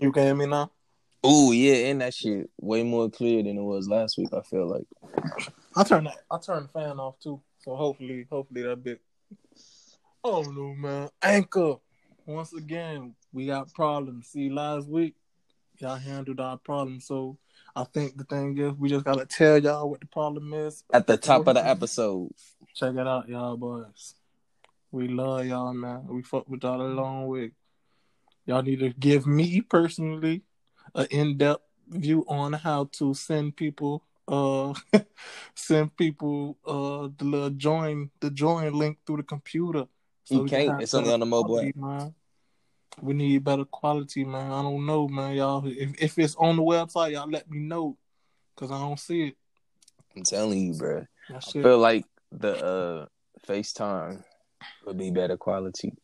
You can hear me now? Oh yeah, and that shit way more clear than it was last week. I feel like. I turn that. I turn the fan off too. So hopefully, hopefully that bit. Oh no, man! Anchor. Once again, we got problems. See, last week y'all handled our problem, so I think the thing is we just gotta tell y'all what the problem is at the top of the episode. Check it out, y'all boys. We love y'all, man. We fuck with y'all a long way. Y'all need to give me personally an in-depth view on how to send people uh send people uh the little join the join link through the computer. So you can't. It's only on the mobile app. Man. We need better quality, man. I don't know, man. Y'all, if if it's on the website, y'all let me know, cause I don't see it. I'm telling you, bro. I feel like the uh FaceTime would be better quality.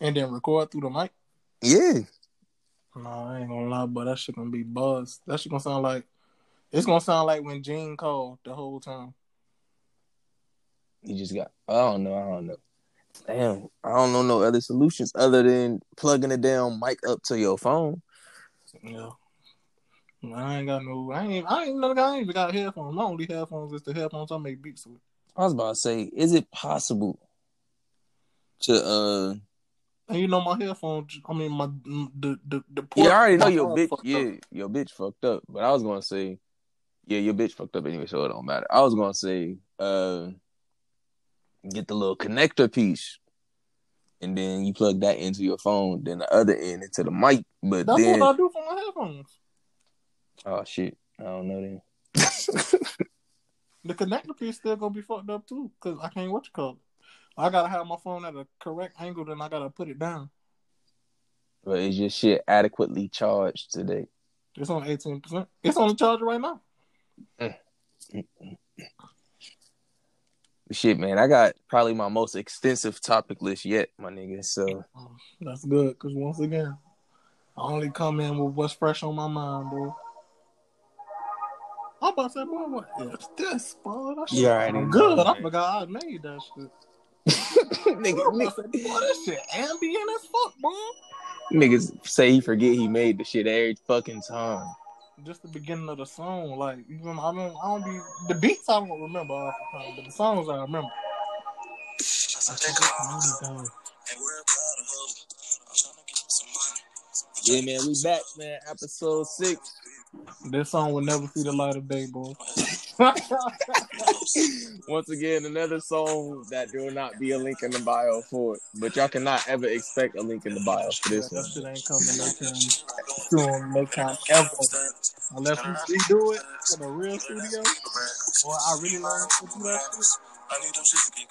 And then record through the mic. Yeah. No, I ain't gonna lie, but that shit gonna be buzz. That shit gonna sound like it's gonna sound like when Gene called the whole time. You just got I don't know, I don't know. Damn, I don't know no other solutions other than plugging a damn mic up to your phone. Yeah. I ain't got no I ain't I ain't no I ain't even got headphones. My only headphones is the headphones I make beats with. I was about to say, is it possible to uh and you know my headphones. I mean my the the the. Port, yeah, I already know your bitch. Yeah, up. your bitch fucked up. But I was gonna say, yeah, your bitch fucked up anyway, so it don't matter. I was gonna say, uh, get the little connector piece, and then you plug that into your phone, then the other end into the mic. But that's then, what I do for my headphones. Oh shit, I don't know then. the connector piece still gonna be fucked up too, cause I can't what you call it. I gotta have my phone at a correct angle, then I gotta put it down. But is your shit adequately charged today? It's on eighteen percent. It's on the charger right now. Mm. Shit, man, I got probably my most extensive topic list yet, my nigga. So oh, that's good, cause once again, I only come in with what's fresh on my mind, bro. I'm about to say, boy, what is this, bro? That shit yeah, good. I forgot I made that shit nigga, nigga, boy, this shit ambient as fuck, bro. Niggas say he forget he made the shit every fucking time. Just the beginning of the song, like even I don't, I don't be the beats I don't remember off the time, but the songs I remember. Yeah, man, we back, man. Episode six. This song will never see the light of day, boy. Once again, another song that there will not be a link in the bio for it. But y'all cannot ever expect a link in the bio for this yeah, one. That ain't coming no time soon, no time ever. Unless we redo it in a real studio, or I really learn to do that shit.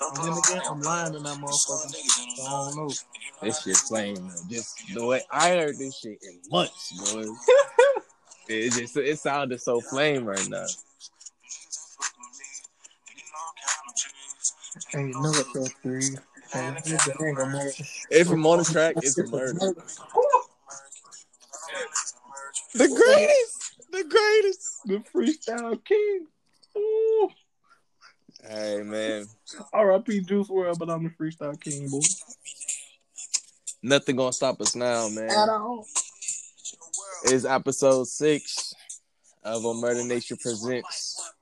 And then again, I'm lying in that motherfucker. So I don't know. This shit playing just the way I heard this shit in months, boy. It just it sounded so flame right now. And you know it's so free. If I'm on the track, it's a murder. The greatest, the greatest, the freestyle king. Ooh. Hey man. R.I.P. Juice WRLD, but I'm the freestyle king, boy. Nothing gonna stop us now, man. At all is episode six of A Murder Nation Presents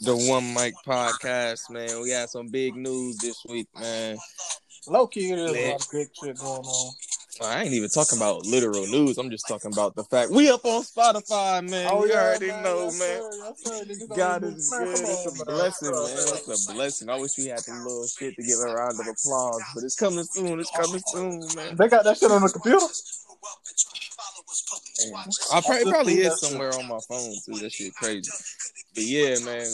the One Mic Podcast, man. We got some big news this week, man. Low key, there's a lot of good shit going on. I ain't even talking about literal news. I'm just talking about the fact we up on Spotify, man. Oh, we yeah, already man. know, yes, man. Sir. Yes, sir. God is good. It's a blessing, man. It's a blessing. I wish we had some little shit to give a round of applause, but it's coming soon. It's coming soon, man. They got that shit on the computer. I probably, probably is somewhere on my phone too. That shit crazy. But yeah, man,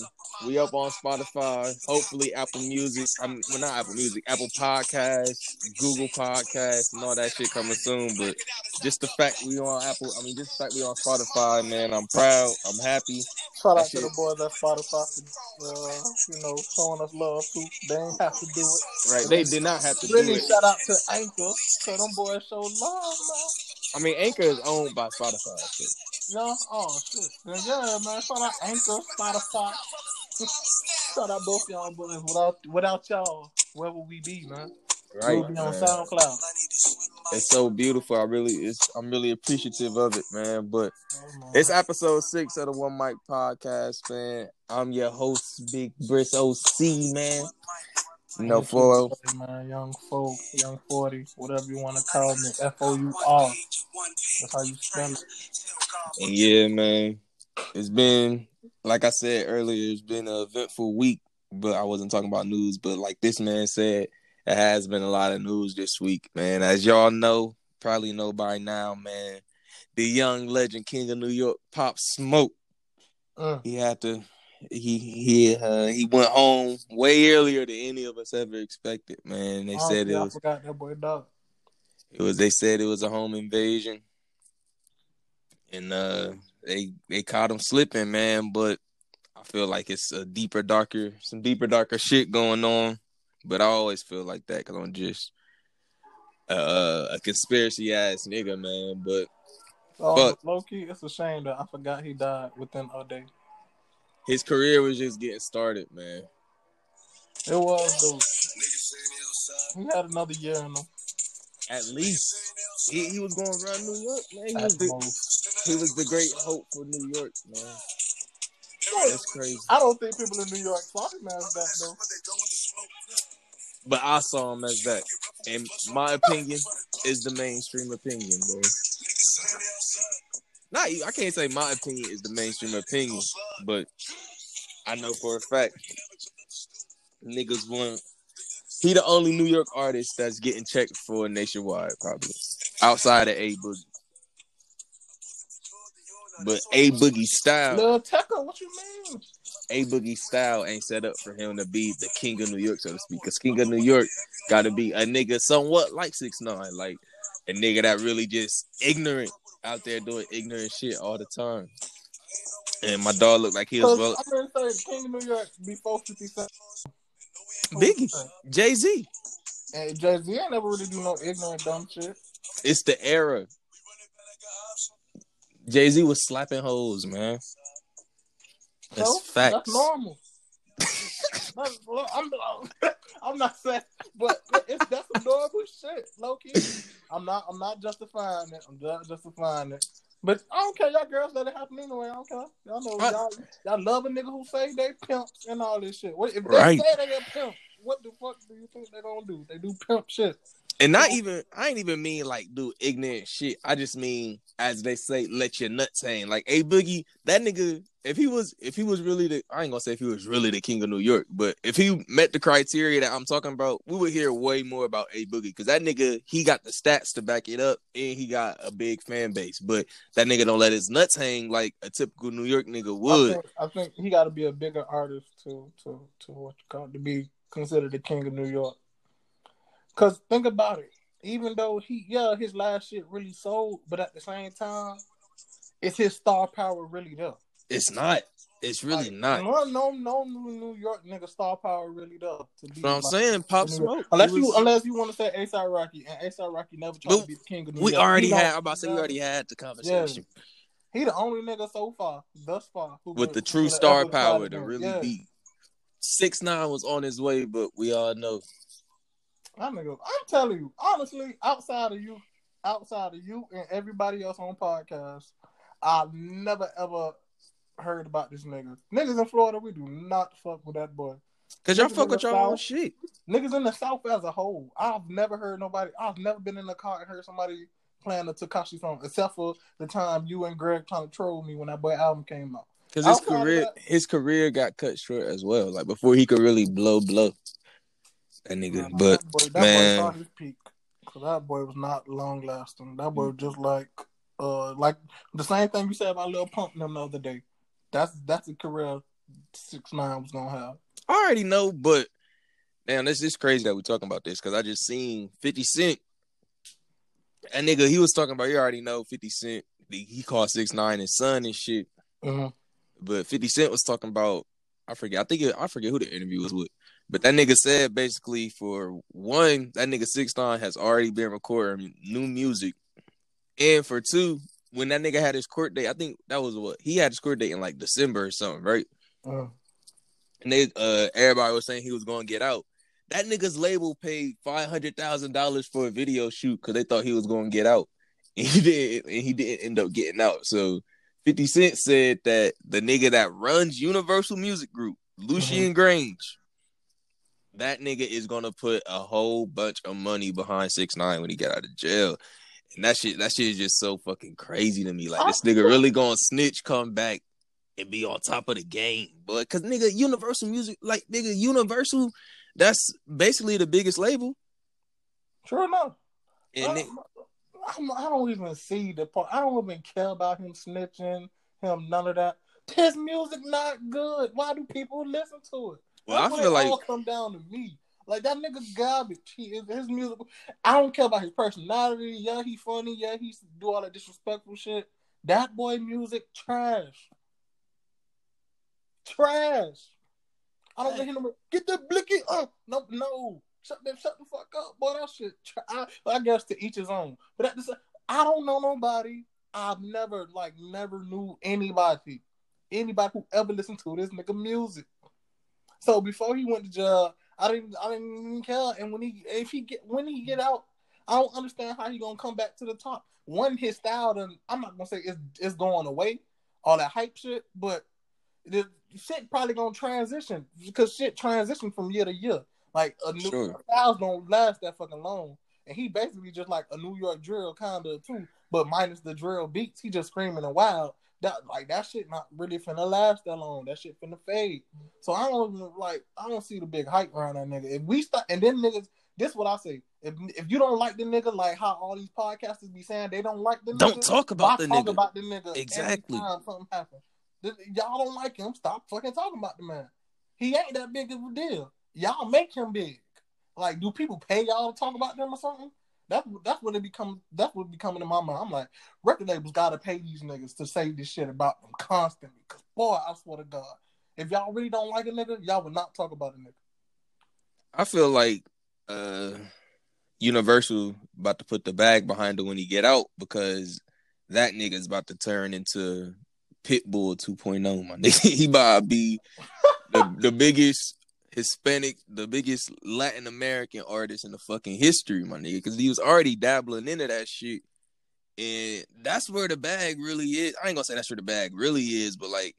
we up on Spotify. Hopefully, Apple Music. I'm well, not Apple Music. Apple Podcasts, Google Podcasts, and all that shit coming soon. But just the fact we on Apple. I mean, just the fact we on Spotify, man. I'm proud. I'm happy. Shout out to the boys at Spotify for uh, you know showing us love too. They ain't have to do it. Right. They did not have to really do it. Shout out to Anchor. So them boys show love, man. I mean, Anchor is owned by Spotify. No, oh shit. Yeah, man. Shout out Anchor, Spotify. Shout out both y'all boys. Without without y'all, where would we be, man? Right. on SoundCloud. It's so beautiful. I really it's I'm really appreciative of it, man. But oh it's episode six of the One Mic Podcast, man. I'm your host, Big Bhris OC, man. No for man, young folk, young forty, whatever you want to call me, F O U R. That's how you spell it. Yeah, man. It's been like I said earlier, it's been an eventful week, but I wasn't talking about news. But like this man said, it has been a lot of news this week, man. As y'all know, probably know by now, man, the young legend King of New York, Pop Smoke. Uh. He had to he he uh, he went home way earlier than any of us ever expected, man. They oh, said yeah, it was I forgot that boy dog. It was they said it was a home invasion. And uh they they caught him slipping, man, but I feel like it's a deeper, darker, some deeper, darker shit going on. But I always feel like that because I'm just uh, a conspiracy ass nigga, man. But oh, key, it's a shame that I forgot he died within a day. His career was just getting started, man. It was though. He had another year in him. At least he, he was going to run New York, man. He was, the, he was the great hope for New York, man. That's crazy. I don't think people in New York saw him as that though. But I saw him as that. And my opinion is the mainstream opinion, bro. Not I can't say my opinion is the mainstream opinion, but I know for a fact niggas want he the only New York artist that's getting checked for nationwide, probably. Outside of A Boogie. But A Boogie style. Lil Tecca, what you mean? A Boogie style ain't set up for him to be the king of New York, so to speak. Because King of New York got to be a nigga somewhat like six nine, like a nigga that really just ignorant out there doing ignorant shit all the time. And my dog looked like he was well. I'm gonna say King of New York before Fifty Cent. Biggie, Jay Z. And Jay Z ain't never really do no ignorant dumb shit. It's the era. Jay Z was slapping hoes, man. That's so, facts. That's normal. that's, I'm, I'm not saying, but it's that's some normal shit, low key. I'm not. I'm not justifying it. I'm not justifying it. But I don't care. Y'all girls let it happen anyway. I don't care. Y'all know y'all, y'all love a nigga who say they pimps and all this shit. What if they right. say they a pimp? What the fuck do you think they gonna do? They do pimp shit. And not even I ain't even mean like do ignorant shit. I just mean as they say, let your nuts hang. Like a boogie, that nigga, if he was if he was really the I ain't gonna say if he was really the king of New York, but if he met the criteria that I'm talking about, we would hear way more about a boogie. Cause that nigga, he got the stats to back it up and he got a big fan base. But that nigga don't let his nuts hang like a typical New York nigga would. I think, I think he gotta be a bigger artist to to to what you call it, to be considered the king of New York. Cause think about it. Even though he, yeah, his last shit really sold, but at the same time, is his star power really there? It's not. It's really like, not. No, no, no New York nigga star power really there. To be what I'm saying, Pop Smoke. Unless was... you, unless you want to say ASAP Rocky, and ASAP Rocky never tried but to be the king of New we York. We already had. I'm about to say we already had the conversation. Yeah. He the only nigga so far, thus far, with the true star power to really yeah. be. Six nine was on his way, but we all know I'm nigga, I'm telling you, honestly, outside of you, outside of you and everybody else on podcast, I've never ever heard about this nigga. Niggas in Florida, we do not fuck with that boy. Cause y'all fuck with your own shit. Niggas in the South as a whole, I've never heard nobody. I've never been in the car and heard somebody playing a Tekashi song, except for the time you and Greg trying to troll me when that boy album came out. Cause his career, that, his career got cut short as well. Like before he could really blow, blow. That nigga, but that boy, that man, boy his peak. Cause that boy was not long lasting. That boy was just like, uh, like the same thing you said about Lil Pump them the other day. That's that's the career six nine was gonna have. I already know, but damn, this is crazy that we're talking about this because I just seen Fifty Cent. That nigga, he was talking about. You already know Fifty Cent. He called six nine his son and shit. Uh-huh. But Fifty Cent was talking about. I forget. I think it, I forget who the interview was with. But that nigga said basically for one, that nigga Six Nine has already been recording new music, and for two, when that nigga had his court date, I think that was what he had his court date in like December or something, right? Uh. And they, uh, everybody was saying he was going to get out. that nigga's label paid five hundred thousand dollars for a video shoot because they thought he was gonna get out, and he did, and he didn't end up getting out. So Fifty Cent said that the nigga that runs Universal Music Group, Lucian mm-hmm. Grainge, that nigga is gonna put a whole bunch of money behind six nine when he get out of jail. And that shit, that shit is just so fucking crazy to me. Like this nigga oh. really gonna snitch, come back, and be on top of the game, but cause nigga, Universal Music, like nigga, Universal, that's basically the biggest label. Sure enough. And I, it, I don't even see the part. I don't even care about him snitching, him none of that. His music not good. Why do people listen to it? Well, That's I feel like all come down to me. Like that nigga garbage. He his music. I don't care about his personality. Yeah, he funny. Yeah, he do all that disrespectful shit. That boy music trash trash. I don't let him get the blicky. Uh, no, no. Shut the shut the fuck up, boy. That shit. I, I guess to each his own. But at the I don't know nobody. I've never like never knew anybody, anybody who ever listened to this nigga music. So before he went to jail, I didn't I didn't even care. And when he if he get when he get out, I don't understand how he gonna come back to the top. One his style, then I'm not gonna say it's it's going away, all that hype shit, but the shit probably gonna transition because shit transition from year to year. Like a new sure. styles don't last that fucking long. And he basically just like a New York drill kind of too, but minus the drill beats. He just screaming and wild. That like that shit not really finna last that long. That shit finna fade. So I don't like I don't see the big hype around that nigga. If we start and then niggas, this what I say. If if you don't like the nigga, like how all these podcasters be saying they don't like the nigga, don't talk about the talk nigga. about the nigga exactly. something. Y'all don't like him. Stop fucking talking about the man. He ain't that big of a deal. Y'all make him big. Like, do people pay y'all to talk about them or something? That's that's what it becomes. That's what be coming to my mind. I'm like, record labels gotta pay these niggas to say this shit about them constantly. Cause boy, I swear to God, if y'all really don't like a nigga, y'all would not talk about a nigga. I feel like uh Universal about to put the bag behind him when he get out because that nigga's about to turn into Pitbull 2.0, my nigga. he about to be the, the biggest Hispanic, the biggest Latin American artist in the fucking history, my nigga. Because he was already dabbling into that shit. And that's where the bag really is. I ain't gonna say that's where the bag really is, but like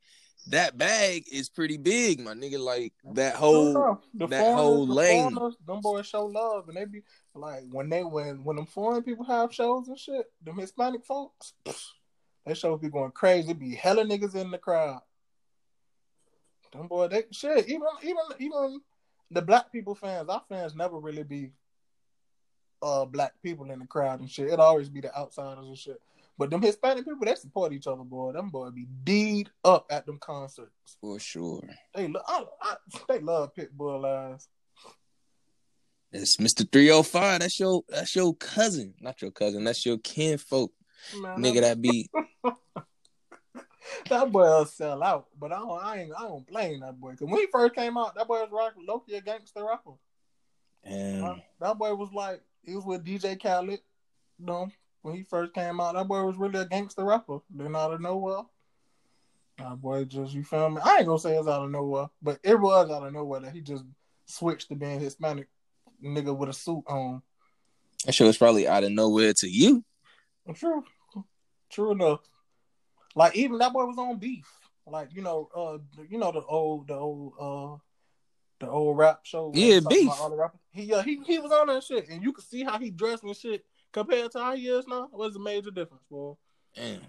that bag is pretty big, my nigga. Like that whole that foreigners, whole lane. them boys show love, and they be like when they when when them foreign people have shows and shit. Them Hispanic folks, that show be going crazy. Be hella niggas in the crowd. Them boy, they shit. Even even even the black people fans, our fans never really be uh black people in the crowd and shit. It always be the outsiders and shit. But them Hispanic people, they support each other, boy. Them boy be deed up at them concerts. For sure. They love I, I, they love Pitbull ass. It's Mr. 305. That's your that's your cousin. Not your cousin, that's your kinfolk. Man, nigga that be that boy will sell out, but I don't, I ain't, I don't blame that boy. Cause when he first came out, that boy was rocking Loki a gangster rapper. And that boy was like, he was with DJ Khaled. You know, when he first came out, that boy was really a gangster rapper. Then out of nowhere, that boy just, you feel me? I ain't gonna say it's out of nowhere, but it was out of nowhere that he just switched to being Hispanic nigga with a suit on. That shit was probably out of nowhere to you. True. True enough. Like even that boy was on beef. Like you know, uh, you know the old, the old, uh, the old rap show. Yeah, beef. All the rappers. He, uh, he, he was on that shit, and you could see how he dressed and shit compared to how he is now. What's the major difference, boy? Damn.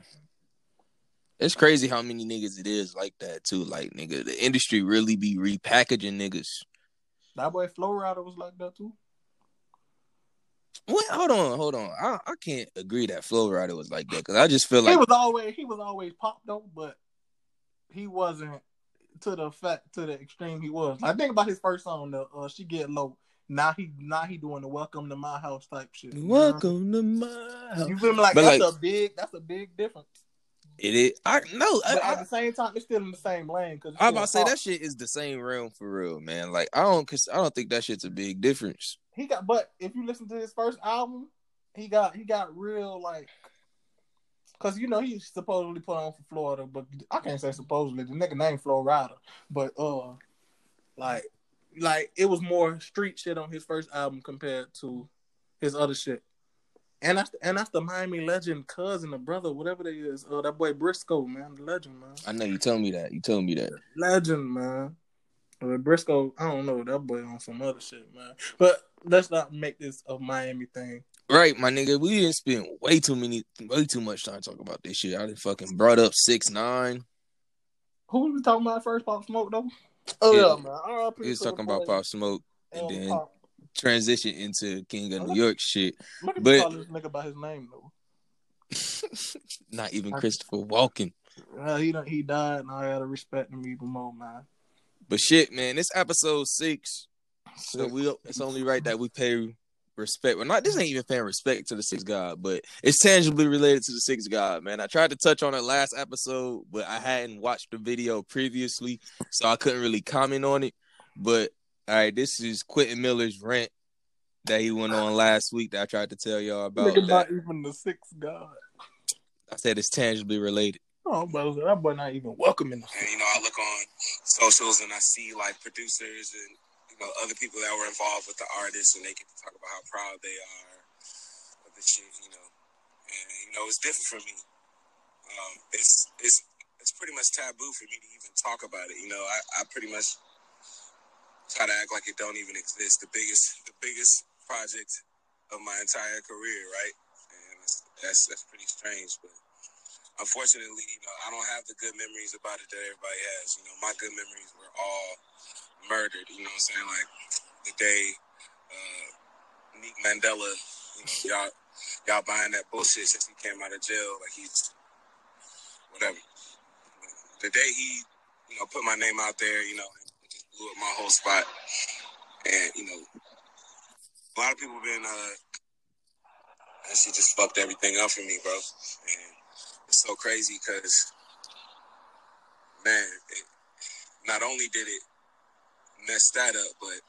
It's crazy how many niggas it is like that too. Like nigga, the industry really be repackaging niggas. That boy Flo Rida was like that too. Wait, hold on, hold on. I, I can't agree that Flo Rida was like that because I just feel like he was always he was always pop though, but he wasn't to the fact to the extreme he was. I think about his first song, the uh, "She Get Low." Now he now he doing the "Welcome to My House" type shit. Welcome know? to my house. You feel me? Like but that's like, a big that's a big difference. It is. I no. But I, at the same time, it's still in the same lane. Because I'm about to say that shit is the same realm for real, man. Like I don't, cause I don't think that shit's a big difference. He got, but if you listen to his first album, he got he got real like, cause you know he supposedly put on for Florida, but I can't say supposedly. The nigga name Flo Rida, but uh, like like it was more street shit on his first album compared to his other shit. And that's the, and that's the Miami legend cousin, the brother, whatever they is. Oh, that boy Briscoe, man, the legend, man. I know you told me that. You told me that. Legend, man. But Briscoe, I don't know that boy on some other shit, man. But let's not make this a Miami thing. Right, my nigga. We didn't spend way too many, way too much time talking about this shit. I didn't fucking brought up six nine. Who was we talking about first? Pop Smoke though. Oh yeah, yeah man. R.I.P. He was talking about Pop Smoke, and then Pop. transition into King of New York shit. But call this nigga by his name though. not even Christopher Walken. Uh, he he died, and I gotta respect him even more, man. But shit, man, this episode six. So we it's only right that we pay respect. Well, not this ain't even paying respect to the sixth god, but it's tangibly related to the sixth god, man. I tried to touch on it last episode, but I hadn't watched the video previously, so I couldn't really comment on it. But all right, this is Quentin Miller's rant that he went on last week that I tried to tell y'all about. Nigga, not even the sixth god. I said it's tangibly related. Oh, but that boy not even welcoming. And, you know, I look on socials and I see like producers and you know other people that were involved with the artists, and they get to talk about how proud they are of the shit, you know. And you know, it's different for me. Um, it's it's it's pretty much taboo for me to even talk about it. You know, I, I pretty much try to act like it don't even exist. The biggest the biggest project of my entire career, right? And that's that's, that's pretty strange, but unfortunately, you know, I don't have the good memories about it that everybody has. You know, my good memories were all murdered. You know what I'm saying? Like the day uh, Meek Mandela, you know, y'all y'all buying that bullshit since he came out of jail, like he's whatever. The day he, you know, put my name out there, you know, it just blew up my whole spot. And you know, a lot of people been uh, that shit just fucked everything up for me, bro. And it's so crazy because, man, it, not only did it mess that up. But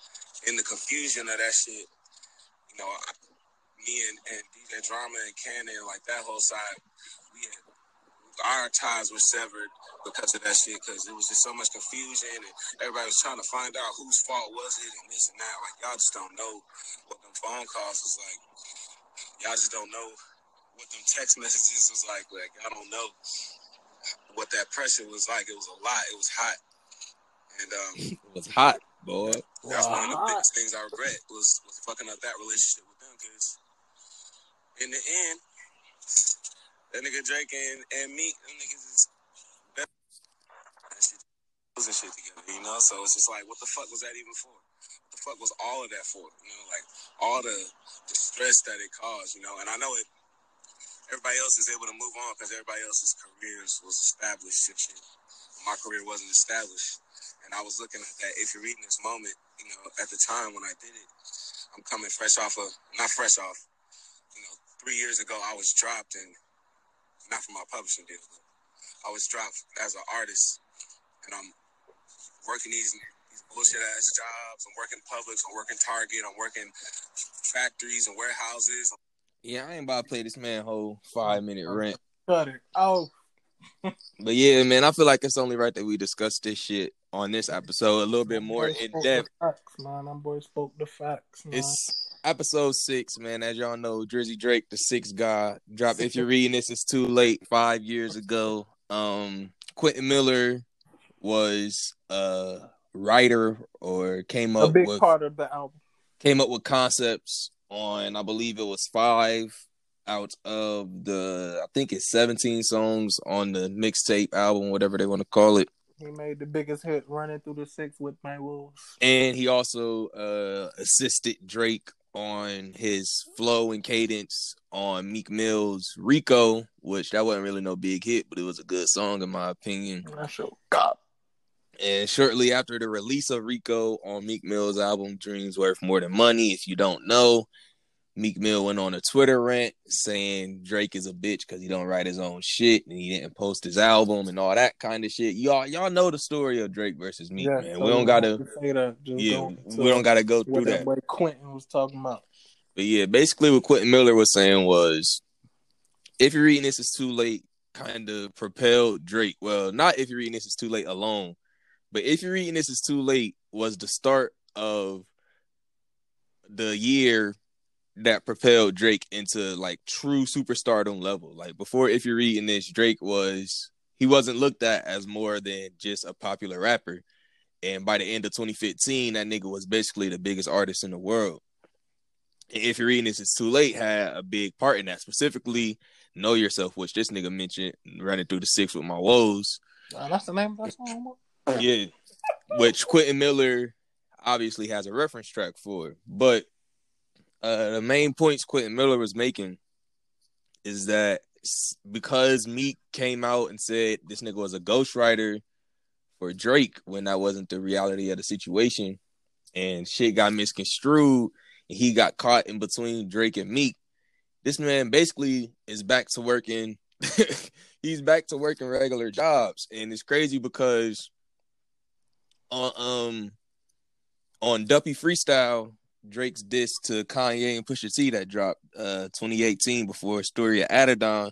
in the confusion of that shit, you know, I, me and, and DJ Drama and Cannon, like that whole side, we had, our ties were severed because of that shit. Because it was just so much confusion, and everybody was trying to find out whose fault was it, and this and that. Like y'all just don't know what them phone calls was like. Y'all just don't know what them text messages was like. Like I don't know what that pressure was like. It was a lot. It was hot. And um, it was hot, boy. That's wow. one of the biggest things I regret was was fucking up that relationship with them because in the end, that nigga Drake and, and me, them niggas is better. That shit, and shit together, you know. So it's just like, what the fuck was that even for? What the fuck was all of that for? You know, like all the, the stress that it caused, you know. And I know it. Everybody else is able to move on because everybody else's careers was established and shit. My career wasn't established. And I was looking at that. If you're reading this moment, you know, at the time when I did it, I'm coming fresh off of, not fresh off, you know, three years ago, I was dropped and not from my publishing deal, but I was dropped as an artist and I'm working these, these bullshit ass jobs. I'm working Publix, I'm working Target, I'm working factories and warehouses. Yeah, I ain't about to play this man whole five minute rant. Cut it. Oh. but yeah, man, I feel like it's only right that we discuss this shit on this episode a little bit more in depth. Facts, man. I'm boy spoke the facts. Man. It's episode six, man. As y'all know, Drizzy Drake, the sixth god, dropped. if you're reading this, it's too late. Five years ago. Um, Quentin Miller was a writer or came up a big with, part of the album. Came up with concepts on, I believe it was five out of the, I think it's 17 songs on the mixtape album, whatever they want to call it. He made the biggest hit running through the six with my wolves. And he also uh, assisted Drake on his flow and cadence on Meek Mill's Rico, which that wasn't really no big hit, but it was a good song in my opinion. That's your God. And shortly after the release of Rico on Meek Mill's album Dreams Worth More Than Money, if you don't know, Meek Mill went on a Twitter rant saying Drake is a bitch because he don't write his own shit and he didn't post his album and all that kind of shit. Y'all, y'all know the story of Drake versus Meek, yeah, man. So we don't gotta say that. Just yeah, we don't gotta go through that. What Quentin was talking about. But yeah, basically what Quentin Miller was saying was, if you're reading this, it's too late. Kind of propelled Drake. Well, not if you're reading this, it's too late alone, but if you're reading this, is too late was the start of the year that propelled Drake into like true superstardom level. Like before, if you're reading this, Drake was he wasn't looked at as more than just a popular rapper. And by the end of 2015, that nigga was basically the biggest artist in the world. And if you're reading this, it's too late had a big part in that. Specifically, Know Yourself, which this nigga mentioned, running through the six with my woes. Uh, that's the name of that song. Yeah, which Quentin Miller obviously has a reference track for. But uh, the main points Quentin Miller was making is that because Meek came out and said this nigga was a ghostwriter for Drake when that wasn't the reality of the situation, and shit got misconstrued, and he got caught in between Drake and Meek. This man basically is back to working. he's back to working regular jobs, and it's crazy because on um on Duppy Freestyle, Drake's diss to Kanye and Pusha T that dropped uh 2018 before Story of Adidon.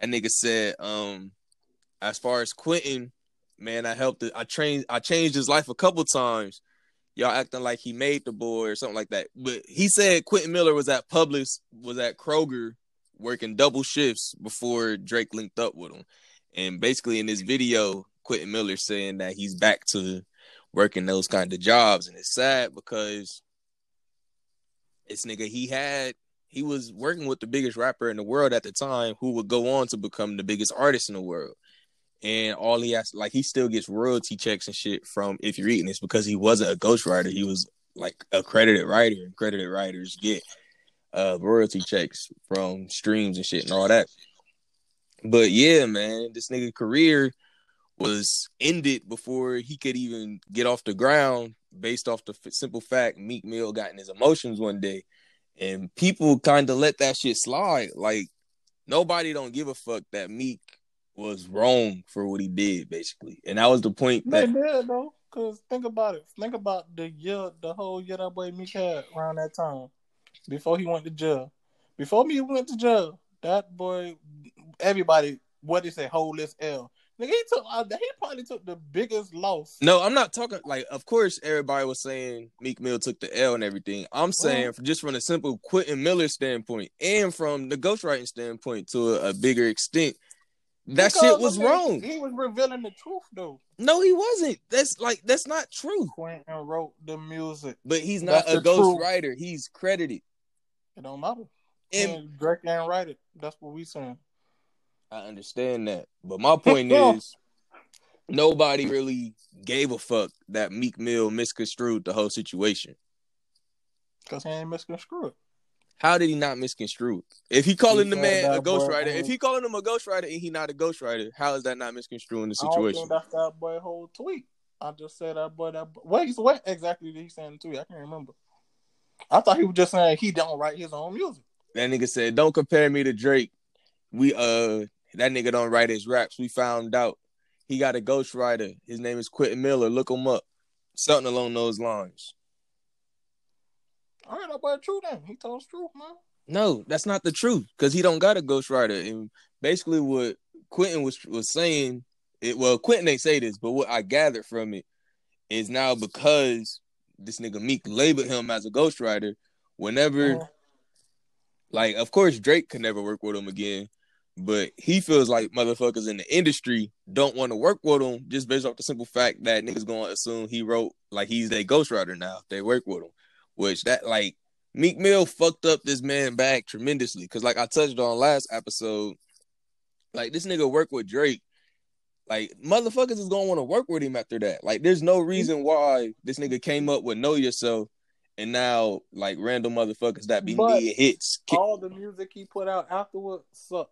That nigga said, um, as far as Quentin, man, I helped it. I trained I changed his life a couple times. Y'all acting like he made the boy or something like that. But he said Quentin Miller was at Publix, was at Kroger working double shifts before Drake linked up with him. And basically in this video, Quentin Miller saying that he's back to working those kind of jobs. And it's sad because this nigga he had he was working with the biggest rapper in the world at the time who would go on to become the biggest artist in the world. And all he has like he still gets royalty checks and shit from if you're eating this because he wasn't a ghostwriter, he was like a credited writer, and credited writers get uh royalty checks from streams and shit and all that. But yeah, man, this nigga career was ended before he could even get off the ground based off the f- simple fact Meek Mill got in his emotions one day, and people kind of let that shit slide. Like nobody don't give a fuck that Meek was wrong for what he did, basically, and that was the point. They did though, cause think about it. Think about the year, the whole year that boy Meek had around that time, before he went to jail. Before me went to jail, that boy, everybody, what they say, hold this L. Nigga, he took, uh, he probably took the biggest loss. no, I'm not talking like. Of course, everybody was saying Meek Mill took the L and everything. I'm saying from just from the simple Quentin Miller standpoint and from the ghostwriting standpoint to a, a bigger extent. That Because, shit was wrong. He was revealing the truth though. No, he wasn't. That's like that's not true. Quentin wrote the music. But he's not That's a the ghost truth. writer. He's credited. It don't matter. And And Drake ain't write it. That's what we saying. I understand that. But my point is nobody really gave a fuck that Meek Mill misconstrued the whole situation. Cause he ain't misconstrued. How did he not misconstrue? If he calling He the man a ghostwriter, if he calling him a ghostwriter and he not a ghostwriter, how is that not misconstruing the I don't situation? think that's that boy whole tweet. I just said that boy that boy. What, he's- what exactly did he say in the tweet? I can't remember. I thought he was just saying he don't write his own music. That nigga said, "Don't compare me to Drake. We uh, that nigga don't write his raps. We found out he got a ghostwriter. His name is Quentin Miller. Look him up. Something along those lines." All right, that boy true then. He told us truth, man. No, that's not the truth because he don't got a ghostwriter. And basically, what Quentin was was saying, it well, Quentin ain't say this, but what I gathered from it is now because this nigga Meek labeled him as a ghostwriter. Whenever, Uh-huh. like, of course, Drake could never work with him again, but he feels like motherfuckers in the industry don't want to work with him just based off the simple fact that niggas gonna assume he wrote like he's their ghostwriter now if they work with him, which that like Meek Mill fucked up this man back tremendously. Cause like I touched on last episode, like this nigga worked with Drake. Like motherfuckers is gonna want to work with him after that. Like there's no reason why this nigga came up with Know Yourself and now like random motherfuckers that be But- needing hits. All the music he put out afterwards suck.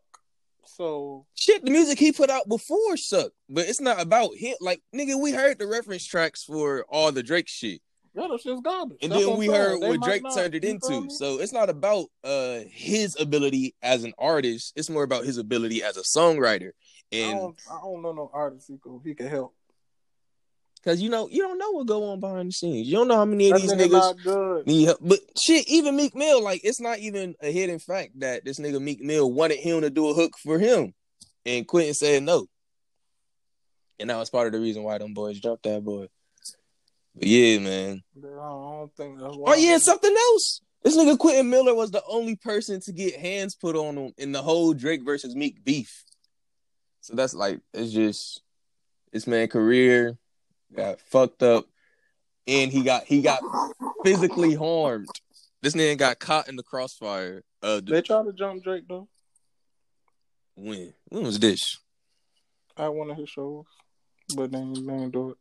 So Shit, the music he put out before sucked. But it's not about him. Like, nigga, we heard the reference tracks for all the Drake shit. yeah, that shit's garbage. And That's then we heard They what Drake not- turned it into. So it's not about uh his ability as an artist. It's more about his ability as a songwriter. I And don't, I don't know no artist he could he can help. Because you know, you don't know what go on behind the scenes. You don't know how many of these nigga niggas need help. But shit, even Meek Mill, like it's not even a hidden fact that this nigga Meek Mill wanted him to do a hook for him. And Quentin said no. And that was part of the reason why them boys dropped that boy. But yeah, man. I don't think that's Oh yeah, something else. This nigga Quentin Miller was the only person to get hands put on him in the whole Drake versus Meek beef. So that's like it's just this man career got fucked up, and he got he got physically harmed. This nigga got caught in the crossfire. Uh, They tried to jump Drake though when when was this? I one of his shows, but they ain't, they ain't do it.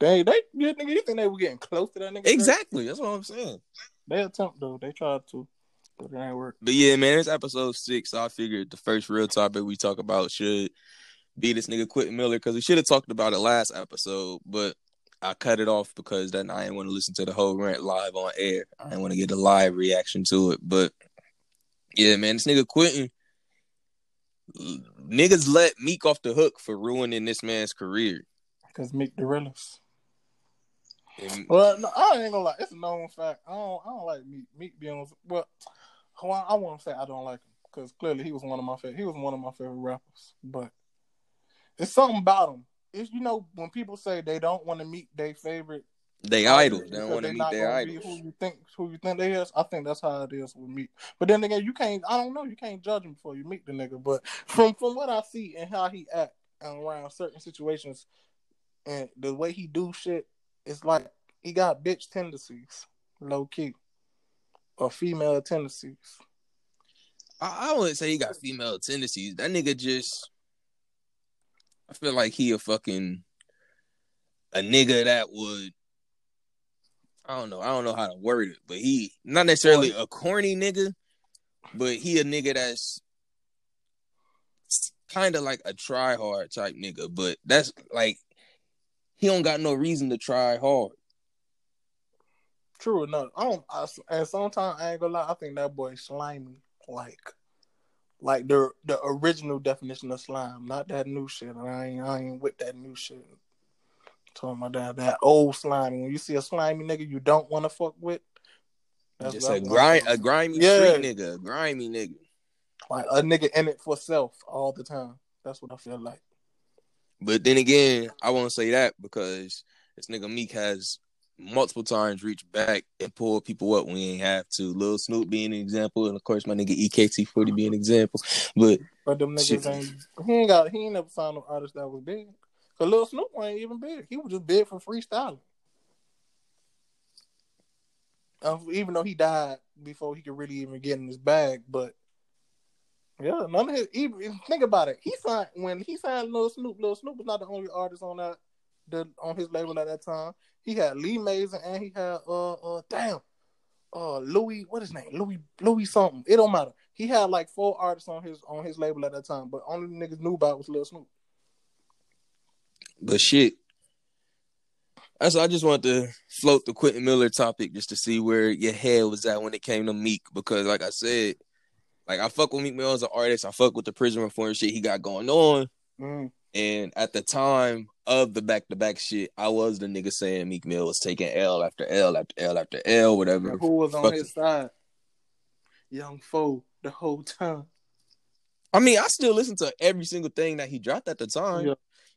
They they yeah, nigga, you think they were getting close to that nigga? Exactly. That's what I'm saying. They attempt though. They tried to, but it ain't work. But yeah, man, it's episode six. So I figured the first real topic we talk about should be this nigga Quentin Miller because we should have talked about it last episode, but I cut it off because then I didn't want to listen to the whole rant live on air. I didn't want to get a live reaction to it. But yeah, man, this nigga Quentin, niggas let Meek off the hook for ruining this man's career. Cause Meek the realest. And Well, no, I ain't gonna lie. It's a known fact. I don't. I don't like Meek. Meek being on. Well, well, I won't say I don't like him because clearly he was one of my favorite. He was one of my favorite rappers. But it's something about him. It's you know when people say they don't want to meet their favorite. they idols. They don't want to meet their idols. Who you think? Who you think they is? I think that's how it is with Meek. But then again, you can't. I don't know. You can't judge him before you meet the nigga. But from from what I see and how he act around certain situations, and the way he do shit, it's like he got bitch tendencies, low key, or female tendencies. I, I wouldn't say he got female tendencies. That nigga just, I feel like he a fucking a nigga that would. I don't know. I don't know how to word it, but he not necessarily a corny nigga, but he a nigga that's kind of like a try hard type nigga. But that's like he don't got no reason to try hard. True enough. I don't. I, and sometimes I ain't gonna lie. I think that boy slimy, like, like the the original definition of slime, not that new shit. I ain't I ain't with that new shit. Talking about that that old slime. When you see a slimy nigga you don't want to fuck with, Just a grind, a grimy Yeah. street nigga, a grimy nigga. like a nigga in it for self all the time. That's what I feel like. But then again, I won't say that because this nigga Meek has multiple times reached back and pulled people up when he ain't have to. Lil Snupe being an example, and of course my nigga E EKT40 being an example. But But them niggas Shit. ain't. He ain't got. He ain't never signed no artist that was big. Cause Lil Snupe ain't even big. He was just big for freestyling. Uh, even though he died before he could really even get in his bag, but yeah, none of his. Even think about it. He signed when he signed Lil Snupe. Lil Snupe was not the only artist on that the on his label at that time. He had Lee Mazin and he had uh uh damn uh Louis what his name Louis Louis something. It don't matter. He had like four artists on his on his label at that time, but only niggas knew about was Lil Snupe. but shit. That's I just wanted to float the Quentin Miller topic just to see where your head was at when it came to Meek because like I said, like I fuck with Meek Mill as an artist. I fuck with the prison reform shit he got going on. Mm. And at the time of the back to back shit, I was the nigga saying Meek Mill was taking L after L after L after L, whatever. Who was on Fuck his side? Young Foe the whole time. I mean, I still listen to every single thing that he dropped at the time. Yeah.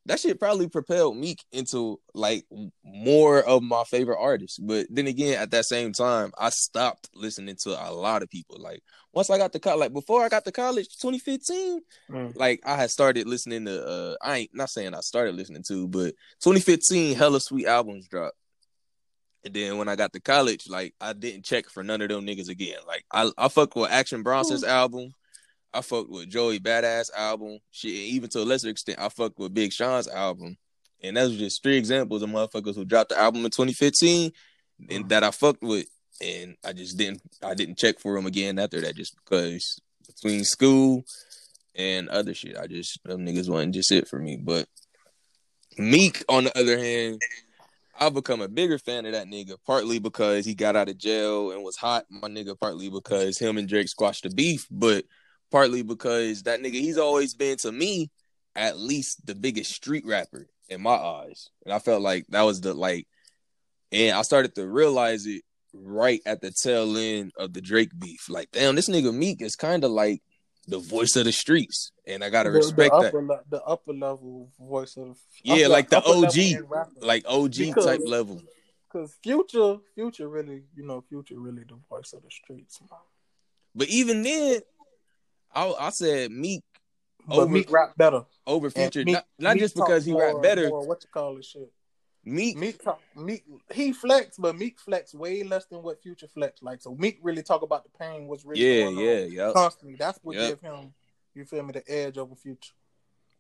That shit probably propelled Meek into like more of my favorite artists. But then again, at that same time, I stopped listening to a lot of people. Like once I got to college, like before I got to college, 2015, Mm. like I had started listening to uh I ain't not saying I started listening to, but 2015 hella sweet albums dropped. And then when I got to college, like I didn't check for none of them niggas again. Like I I fucked with Action Bronson's album. I fucked with Joey Badass album. Shit, even to a lesser extent, I fucked with Big Sean's album. And that was just three examples of motherfuckers who dropped the album in 2015 and mm. that I fucked with. And I just didn't I didn't check for them again after that just because between school and other shit. I just them niggas wasn't just it for me. But Meek, on the other hand, I've become a bigger fan of that nigga, partly because he got out of jail and was hot, my nigga, partly because him and Drake squashed the beef, but partly because that nigga, he's always been to me at least the biggest street rapper in my eyes. And I felt like that was the like and I started to realize it right at the tail end of the Drake beef. Like, damn, this nigga Meek is kind of like the voice of the streets. and I gotta respect the, that. upper, the upper level voice of yeah, like the OG, like OG because, type level. Because Future, Future really, you know, Future really the voice of the streets. Man. But even then, I I said Meek. But over, Meek rap better over Future, Meek, not, not Meek just because he rap better. More, what you call this shit? Meek, Meek, talk, Meek, he flex, but Meek flex way less than what Future flex. Like so, Meek really talk about the pain, what's really yeah, yeah, yeah, constantly. That's what yep. give him, you feel me, the edge over Future.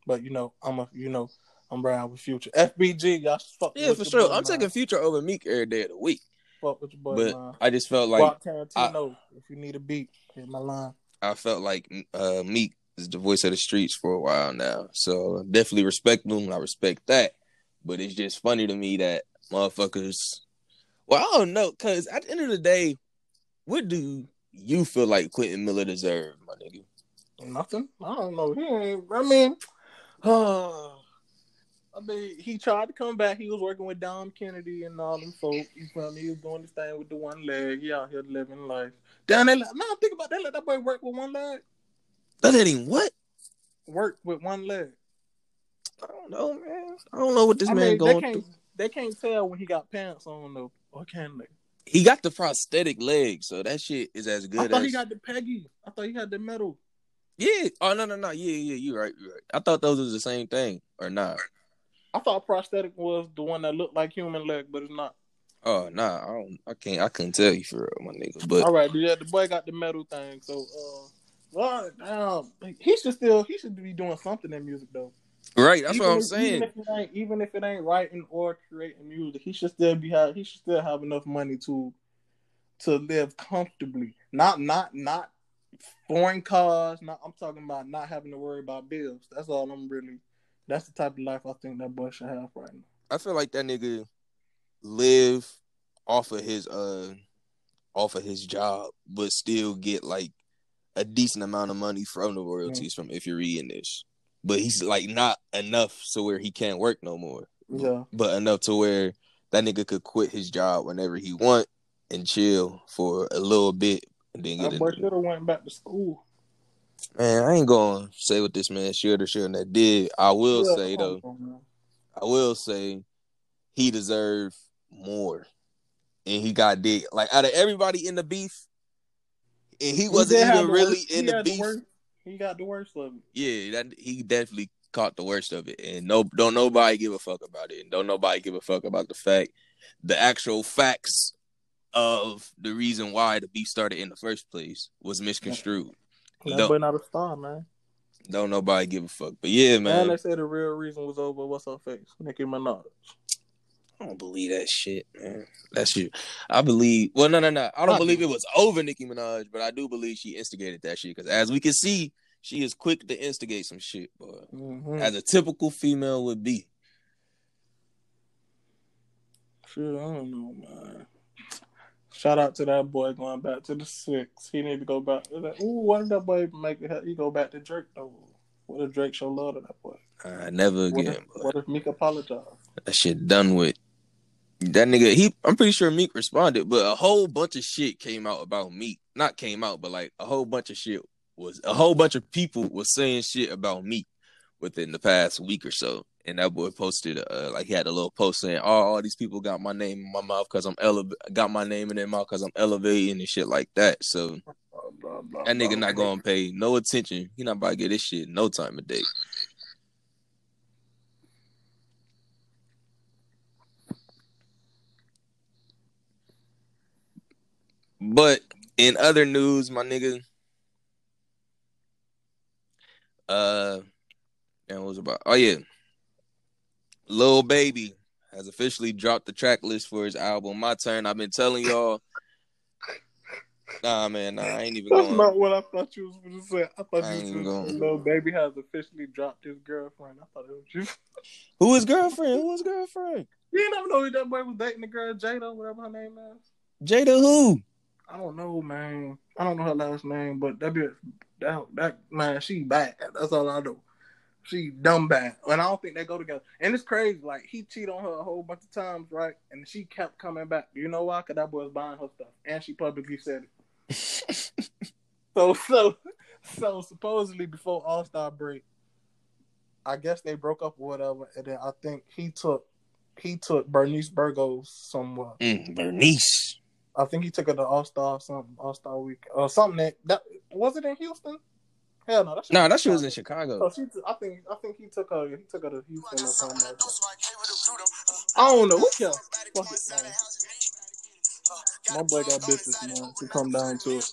But you know, I'm a, you know, I'm riding with Future. FBG, y'all fuck. Yeah, for sure. I'm taking Future over Meek every day of the week. Fuck with your boy. But. I just felt like Rock Tarantino. I, if you need a beat, hit my line. I felt like uh, Meek is the voice of the streets for a while now, so definitely respect him. I respect that, but it's just funny to me that motherfuckers. Well, I don't know, cause at the end of the day, what do you feel like Quentin Miller deserved, my nigga? Nothing. I don't know. He ain't. I mean, uh, I mean, he tried to come back. He was working with Dom Kennedy and all them folks. You feel me? He was doing this thing with the one leg. Yeah, He out here living life. Damn, they let, now think about that. Let that boy work with one leg. That let him what? Work with one leg. I don't know, man. I don't know what this I man mean, going they can't, through. They can't tell when he got pants on though. Or can they? He got the prosthetic leg, so that shit is as good. I thought as... he got the Peggy. I thought he had the metal. Yeah. Oh no no no. Yeah yeah. You right. You right. I thought those was the same thing or not. I thought prosthetic was the one that looked like human leg, but it's not. Oh nah, I don't. I can't. I couldn't tell you for real, my nigga. But all right, yeah, the boy got the metal thing. So, uh, well, damn, he should still he should be doing something in music though. Right, that's even what I'm if, saying. Even if, it ain't, even if it ain't writing or creating music, he should still be have he should still have enough money to to live comfortably. Not not not foreign cars. Not I'm talking about not having to worry about bills. That's all I'm really. That's the type of life I think that boy should have right now. I feel like that nigga live off of his uh off of his job, but still get like a decent amount of money from the royalties mm-hmm. from if you're reading this. But he's like not enough so where he can't work no more. Yeah. But enough to where that nigga could quit his job whenever he want and chill for a little bit and then get that boy should have went back to school. Man, I ain't gonna say what this man should or shouldn't have did. I will yeah, say though, on, I will say he deserved more, and he got dig. Like out of everybody in the beef, and he, he wasn't even really worst, in the beef. The he got the worst of it. Yeah, that he definitely caught the worst of it, and no, don't nobody give a fuck about it, and don't nobody give a fuck about the fact, the actual facts of the reason why the beef started in the first place was misconstrued. Boy not a star, man. Don't nobody give a fuck. But yeah, man. And they say the real reason was over what's her face? Nicki Minaj. I don't believe that shit, man. That shit. I believe. Well, no, no, no. I don't I believe it was over Nicki Minaj, but I do believe she instigated that shit. Because as we can see, she is quick to instigate some shit, boy. Mm-hmm. As a typical female would be. Shit, I don't know, man. Shout out to that boy going back to the six. He need to go back. Like, Ooh, why did that boy make it? He go back to Drake though. What if Drake show love to that boy? Uh, never again. What if, what if Meek apologize? That shit done with. That nigga, he. I'm pretty sure Meek responded, but a whole bunch of shit came out about Meek. Not came out, but like a whole bunch of shit was a whole bunch of people was saying shit about Meek within the past week or so and that boy posted uh, like he had a little post saying, "Oh, all these people got my name in my mouth because I'm ele- got my name in their mouth because I'm elevating and shit like that." So that nigga not gonna pay no attention. He not about to get this shit no time of day. But in other news, my nigga, uh, and what was about oh yeah. Lil Baby has officially dropped the track list for his album. My turn. I've been telling y'all. Nah, man, nah, I ain't even. That's going. not what I thought you was going to say. I thought I you was going. Lil Baby has officially dropped his girlfriend. I thought it was you. Who is girlfriend? Who is girlfriend? You ain't never know who that boy was dating the girl Jada, whatever her name is. Jada who? I don't know, man. I don't know her last name, but that bitch, that that man, she bad. That's all I know. She dumb bad, and I don't think they go together. And it's crazy. Like he cheated on her a whole bunch of times, right? And she kept coming back. You know why? Cause that boy was buying her stuff, and she publicly said it. so, so, so supposedly before All Star break, I guess they broke up or whatever, and then I think he took he took Bernice Burgos somewhere. Mm, Bernice. I think he took her to All Star something All Star week or something that that was it in Houston. Hell no, that shit No, was that shit was in Chicago. Chicago. So she, t- I think, I think he took her. He took her to Houston or something like. I don't know. Who cares? Fuck it, man. My boy got business, man. To come down to it.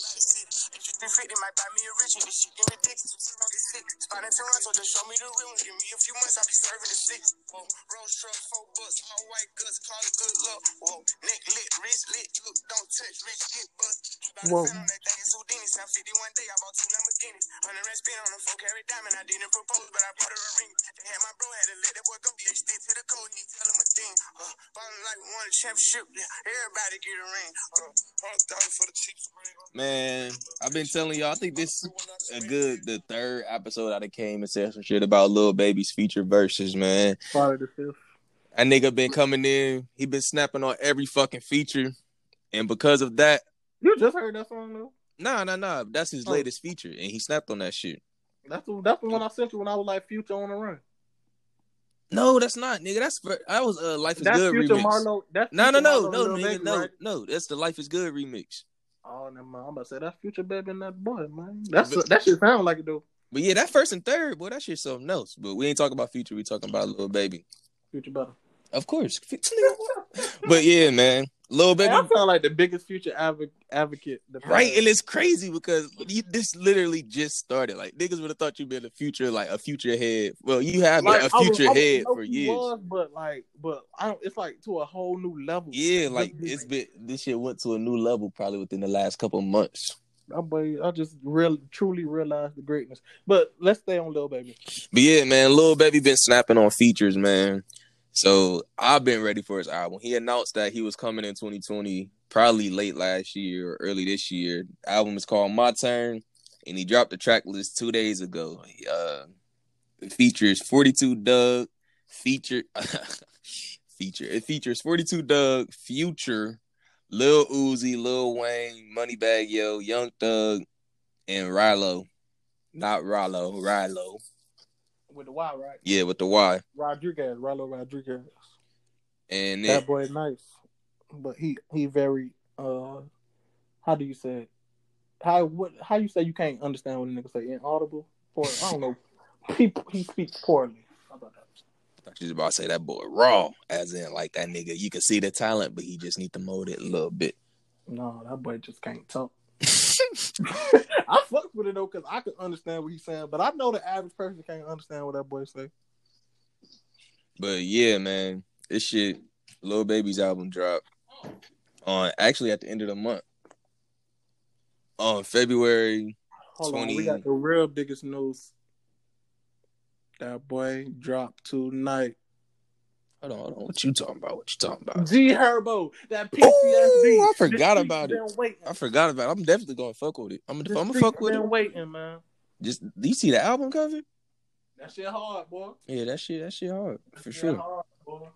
50 might buy me a rich and this shit get ridiculous. Don't get sick. Spot in Toronto, just show me the real. Give me a few months, I'll be serving the six. Whoa, Rose truck, four bucks, all white guts, call it good luck. Whoa, neck lit, wrist lit, look, don't touch, rich get bust. Whoa. to on that thing, it's Houdini. 51 day, I bought two Lamborghinis. 100 rand spin on a four carat diamond. I didn't propose, but I bought her a ring. They had my bro, had to let that boy go. Yeah, stick to the code, he tell him a thing. Uh, ballin' like we won a championship. Yeah, everybody get a ring. Uh, for the cheap. Man, I've been telling y'all. I think this is a good the third episode I came and said some shit about Lil Baby's feature verses, man. Friday the fifth. That nigga been coming in. He been snapping on every fucking feature, and because of that, You just heard that song though. nah, nah, nah. That's his Oh. latest feature, and he snapped on that shit. That's the that's the one I sent you when I was like Future on the run. No, that's not, nigga. That's for, that was uh, Life is That's Good Future remix. Marlo. That's No, no, no, Marlo no, nigga, Baby, no, right? no. That's the Life is Good remix. Oh, never mind. I'm about to say that's Future Baby and that boy, man. That's But- that shit sound like it though. But yeah, that first and third, boy, that shit something else. But we ain't talking about future. We talking about little Baby, Future better. of course. but yeah, man, Man, Baby, I sound like the biggest Future advo- advocate. the right? And it's crazy because you, this literally just started. Like niggas would have thought you'd been a future, like a future head. Well, you have Like, a future was- head for years. Was, but like, but I don't. It's like to a whole new level. Yeah, like it's been this shit went to a new level probably within the last couple months. I, boy, I just real truly realized the greatness. But let's stay on Lil Baby. But yeah, man, Lil Baby been snapping on features, man. So I've been ready for his album. He announced that he was coming in 2020, probably late last year or early this year. The album is called My Turn, and he dropped the track list two days ago. Uh, it features 42 Dugg, feature feature. It features 42 Dugg, Future, Lil Uzi, Lil Wayne, Moneybag Yo, Young Thug, and Rilo. Not Rilo, Rilo. With the Y, right? Yeah, with the Y. Rodriguez, Rylo Rodriguez. And That then, boy nice, but he he very uh, how do you say it? How what how you say you can't understand what a nigga say inaudible? Or I don't know. He he speaks poorly. How about that? I thought you was about to say that boy raw, as in like that nigga. You can see the talent, but he just need to mold it a little bit. No, that boy just can't talk. I fuck with it though, cause I can understand what he's saying, but I know the average person can't understand what that boy say. but yeah, man, this shit, Lil Baby's album dropped on actually at the end of the month on February. Hold on, 20. we got the real biggest news. That boy dropped tonight. Hold on, hold on. What you talking about? What you talking about? G Herbo, that PTSD. Ooh, I forgot The about it. waiting. I forgot about it. I'm definitely gonna fuck with it. I'm gonna, I'm gonna fuck with been it. waiting, man. Just do you see the album cover? That shit hard, boy. Yeah, that shit, that shit hard for shit sure. hard, boy.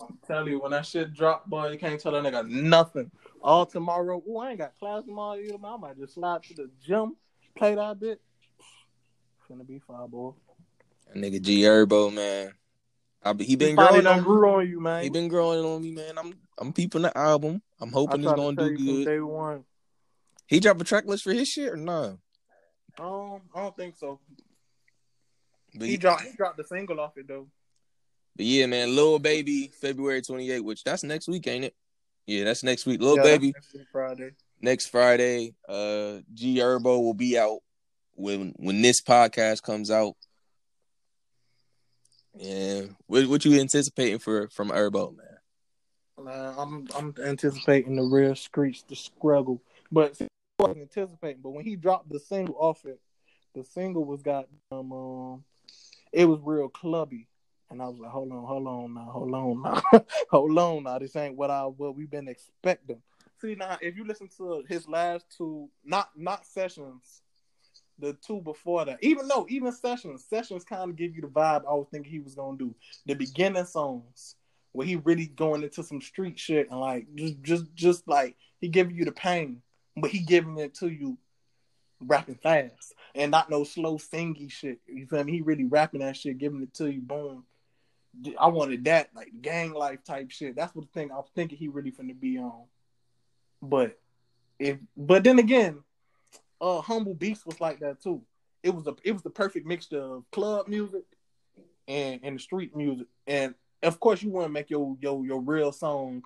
I'm telling you, when that shit drop, boy, you can't tell that nigga nothing. All tomorrow, ooh, I ain't got class tomorrow either, man. I might just slide to the gym, play that bit. Finna be fine, boy. That nigga G Herbo, man. I be, he been He growing on grew on you, man. He been growing on me, man. I'm I'm peeping the album. I'm hoping it's tried to gonna do good. Day one. He dropped a track list for his shit or no? Um, I don't think so. But, He he, dropped, he dropped the single off it though. but yeah, man, Lil Baby, February 28th, which that's next week, ain't it? Yeah, that's next week. Lil Yeah, Baby, that's next Friday. next Friday. Uh G Herbo will be out when when this podcast comes out. Yeah. What what you anticipating for from Herbo, man? Uh, I'm I'm anticipating the real screech, the struggle. But wasn't anticipating. But when he dropped the single off it, the single was got um, um it was real clubby. And I was like, hold on, hold on now, hold on now, hold on now. This ain't what I what we've been expecting. See now, if you listen to his last two, not not sessions, the two before that, even though even sessions, sessions kind of give you the vibe I was thinking he was gonna do. The beginning songs where he really going into some street shit and like just just just like he giving you the pain, but he giving it to you rapping fast and not no slow singy shit. You feel me? He really rapping that shit, giving it to you, boom. I wanted that like gang life type shit. That's what the thing I was thinking he really finna be on. But if but then again, uh Humble Beast was like that too. It was a it was the perfect mixture of club music and and the street music. And of course you want to make your your your real song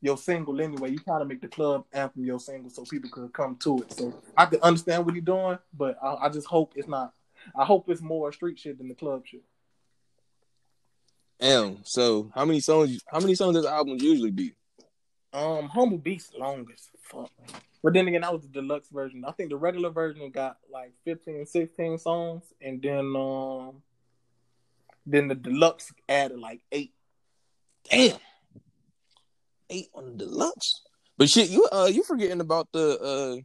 your single anyway. You try to make the club anthem your single so people could come to it. So I can understand what he's doing, but I, I just hope it's not. I hope it's more street shit than the club shit. Damn. So how many songs? How many songs does album usually be? Um, Humble Beast longest. Fuck. But then again, that was the deluxe version. I think the regular version got like 15, 16 songs, and then um, then the deluxe added like eight. Damn eight on the deluxe. But shit, you uh you forgetting about the uh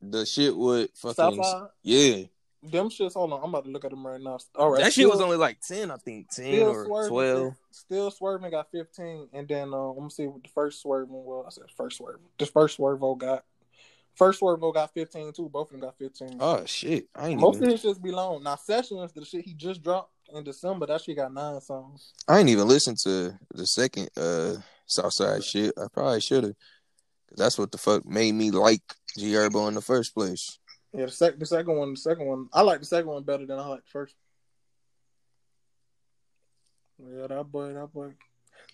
the shit with fucking Southside? yeah. Them shits. Hold on, I'm about to look at them right now. All right, that still, shit was only like ten, I think, ten or swerving, twelve. Still swerving got fifteen, and then uh, I'm gonna see what the first swerving. was. I said first swerving. The first swervo got First Swervo got 15 too. Both of them got 15. Oh shit! I ain't Most even... of his just be long. Now Sessions, the shit he just dropped in December, that shit got nine songs. I ain't even listened to the second uh Southside shit. I probably should have. Cause that's what the fuck made me like G Herbo in the first place. Yeah, the second, the second one, the second one. I like the second one better than I like the first. Yeah, that boy, that boy.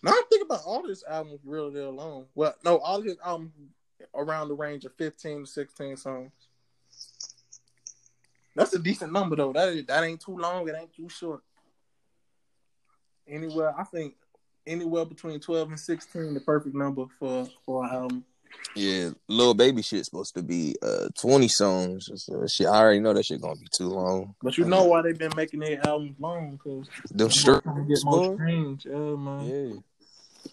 Now I think about all this album really, long. Well, no, all his albums around the range of fifteen to sixteen songs. That's a decent number though. That that ain't too long. It ain't too short. Anywhere, I think anywhere between twelve and sixteen, the perfect number for for an album. Yeah, little baby shit's supposed to be uh twenty songs. So shit, I already know that shit gonna be too long. But you know why they've been making their albums long? Because them straight get more streams. Yeah, man. Yeah.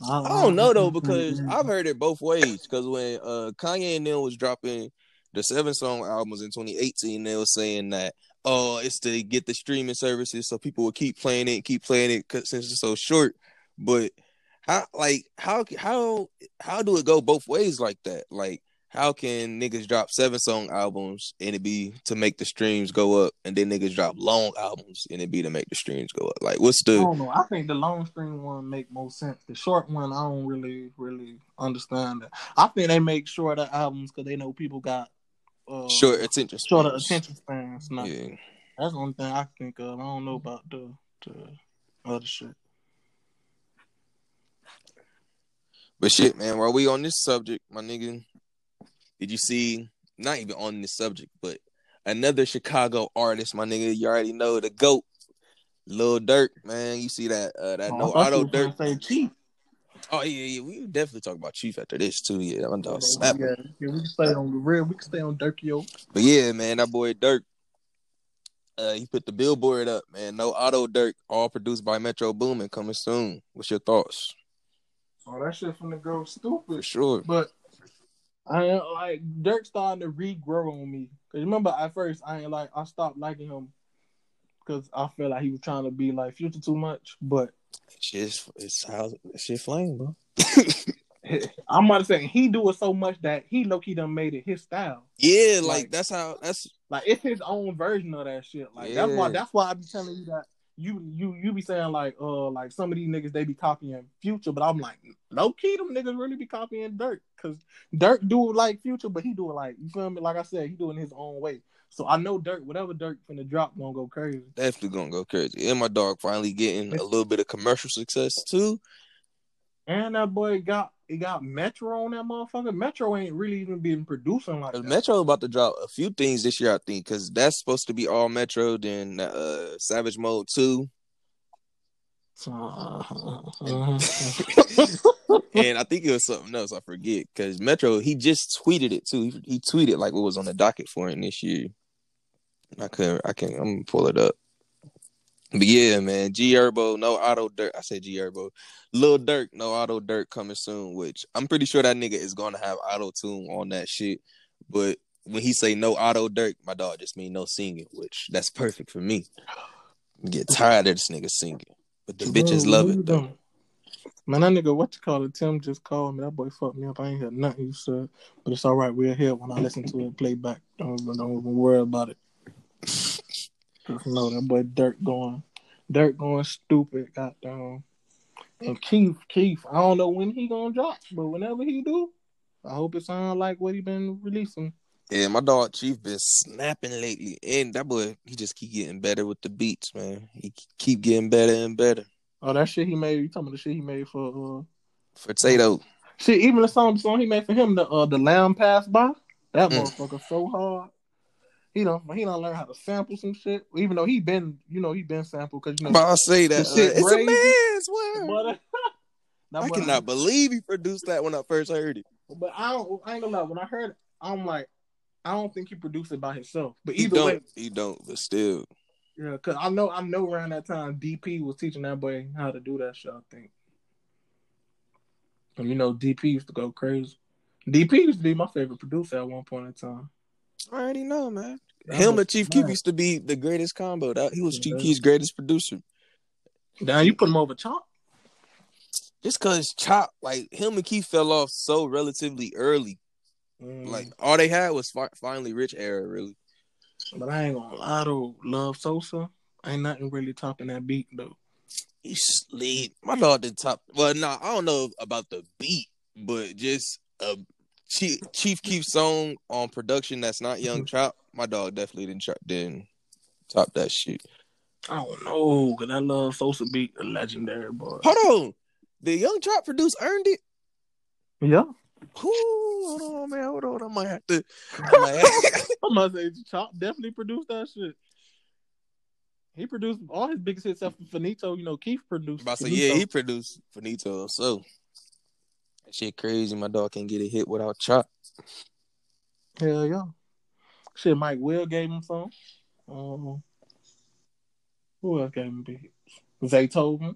I, I don't know though because I've heard it both ways. Because when uh Kanye and them was dropping the seven song albums in 2018, they were saying that oh, it's to get the streaming services so people will keep playing it, keep playing it since it's so short. But how like how how how do it go both ways like that? Like how can niggas drop seven song albums and it be to make the streams go up, and then niggas drop long albums and it be to make the streams go up? Like, what's the? I don't know. I think the long stream one make more sense. The short one, I don't really, really understand that. I think they make shorter albums because they know people got uh, short attention, spans. shorter attention spans. Not, yeah, that's the only thing I think of. I don't know about the the other shit. But shit, man, while we on this subject, my nigga, did you see? Not even on this subject, but another Chicago artist, my nigga. You already know the goat, Lil Durk, man. You see that? Uh, that oh, no auto Durk. Say Chief. Oh yeah, yeah. We definitely talk about Chief after this too. Yeah, my dog snap. Yeah, yeah, we can stay on the real. We can stay on Durk, yo. But yeah, man, that boy Durk. Uh, he put the billboard up, man. No auto Durk, all produced by Metro Boomin, coming soon. What's your thoughts? Oh, that shit finna go stupid. For sure. But I ain't like Durk starting to regrow on me. Cause remember at first I ain't like I stopped liking him because I felt like he was trying to be like future too much. But it's just it's how shit flame, bro. I'm about to say he do it so much that he low key done made it his style. Yeah, like, like, that's how that's like it's his own version of that shit. Like yeah. that's why that's why I be telling you that you you you be saying like uh like some of these niggas they be copying Future, but I'm like low key them niggas really be copying Durk because Durk do it like Future, but he do it like you feel me? Like I said, he doing his own way. So I know Durk, whatever Durk finna drop, gonna go crazy. Definitely gonna go crazy. And my dog finally getting a little bit of commercial success too. And that boy got he got Metro on that motherfucker. Metro ain't really even been producing like that. Metro about to drop a few things this year, I think, because that's supposed to be all Metro. Then uh, Savage Mode Two. and I think it was something else. I forget because Metro he just tweeted it too. He, he tweeted like what was on the docket for him this year. I couldn't. I can't. I'm gonna pull it up. But yeah, man, G Herbo, no auto Durk. I said G Herbo, Lil Durk, no auto Durk coming soon. Which I'm pretty sure that nigga is gonna have auto tune on that shit. But when he say no auto Durk, my dog just mean no singing, which that's perfect for me. Get tired of this nigga singing, but the bitches love it though. Man, that nigga, what you call it? Tim just called me. That boy fucked me up. I ain't heard nothing you said, but it's all right. We're here when I listen to it playback. Don't, don't even worry about it. Know that boy Durk going, Durk going stupid. Goddamn. And Keef, Keef, I don't know when he gonna drop, but whenever he do, I hope it sound like what he been releasing. Yeah, my dog Chief been snapping lately, and that boy he just keep getting better with the beats, man. He keep getting better and better. Oh, that shit he made. You talking about the shit he made for uh for Tadoe? Shit, even the song, the song he made for him, the uh, the lamb passed by. That mm. motherfucker so hard. He don't he don't learn how to sample some shit. Even though he been you know he been sampled because you know. But I say that uh, it's a man's word. But, uh, I cannot believe he produced that when I first heard it. But I don't. I ain't gonna lie. When I heard it, I'm like, I don't think he produced it by himself. But either he way, he don't. But still, yeah, because I know I know around that time DP was teaching that boy how to do that shit. I think, and you know DP used to go crazy. DP used to be my favorite producer at one point in time. I already know, man. That Him and Chief Keef used to be the greatest combo. That he was Chief Keef's greatest producer. Now you put him over Chop. Just cause Chop, like him and Keef fell off so relatively early. Mm. Like all they had was fi- finally rich era, really. But I ain't gonna lie to Love Sosa. Ain't nothing really topping that beat though. He sleep. My dog did top. Well, nah, I don't know about the beat, but just a Chief, Chief Keef song on production that's not Young mm-hmm. Chop. My dog definitely didn't chop, didn't top that shit. I don't know, cause I love Sosa beat a legendary boy. Hold on, the Young Chop produce earned it. Yeah. Ooh, hold on, man. Hold on. I might have to. I might, have, I might say Chop definitely produced that shit. He produced all his biggest hits after Faneto. You know, Keef produced. About to say, yeah, he produced Faneto. So that shit crazy. My dog can't get a hit without Chop. Hell yeah. Shit, Mike Will gave him some. Um, who else gave him beats? Zaytoven.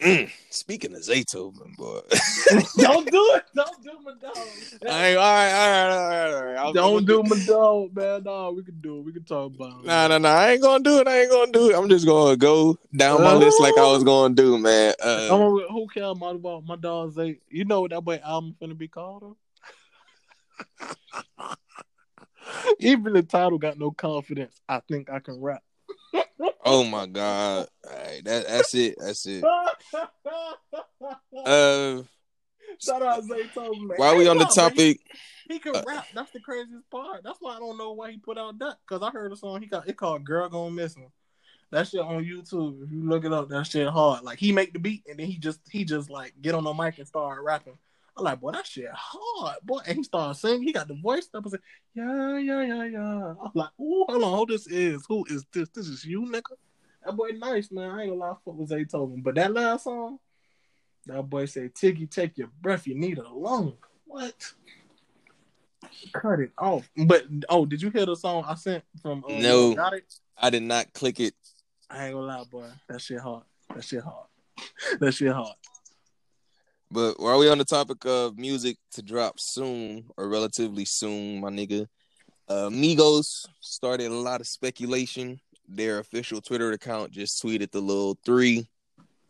Mm, speaking of Zaytoven, boy. don't do it. Don't do my dog. All right, all right, all right, all right. Don't do my dog, man. No, we can do it. We can talk about it. Nah, nah, nah. I ain't gonna do it. I ain't gonna do it. I'm just gonna go down my uh, list like I was gonna do, man. Uh, who cares about my dog Zay? You know what that boy album finna be called? Even the title got no confidence. I think I can rap oh my god! Right, that, that's it. That's it. Uh, Shout out Zaytoven, man. While we on the topic, he, he can uh, rap. That's the craziest part. That's why I don't know why he put out that. Cause I heard a song he got it called "Girl Gone Missing." That shit on YouTube. If you look it up, that shit hard. Like he make the beat and then he just he just like get on the mic and start rapping. I'm like, boy, that shit hard, boy. And he started singing. He got the voice up and said, yeah, yeah, yeah, yeah. I'm like, ooh, hold on, who this is? Who is this? This is you, nigga. That boy nice, man. I ain't gonna lie, fuck what Zay told him. But that last song, that boy said, Tiggy, take your breath, you need a lung. What? Cut it off. But oh, did you hear the song I sent from uh, No got it? I did not click it. I ain't gonna lie, boy. That shit hard. That shit hard. that shit hard. But while we on the topic of music to drop soon or relatively soon, my nigga, uh, Migos started a lot of speculation. Their official Twitter account just tweeted the little three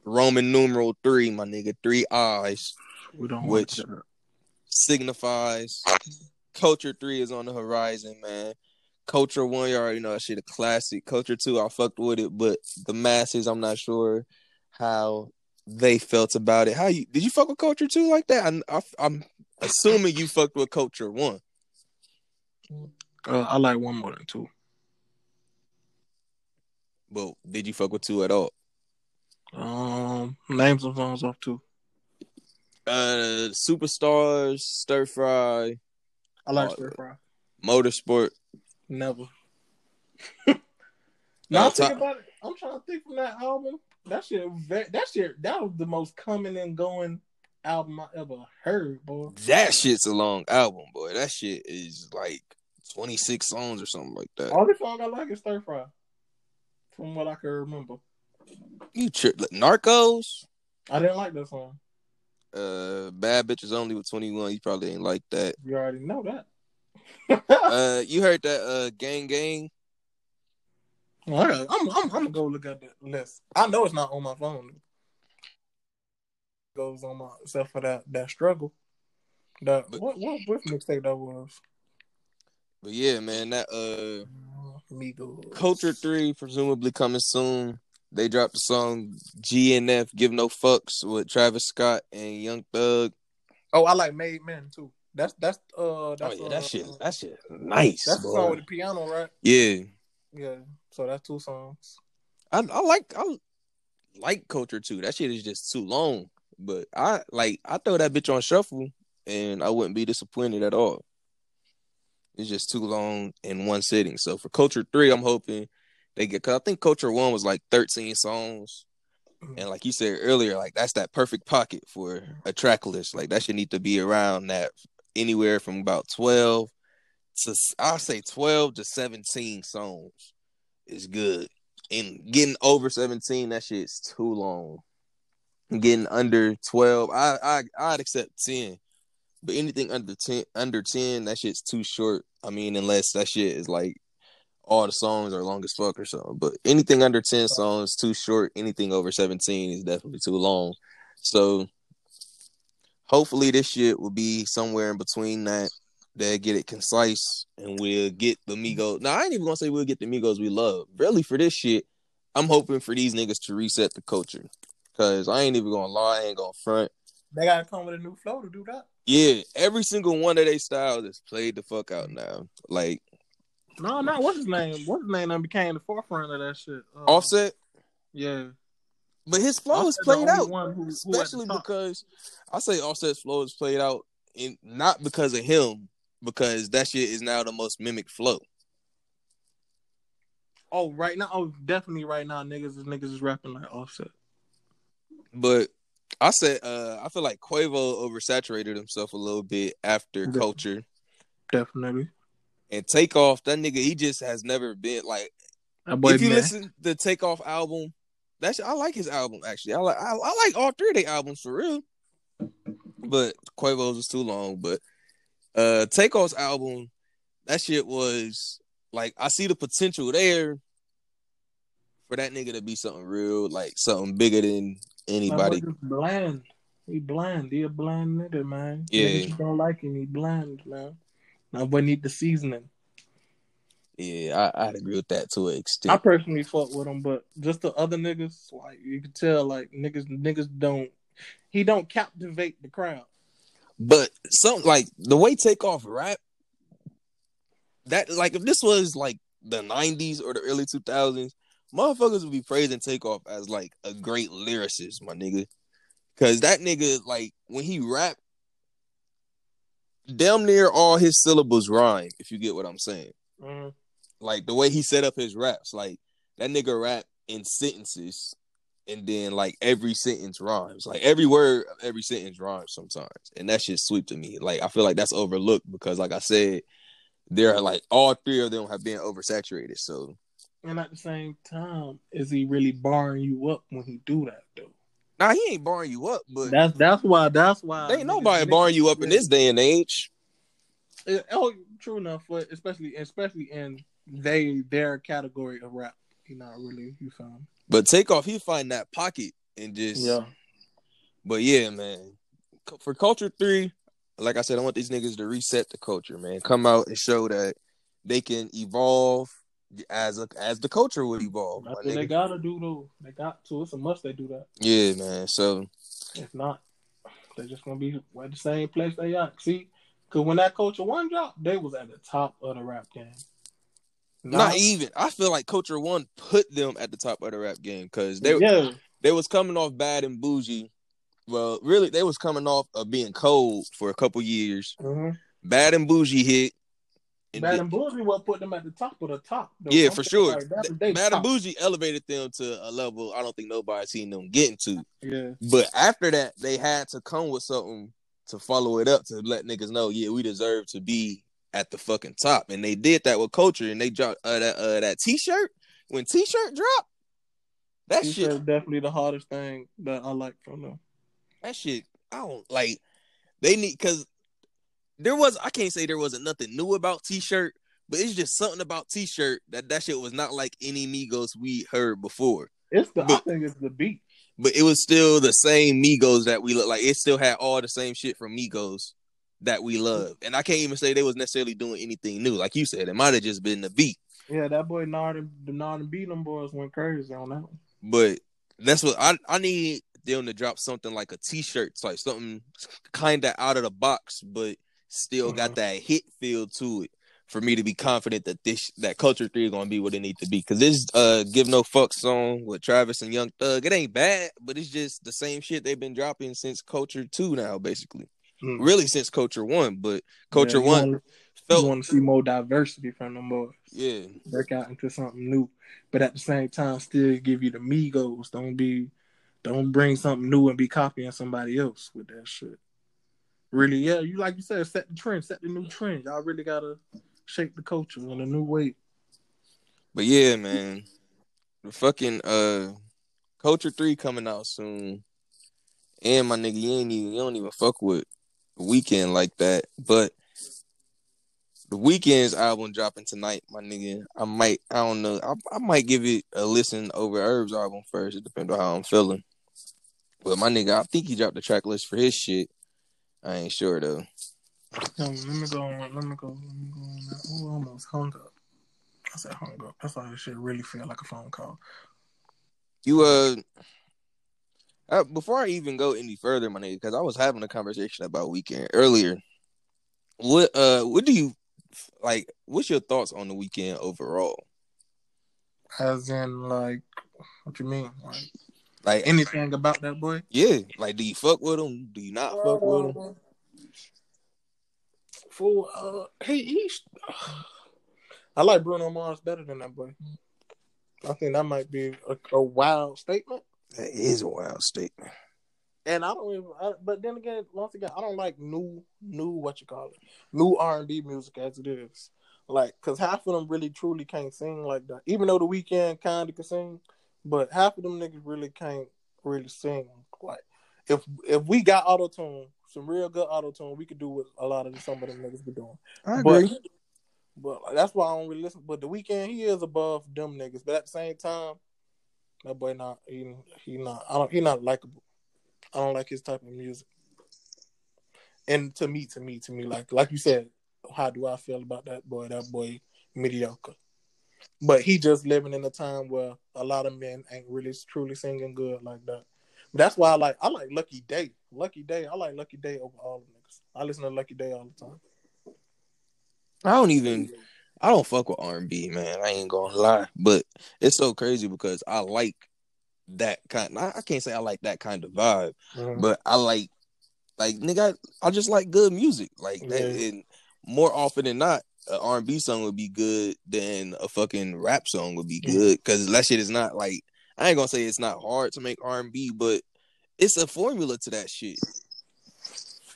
Roman numeral three, my nigga, three eyes, which signifies Culture three is on the horizon, man. Culture one, you already know that shit a classic. Culture two, I fucked with it, but the masses, I'm not sure how they felt about it. How you did you fuck with Culture Two like that? I, I, am assuming you fucked with Culture One. Uh, I like one more than two. But did you fuck with two at all? Um, name some songs off two. Uh, superstars, stir fry. I like uh, stir fry. Motorsport. Never. now uh, about it. I'm trying to think from that album that shit, that shit, that was the most coming and going album I ever heard, boy. That shit's a long album, boy. That shit is like 26 songs or something like that. Only song I like is Stir Fry, from what I can remember. You trip, Narcos. I didn't like that song. Uh, Bad Bitches Only with 21. You probably ain't like that. You already know that. uh, you heard that uh, Gang Gang well, I'm, I'm, I'm gonna go look at that list. I know it's not on my phone. goes on my except for that that struggle. That But- what what what mixtape that was? But yeah, man, that uh Migos. Culture Three presumably coming soon. They dropped the song GNF Give No Fucks with Travis Scott and Young Thug. Oh, I like Made Men too. That's that's uh that's oh yeah, uh, that shit, that shit, nice. That's the boy. song with the piano, right? Yeah, Yeah. So that's two songs. I I like I like Culture Two. That shit is just too long. But I like I throw that bitch on shuffle and I wouldn't be disappointed at all. It's just too long in one sitting. So for Culture Three, I'm hoping they get. Cause I think Culture One was like 13 songs, mm-hmm. and like you said earlier, like that's that perfect pocket for a track list. Like that should need to be around that anywhere from about 12 to I'll say 12 to 17 songs is good. And getting over 17, that shit's too long. Getting under 12, I I I'd accept 10. But anything under 10 under 10, that shit's too short. I mean, unless that shit is like all the songs are long as fuck or something. But anything under 10 songs too short. Anything over 17 is definitely too long. So hopefully this shit will be somewhere in between that. They get it concise and we'll get the Migos. Now I ain't even gonna say we'll get the Migos we love. Really for this shit, I'm hoping for these niggas to reset the culture. Cause I ain't even gonna lie, I ain't gonna front. They gotta come with a new flow to do that. Yeah, every single one of their styles is played the fuck out now. Like No, not what's his name? What's his name that became the forefront of that shit? Uh, Offset, Yeah. but his flow is Offset the played out. one who- who at the especially top. because I say Offset's flow is played out in not because of him, because that shit is now the most mimic flow. Oh, right now, oh, definitely right now, niggas is niggas is rapping like Offset. But I said uh I feel like Quavo oversaturated himself a little bit after Yeah. culture. Definitely. And Takeoff, that nigga, he just has never been like if you man. listen to the Takeoff album, that's I like his album actually. I like I, I like all three of their albums for real. But Quavo's was too long. But uh Takeoff's album, that shit was like I see the potential there for that nigga to be something real, like something bigger than anybody. Bland. He bland. He a bland nigga, man. Yeah. Just don't like him. He bland, man. That boy need the seasoning. Yeah, I, I'd agree with that to an I personally fuck with him, but just the other niggas, like you can tell, like niggas, niggas don't. He don't captivate the crowd. But some like the way Takeoff rap, that like if this was like the '90s or the early 2000s, motherfuckers would be praising Takeoff as like a great lyricist, my nigga. Cause that nigga, like when he rap, damn near all his syllables rhyme. If you get what I'm saying, Mhm. like the way he set up his raps, like that nigga rap in sentences, and then like every sentence rhymes. Like every word of every sentence rhymes sometimes, and that shit's sweet to me. Like I feel like that's overlooked because, like I said, there are like all three of them have been oversaturated. So And at the same time, is he really barring you up when he do that though? now he ain't barring you up, but That's that's why that's why ain't nobody niggas- barring you up in this day and age. Yeah, Oh, true enough, but especially especially in they their category of rap, you know, really you found. But Takeoff, he find that pocket and just yeah. But yeah, man. For Culture 3, like I said, I want these niggas to reset the culture, man. Come out and show that they can evolve as a, as the culture would evolve. That's my what they gotta do though. They got to. It's a must. They do that. Yeah, man. So If not, they're just gonna be at the same place they are. See, because when that Culture One dropped, they was at the top of the rap game. Now- not even. I feel like Culture One put them at the top of the rap game because they yeah, they was coming off bad and bougie. Well, really, they was coming off of being cold for a couple years. mm-hmm. Bad and bougie hit. and Bad and Bougie what put them at the top of the top. though. Yeah, I'm for sure. like, that- Th- they Bad and. Bougie elevated them to a level I don't think nobody's seen them getting to. Yeah, But after that, they had to come with something to follow it up to let niggas know, yeah, we deserve to be at the fucking top. And they did that with culture and they dropped uh, that uh, that t-shirt. When t-shirt dropped, that He shit definitely the hardest thing that I like from them. that shit, I don't like they need cause there was I can't say there wasn't nothing new about t-shirt, but it's just something about t-shirt that that shit was not like any Migos we heard before. It's the but, I think it's the beat. But it was still the same Migos that we look like. It still had all the same shit from Migos that we love. And I can't even say they was necessarily doing anything new. Like you said, it might have just been the beat. Yeah, that boy Nard the Nard and B them boys went crazy on that one. But that's what I I need them to drop something like a t-shirt type, something kind of out of the box, but still mm-hmm. got that hit feel to it for me to be confident that this that Culture Three is gonna be what it need to be. Cause this uh Give No Fuck song with Travis and Young Thug, it ain't bad, but it's just the same shit they've been dropping since Culture Two now, basically. Mm. Really since Culture One, but Culture yeah, One wanna, felt want to see more diversity from them boys. Yeah, break out into something new, but at the same time, still give you the Migos. Don't be, don't bring something new and be copying somebody else with that shit. Really, yeah, you like you said, set the trend, set the new trend. Y'all really gotta shape the culture in a new way. But yeah, man, the fucking uh, Culture Three coming out soon, and my nigga, you ain't even you don't even fuck with Weeknd like that, but the Weeknd's album dropping tonight, my nigga. I might, I don't know, I, I might give it a listen over Herb's album first. It depends on how I'm feeling. But my nigga, I think he dropped the track list for his shit. I ain't sure though. let me go on. Let me go. Let me go on. Oh, almost hung up. I said hung up. That's why this shit really feel like a phone call. You uh, uh before I even go any further, my nigga, because I was having a conversation about Weeknd earlier. What uh, what do you like? What's your thoughts on the Weeknd overall? As in, like, what you mean? Like, like anything about that boy? Yeah. Like, do you fuck with him? Do you not fuck with him? Fool, uh, he he. I like Bruno Mars better than that boy. I think that might be a, a wild statement. That is a wild statement. And I don't even. I, but then again, once again, I don't like new, new what you call it, new R and B music as it is. Like, cause half of them really truly can't sing like that. Even though the Weeknd kind of can sing, but half of them niggas really can't really sing. Like, if if we got auto tune, some real good auto tune, we could do what a lot of some of them niggas be doing. I agree. But, but that's why I don't really listen. But the Weeknd he is above them niggas. But at the same time, that boy not he he not I don't he not likable. I don't like his type of music. And to me, to me, to me, like like you said, how do I feel about that boy? That boy mediocre. But he just living in a time where a lot of men ain't really truly singing good like that. That's why I like I like Lucky Daye. Lucky Daye, I like Lucky Daye over all the niggas. I listen to Lucky Daye all the time. I don't even I don't fuck with R and B, man. I ain't gonna lie. But it's so crazy because I like that kind I, I can't say I like that kind of vibe, mm-hmm. but I like like nigga I, I, just like good music. Like yeah. that and more often than not, an R and B song would be good than a fucking rap song would be good because that shit is not like I ain't gonna say it's not hard to make R and B, but it's a formula to that shit.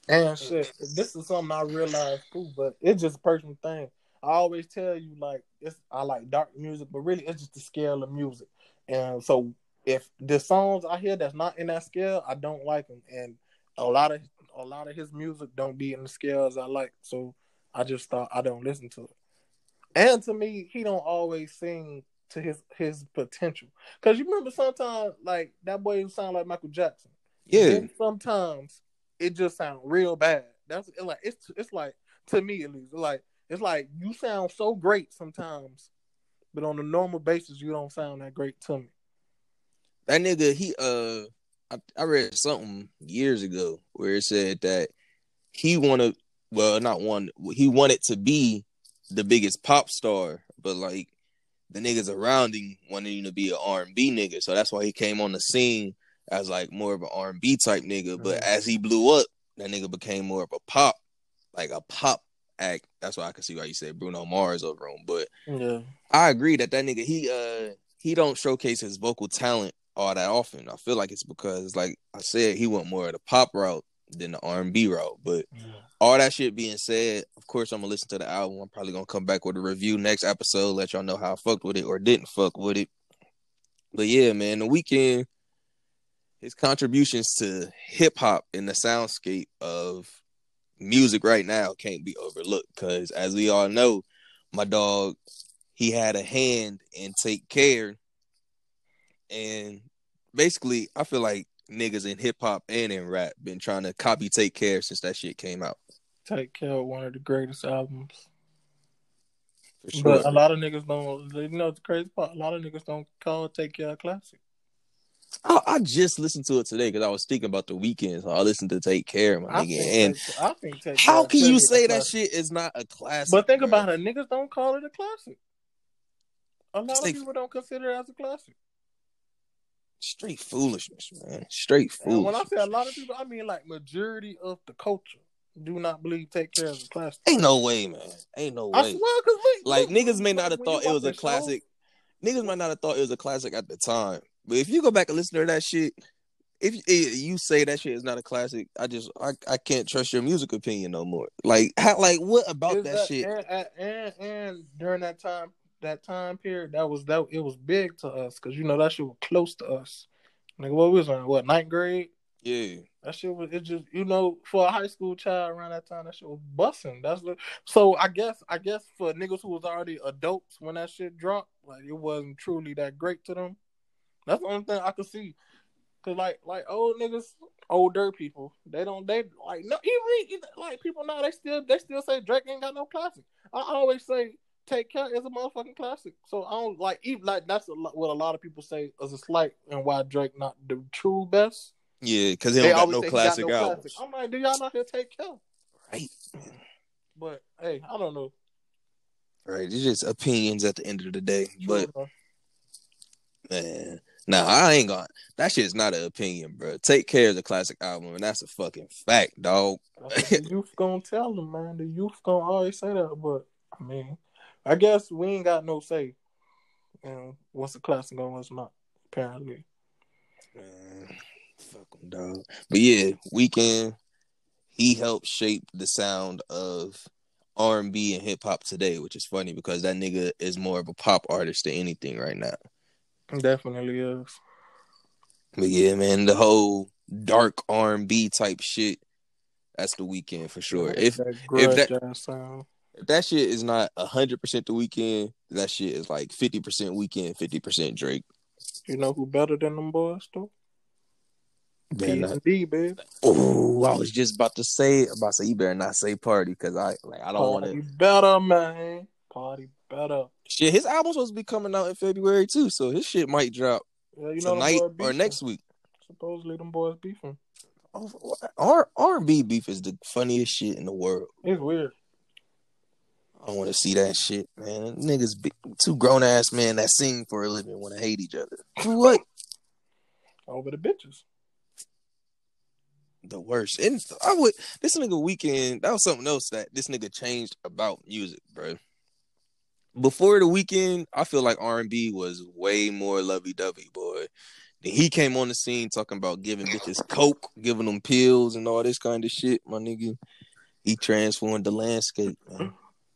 And shit, this is something I realized too, but it's just a personal thing. I always tell you like it's I like dark music, but really it's just the scale of music. And so if the songs I hear that's not in that scale, I don't like them. And a lot of a lot of his music don't be in the scales I like. So I just thought I don't listen to it. And to me, he don't always sing to his his potential. Cause you remember sometimes like that boy sound like Michael Jackson. Yeah. sometimes it just sound real bad. That's it, like it's it's like to me at least like it's like you sound so great sometimes, but on a normal basis you don't sound that great to me. That nigga, he uh, I, I read something years ago where it said that he wanted, well, not one, he wanted to be the biggest pop star, but like the niggas around him wanted him to be an R and B nigga, so that's why he came on the scene as like more of an R and B type nigga. But as he blew up, that nigga became more of a pop, like a pop act. That's why I can see why you said Bruno Mars over him. But yeah, I agree that that nigga he uh he don't showcase his vocal talent all that often. I feel like it's because, like I said, he went more of the pop route than the R and B route. But yeah. all that shit being said, of course I'm gonna listen to the album. I'm probably gonna come back with a review next episode, let y'all know how I fucked with it or didn't fuck with it. But yeah, man, the Weeknd his contributions to hip hop in the soundscape of music right now can't be overlooked because as we all know, my dog, he had a hand in take care and basically, I feel like niggas in hip hop and in rap been trying to copy Take Care since that shit came out. Take Care, one of the greatest albums. For But a lot of niggas don't. You know the crazy part. A lot of niggas don't call Take Care a classic. I, I just listened to it today because I was thinking about the Weeknd, so I listened to Take Care, my I nigga. And Take- I think Take how can you say that shit is not a classic? But think bro? about it, niggas don't call it a classic. A lot They- of people don't consider it as a classic. Straight foolishness, man. Straight And when I say a lot of people, I mean like majority of the culture do not believe Take Care is a classic. Ain't no way, man. Ain't no way. I swear, cause wait, Like niggas may not have thought it was a the show- classic. Niggas might not have thought it was a classic at the time. But if you go back and listen to that shit, if you, eh, you say that shit is not a classic, I just I, I can't trust your music opinion no more. Like how like what about is that, shit? And, and, and during that time, that time period, that was that it was big to us because you know that shit was close to us. Like what was in what ninth grade? Yeah. That shit was it just you know for a high school child around that time that shit was busting. That's so I guess I guess for niggas who was already adults when that shit dropped, like it wasn't truly that great to them. That's the only thing I could see. Cause like like old niggas, older people, they don't they like no even, even like people now they still they still say Drake ain't got no classic. I always say Take Care is a motherfucking classic. So I don't like even like that's a lot, what a lot of people say is a slight and why Drake not the true best. Yeah, because he don't got no he classic got no albums. classic. I'm like, do y'all not hear Take Care? Right. But hey, I don't know. Right. It's just opinions at the end of the day. But man, nah, I ain't gonna that shit's not an opinion, bro. Take Care is a classic album, and that's a fucking fact, dog. bro. That's what the youth gonna tell them, man. The youth gonna always say that. But I mean, I guess we ain't got no say. And what's a classic and what's not? Apparently. Man, fuck him, dog. But yeah, Weeknd. He helped shape the sound of R and B and hip hop today, which is funny because that nigga is more of a pop artist than anything right now. Definitely is. But yeah, man, the whole dark R and B type shit. That's the Weeknd for sure. If that if that- sound. if that shit is not hundred percent the Weeknd, that shit is like fifty percent Weeknd, fifty percent Drake. You know who better than them boys though? Better P not- and D, baby. Oh, I was just about to say, about to say, you better not say party because I like I don't want to. better, man. Party better. Shit, his album's supposed to be coming out in February too, so his shit might drop Yeah, you know tonight or next week. Supposedly them boys beefing. Oh, R R and B beef is the funniest shit in the world. It's weird. I want to see that shit, man. Niggas, be, two grown ass men that sing for a living want to hate each other. What? Over the bitches. the worst. And I would this nigga Weeknd, that was something else that this nigga changed about music, bro. Before the Weeknd, I feel like R and B was way more lovey dovey, boy. Then he came on the scene talking about giving bitches coke, giving them pills and all this kind of shit, my nigga. He transformed the landscape, man.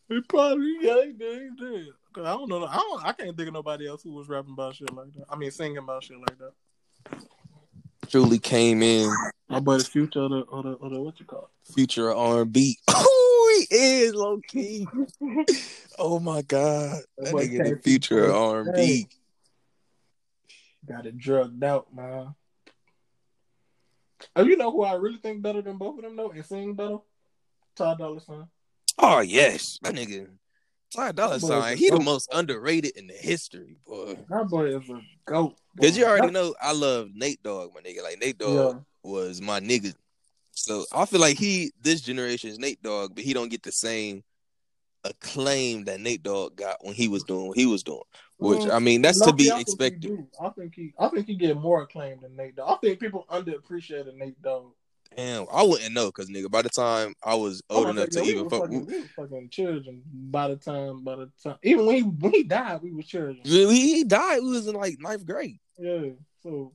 He probably yeah, he did. He did. 'Cause I don't know. I don't. I can't think of nobody else who was rapping about shit like that. I mean, singing about shit like that. Truly came in My buddy's future or the or the, or the what you call it? future R and B. Oh, he is low key. Oh my god, oh That that boy nigga the future R and B. Got it drugged out, man. Oh, you know who I really think better than both of them though, and sing better? Ty Dolla Sign. Oh yes, that nigga. Ty Dolla Sign, he the most underrated in the history, boy. That boy is a goat. Cause you already know I love Nate Dogg, my nigga. Like Nate Dogg Yeah. was my nigga. So I feel like he this generation's Nate Dogg, but he don't get the same acclaim that Nate Dogg got when he was doing what he was doing. Which Mm, I mean, that's No, to be I think expected. do. I think he, I think he get more acclaim than Nate Dogg. I think people underappreciated Nate Dogg. Damn, I wouldn't know because nigga, by the time I was old I'm enough like, to even we fuck, fucking, we fucking children. By the time, by the time, even when he when he died, we were children. he, he died. We was in like ninth grade. Yeah, so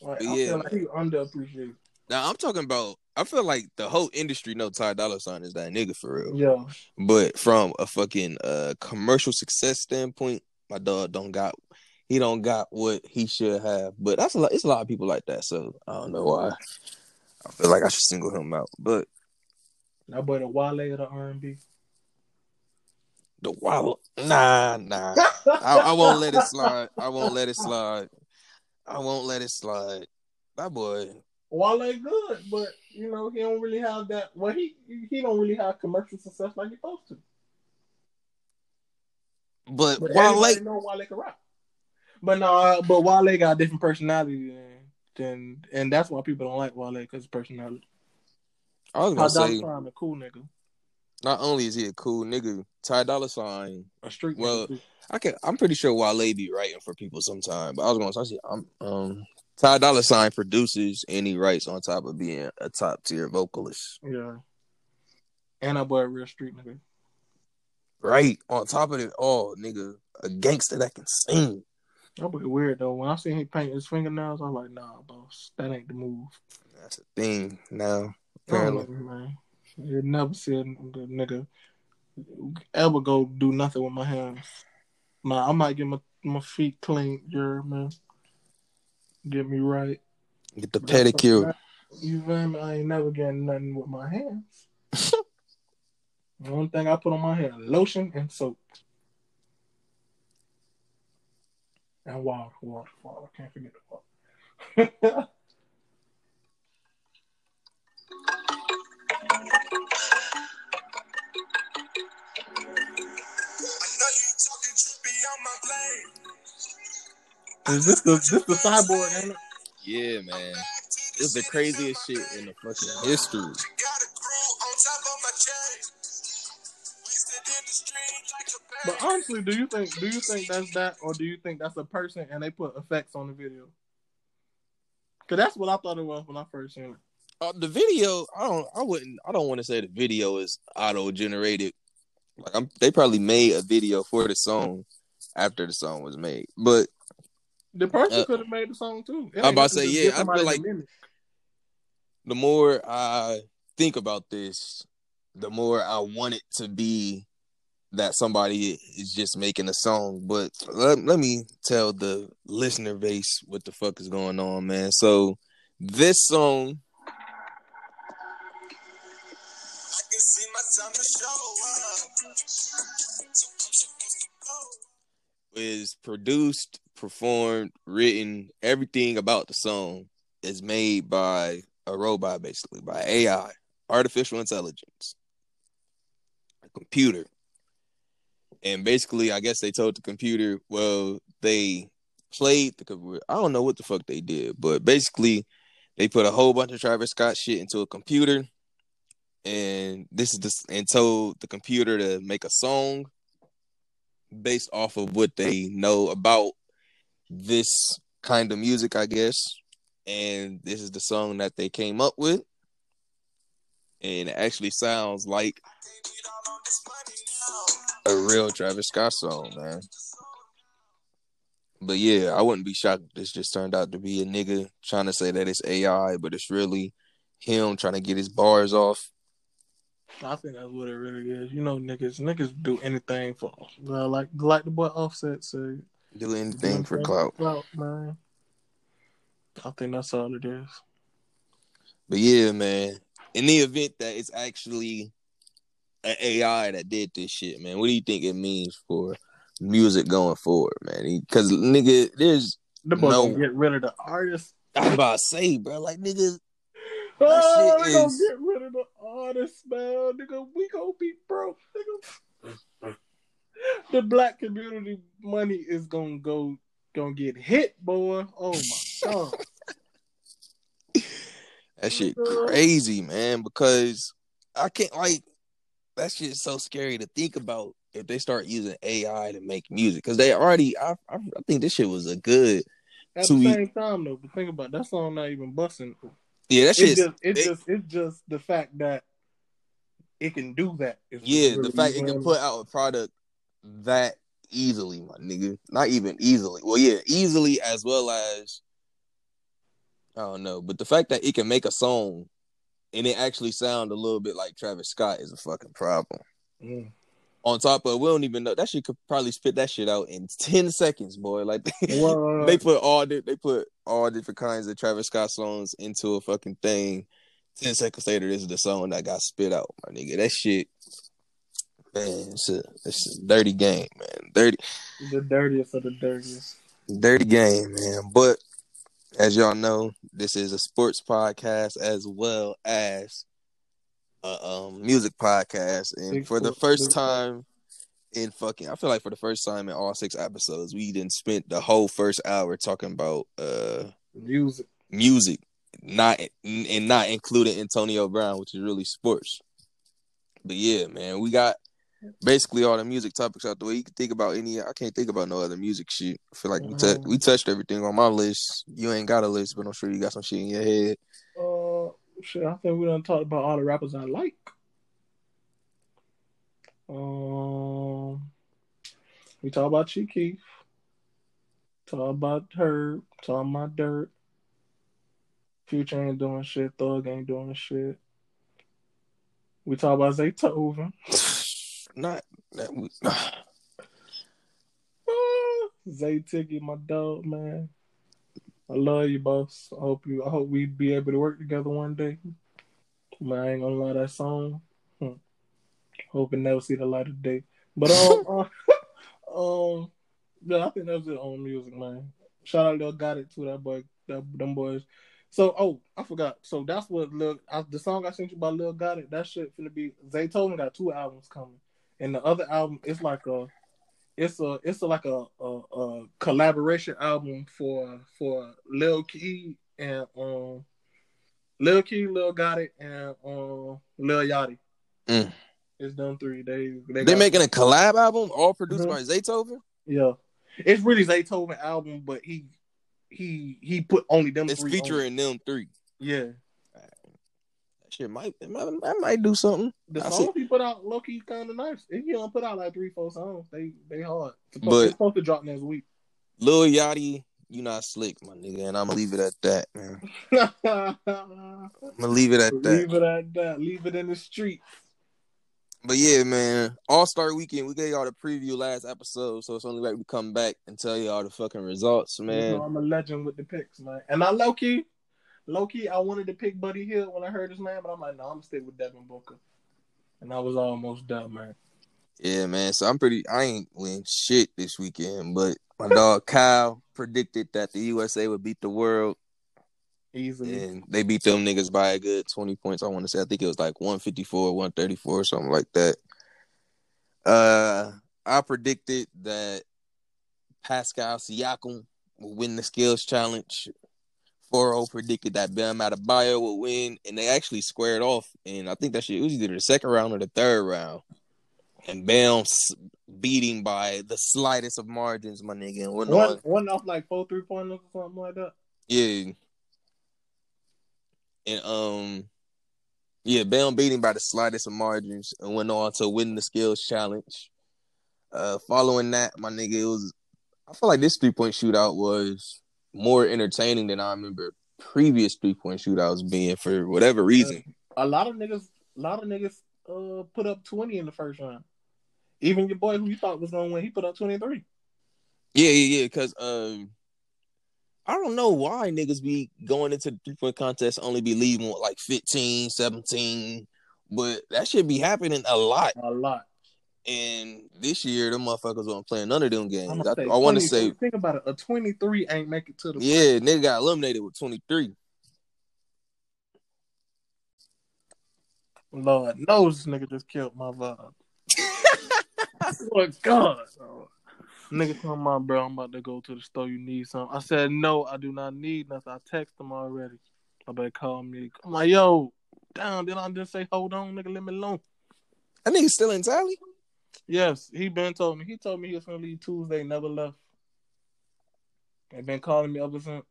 like, I Yeah, feel like he underappreciated. Now I'm talking about. I feel like the whole industry know Ty Dolla Sign is that nigga for real. Yeah, But from a fucking uh commercial success standpoint, my dog don't got he don't got what he should have. But that's a lot it's a lot of people like that, so I don't know why. I feel like I should single him out. But that boy the Wale of the R and B. The Wale, nah, nah. I, I won't let it slide. I won't let it slide. I won't let it slide. That boy. Wale good, but you know he don't really have that. Well, he he don't really have commercial success like he's supposed to. But, But Wale, know Wale can rap. But no, but Wale got a different personality than, than and that's why people don't like Wale because his personality. I was gonna Dollar say, Sign a cool nigga, not only is he a cool nigga, Ty Dolla Sign. a street Well, nigga. I can. I'm pretty sure Wale be writing for people sometime. But I was gonna say, I'm um. Ty Dolla Sign produces and he writes on top of being a top tier vocalist. Yeah. And I boy a real street nigga. Right on top of it all, nigga, a gangster that can sing. That would be weird though. When I seen him paint his fingernails, I'm like, nah, boss, that ain't the move. That's a thing now. Apparently, know, man. You never seen the nigga ever go do nothing with my hands. Nah, I might get my, my feet clean, yeah, man. Get me right. get the But that's pedicure. okay. You feel me? I ain't never getting nothing with my hands. the only thing I put on my hair, lotion and soap. And water, water, water. I can't forget the water. Is this the this the cyborg, ain't it? Yeah, man. It's the craziest shit in the fucking history. But honestly, do you think do you think that's that, or do you think that's a person and they put effects on the video? Cause that's what I thought it was when I first seen it. Uh, the video, I don't, I wouldn't, I don't want to say the video is auto generated. Like I'm, they probably made a video for the song after the song was made. But The person Uh, could have made the song too. It I'm about to say, just yeah, I somebody feel like- mimic. the more I think about this, the more I want it to be that somebody is just making a song. But let, let me tell the listener base what the fuck is going on, man. So this song is produced, performed, written, everything about the song is made by a robot, basically, by AI, artificial intelligence, a computer. And basically, I guess they told the computer, well, they played the computer. I don't know what the fuck they did, but basically, they put a whole bunch of Travis Scott shit into a computer. And this is this, and told the computer to make a song based off of what they know about this kind of music, I guess. And this is the song that they came up with. And it actually sounds like a real Travis Scott song, man. But yeah, I wouldn't be shocked if this just turned out to be a nigga trying to say that it's AI, but it's really him trying to get his bars off. I think that's what it really is. You know, niggas, niggas do anything for well, like like the boy Offset said. Do anything for clout. clout, man. I think that's all it is. But yeah, man. In the event that it's actually an AI that did this shit, man, what do you think it means for music going forward, man? Because nigga, there's The boy No. gonna get rid of the artist. I'm about to say, bro, like nigga, Oh, shit they gonna is- get rid of the artist, man. Nigga, we gonna be broke. Nigga. the black community money is gonna go gonna get hit, boy. Oh my god. that shit crazy, man. Because I can't like that shit's so scary to think about if they start using AI to make music. Because they already, I, I, I think this shit was a good. At the same time though, but think about it, that song not even busting. Yeah, that It's just it's they- just it's just the fact that it can do that. is Yeah, really the fact it can put out a product that easily, my nigga. Not even easily. Well, yeah, easily as well as I don't know, but the fact that it can make a song and it actually sound a little bit like Travis Scott is a fucking problem. Mm. On top of we don't even know that shit could probably spit that shit out in ten seconds, boy. Like they put all they put all different kinds of Travis Scott songs into a fucking thing. Ten seconds later, this is the song that got spit out, my nigga. That shit, it's a it's a dirty game, man. Dirty. The dirtiest of the dirtiest. Dirty game, man. But as y'all know, this is a sports podcast as well as a um, music podcast. And for the first time in fucking, I feel like for the first time in all six episodes, we didn't spend the whole first hour talking about uh music, music, not and not including Antonio Brown, which is really sports. But yeah, man, we got basically all the music topics out the way. You can think about any. I can't think about no other music shit. I feel like mm-hmm. we, t- we touched everything on my list. You ain't got a list, but I'm sure you got some shit in your head. Uh, shit. I think we done talked about all the rappers I like. Um, we talk about Chief Keef. Talk about her. Talk about Durk. Future ain't doing shit. Thug ain't doing shit. We talk about Zaytoven. not that we. Zay Ticky, my dog, man. I love you, boss. I hope you. I hope we be able to work together one day. Man, I ain't gonna lie, that song. Hmm. Hope it never see the light of day. But um, uh, um, yeah, I think that's it on music, man. Shout out Lil Gotit to that boy, that them boys. So, oh, I forgot. So that's what Lil, I, the song I sent you by Lil Gotit. That shit finna be. Zaytoven got two albums coming and the other album is like a it's a it's a, like a, a, a collaboration album for for Lil Keed and um Lil Keed, Lil Gotit, and um Lil Yachty. Mm. It's done three. days. they, they making a collab album, all produced mm-hmm. by Zaytoven. Yeah, it's really Zaytoven album, but he he he put only them. It's featuring them three. Yeah, shit might, might I might do something. The I songs he put out, low key, kind of nice. If he don't put out like three, four songs. They they hard. It's supposed, but supposed to drop next week. Lil Yachty, you not slick, my nigga, and I'm gonna leave it at that, man. I'm gonna leave it at that. Leave it at that. Leave it in the street. But yeah, man, All Star Weekend. We gave y'all the preview last episode, so it's only right we come back and tell y'all the fucking results, man. You know, I'm a legend with the picks, man. And I low key, low key, I wanted to pick Buddy Hield when I heard his name, but I'm like, no, I'm gonna stay with Devin Booker. And I was almost done, man. Yeah, man. So I'm pretty. I ain't win shit this weekend, but my dog Kyle predicted that the USA would beat the world easily, and they beat them niggas by a good 20 points. I want to say. I think it was like 154, 134, something like that. Uh, I predicted that Pascal Siakam will win the skills challenge. 4 predicted that Bam Adebayo would win, and they actually squared off. And I think that shit was either the second round or the third round. And Bam beating by the slightest of margins, my nigga. And one, on, one off like four three pointers or something like that. Yeah. And um, yeah, Bam beating by the slightest of margins and went on to win the skills challenge. Uh, following that, my nigga, it was. I feel like this three point shootout was more entertaining than I remember previous three point shootouts being for whatever reason. A lot of niggas, a lot of niggas, uh, put up twenty in the first round. Even your boy who you thought was gonna win, he put up twenty three. Yeah, yeah, yeah. Because um, I don't know why niggas be going into the three point contest only be leaving with like 15, 17, but that should be happening a lot. A lot. And this year, the motherfuckers won't playing none of them games. I, I want to say, think about it. A twenty three ain't make it to the. Yeah, nigga got eliminated with twenty three. Lord knows, nigga just killed my vibe. Lord God, nigga, come on, bro. I'm about to go to the store. You need something? I said no. I do not need nothing. I text him already. I better call me. I'm like, yo, down. Then I just say, hold on, nigga, let me alone. That nigga still in Tally. Yes, he been told me. He told me he was gonna leave Tuesday, never left. And been calling me ever since.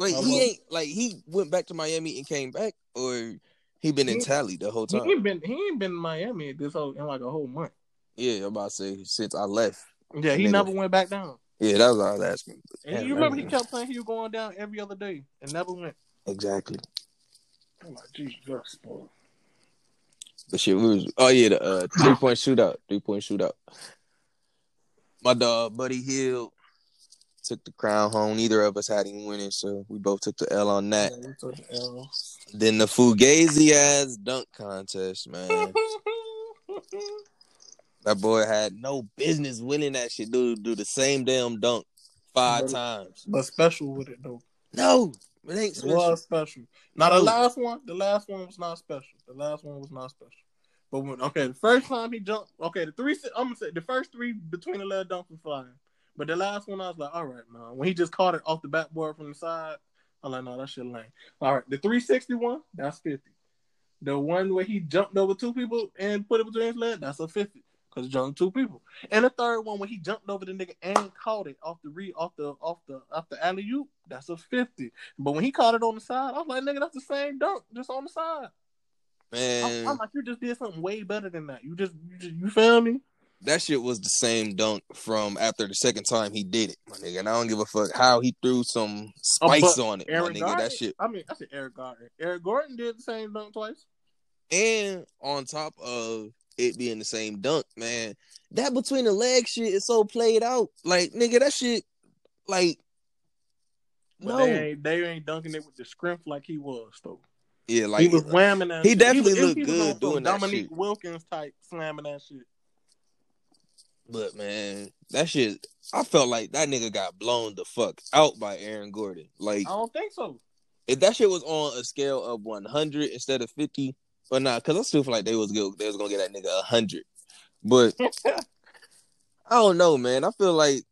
Wait, he ain't like he went back to Miami and came back, or he been he, in Tally the whole time. He ain't been he ain't been in Miami this whole in like a whole month. Yeah, I'm about to say since I left. Yeah, he never went back down. Yeah, that was all I was asking. And you remember he kept saying he was going down every other day and never went. Exactly. I'm like, Jesus, boy. But shit, we was oh yeah, the uh, three point shootout, three point shootout. My dog Buddy Hield took the crown home. Neither of us had him winning, so we both took the L on that. Yeah, the L. Then the Fugazi ass dunk contest, man. That boy had no business winning that shit. Dude, do the same damn dunk five But- times. But special with it though. No, it ain't It special. was special. Now the last one, the last one was not special. The last one was not special. But when okay, the first time he jumped, okay, the three I'm gonna say the first three between the leg dunks were fine. But the last one I was like, all right, man. When he just caught it off the backboard from the side, I'm like, no, that shit lame. All right, the 361, that's 50. The one where he jumped over two people and put it between his legs, that's a 50. Cause he jumped two people. And the third one when he jumped over the nigga and caught it off the re off the off the off the alley oop, that's a 50. But when he caught it on the side, I was like, nigga, that's the same dunk, just on the side. Man, I'm, I'm like, you just did something way better than that. You just, you just, you feel me? that shit was the same dunk from after the second time he did it, my nigga. And I don't give a fuck how he threw some spice on it, my Aaron nigga. Gordon, That shit. I mean, I said Eric Gordon. Eric Gordon did the same dunk twice. And on top of it being the same dunk, man, that between the leg shit is so played out. Like, nigga, that shit, like, But no, they ain't, they ain't dunking it with the strength like he was though. yeah, like he was uh, whamming that. he shit. definitely was- looked was good doing that Dominique shit. Wilkins type slamming that shit. But man, that shit, I felt like that nigga got blown the fuck out by Aaron Gordon. Like, I don't think so. if that shit was on a scale of 100 instead of 50, but nah, because I still feel like they was good, they was gonna get that nigga a 100. But I don't know, man. I feel like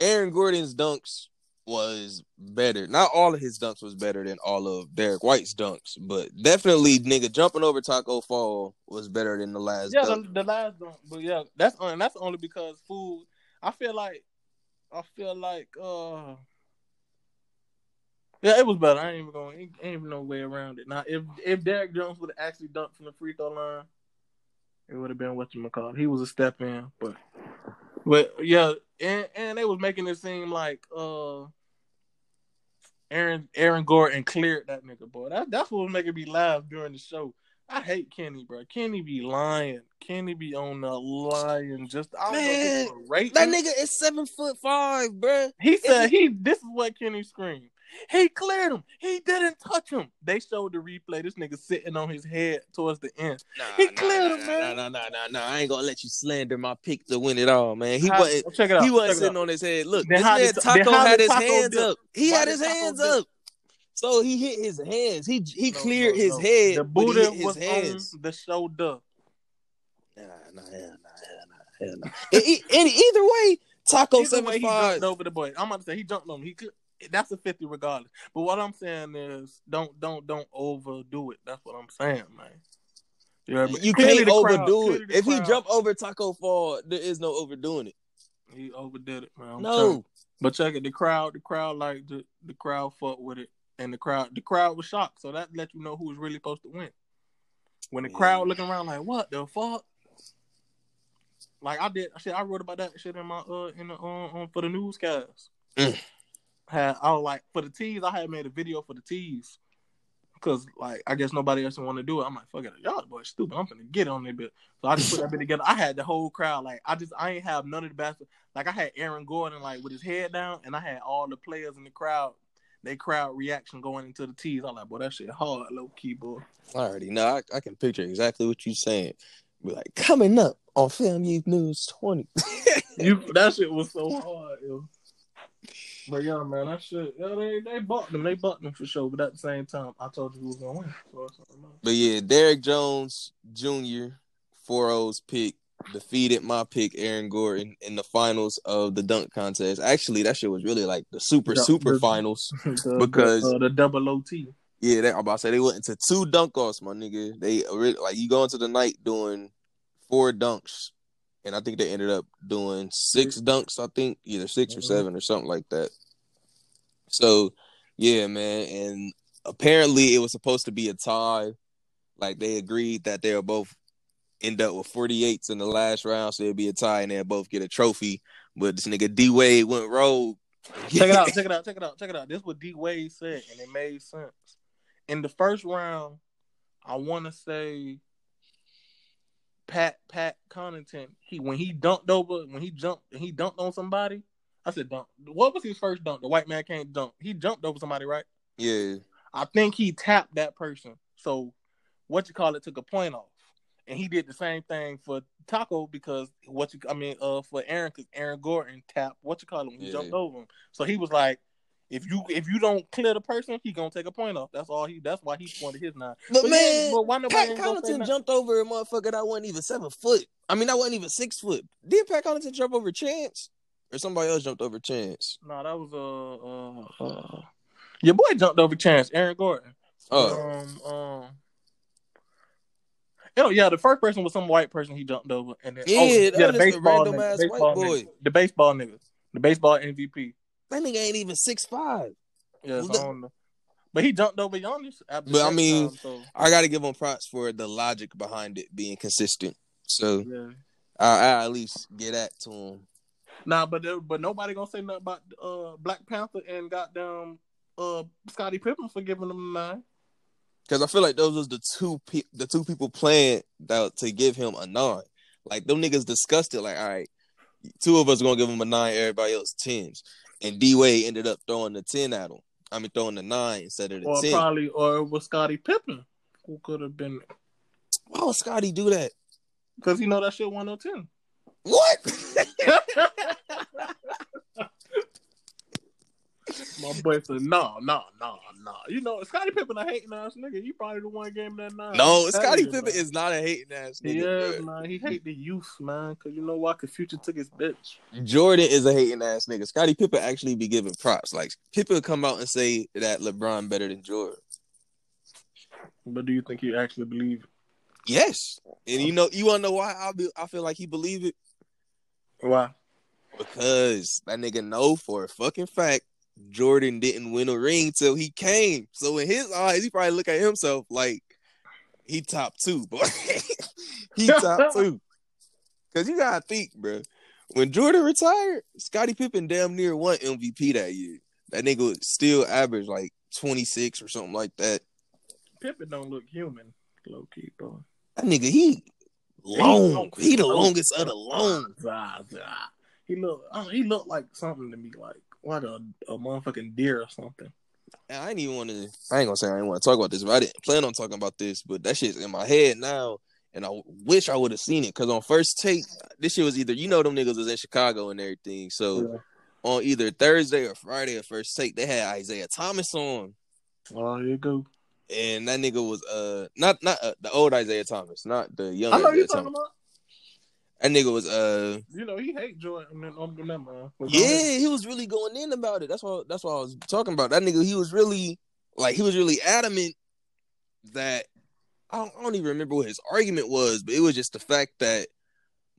Aaron Gordon's dunks was better. Not all of his dunks was better than all of Derrick White's dunks, but definitely nigga jumping over Taco Fall was better than the last yeah, the, the last dunk, but yeah, that's on. That's only because food. I feel like, I feel like, uh, yeah, it was better. I ain't even going. Ain't, ain't even no way around it. Now, if if Derrick Jones would have actually dunked from the free throw line, it would have been what you call. He was a step in, but but yeah, and and they was making it seem like uh. Aaron Aaron Gordon cleared that nigga, boy. That, that's what was making me laugh during the show. I hate Kenny, bro. Kenny be lying. Kenny be on the lying. Just I don't know a rating. That nigga is seven foot five, bro. He said he. This is what Kenny screamed. He cleared him. He didn't touch him. They showed the replay. This nigga sitting on his head towards the end. Nah, He nah, cleared nah, him, nah, man. Nah, nah, nah, nah, nah. I ain't gonna let you slander my pick to win it all, man. He wasn't. check it out. He wasn't sitting on his head. Look, Then this man Taco had his Taco hands dip? up. He Why had his hands dip? up. So he hit his hands. He he No, cleared no, his no. head. The Buddha his was hands. on the shoulder. Nah, nah, nah, nah, nah. E- e- either way, Taco seven five. jumped over the boy. I'm about to say he jumped on him. He could. That's a fifty regardless. But what I'm saying is, don't don't don't overdo it. That's what I'm saying, man. You, know I mean? You can't the crowd- overdo it. the If he jump over Taco Fall, there is no overdoing it. he overdid it, man. I'm no. But check it, the crowd, the crowd like the the crowd fucked with it, and the crowd, the crowd was shocked. So that let you know who was really supposed to win. When the Yeah. crowd looking around like, what the fuck? Like I did, shit. I wrote about that shit in my uh in the on, on for the newscast. Mm. Had I was like for the tees, I had made a video for the tees. Cause like I guess nobody else want to do it. I'm like, fuck it, y'all boys stupid. I'm gonna get on that bit. So I just put that bit together. I had the whole crowd. Like I just I ain't have none of the best. Like I had Aaron Gordon like with his head down, and I had all the players in the crowd. They crowd reaction going into the tees. I'm like, boy, that shit hard, low key, boy. I already know. I, I can picture exactly what you're saying. Be like, coming up on Film Youth News 20. You that shit was so hard, yo. But yeah, man, that shit. Yeah, they they bought them. They bought them for sure. But at the same time, I told you who was gonna win. So it's something else. But yeah, Derrick Jones Jr., 4-0's pick, defeated my pick, Aaron Gordon, in the finals of the dunk contest. Actually, that shit was really like the super, The- super the- finals. The- Because- the, uh, the double OT. Yeah, they, I'm about to say they went into two dunk offs, my nigga. They like you go into the night doing four dunks, and I think they ended up doing six dunks. I think either 6 or Mhm. seven or something like that. So, yeah, man, and apparently it was supposed to be a tie. Like they agreed that they'll both end up with 48s in the last round, so it'll be a tie, and they'll both get a trophy. But this nigga D Wade went rogue. Check it out. Check it out. Check it out. Check it out. This is what D Wade said, and it made sense. In the first round, I want to say Pat Pat Connaughton. He when he dunked over when he jumped and he dunked on somebody. I said dunk. What was his first dunk? The white man can't dunk. He jumped over somebody, right? yeah. I think he tapped that person. So what you call it took a point off. and he did the same thing for Taco because what you I mean uh for Aaron because Aaron Gordon tapped what you call him he Yeah. jumped over him so he was like if you if you don't clear the person he gonna take a point off that's all he that's why he pointed his nine But, But yeah, man, but why nobody Pat ain't Connaughton nothing? jumped over a motherfucker that wasn't even seven foot. I mean, that wasn't even six foot. Did Pat Connaughton jump over Chance, or somebody else jumped over Chance? no that was uh uh, uh your boy jumped over Chance Aaron Gordon Oh, um um. Oh yeah, the first person was some white person he jumped over, and then Yeah, oh, yeah, the the baseball, random nigga, baseball white boy. nigga, the baseball nigga, the baseball MVP. That nigga ain't even six five. Yeah, the- I don't know. But he jumped over Giannis. But, I mean- time, so, I got to give him props for the logic behind it being consistent. So yeah. I, I at least get that to him. Nah, but there, but nobody gonna say nothing about uh Black Panther and goddamn uh Scottie Pippen for giving them a nine. Because I feel like those was the two pe- the two people playing that to give him a nine. Like them niggas discussed it. Like, all right, two of us gonna give him a nine, everybody else tens. And D Wade ended up throwing the ten at him. I mean, throwing the nine instead of the Or ten. probably or it was Scottie Pippen who could have been Why would Scottie do that? because you know that shit one ten. What? My boy said, no, no, no, no. You know, Scottie Pippen a hating ass nigga. He probably the one game that nine. no, Scottie Pippen man. is not a hating ass He nigga. is, man. He hate the youth, man. Cause you know why? Cause Future took his bitch. Jordan is a hating ass nigga. Scottie Pippen actually be giving props. Like Pippen come out and say that LeBron better than Jordan. But do you think he actually believe it? Yes, and you oh. know you wanna know why I be I feel like he believe it Why? because that nigga know for a fucking fact Jordan didn't win a ring till he came. So in his eyes, he probably look at himself like he top two, but he top two. Cause you gotta think, bro. When Jordan retired, Scottie Pippen damn near won MVP that year. That nigga would still average like 26 or something like that. Pippen don't look human, low key, bro. That nigga, he long. long. He the longest of the ah, long. Zah, zah. He look, he looked like something to me, like like a, a motherfucking deer or something. I ain't even want to. I ain't gonna say I ain't want to talk about this, but I didn't plan on talking about this. But that shit's in my head now, and I wish I would have seen it. Cause on first take, this shit was either you know them niggas was in Chicago and everything. So Yeah. on either Thursday or Friday of first take, they had Isaiah Thomas on, Oh, you go. and that nigga was uh not not uh, the old Isaiah Thomas, not the young I know you talking Thomas. about. That nigga was uh You know he hate Jordan. Um, man. yeah, he was really going in about it. That's what that's what I was talking about. That nigga, he was really like he was really adamant that I don't, I don't even remember what his argument was, but it was just the fact that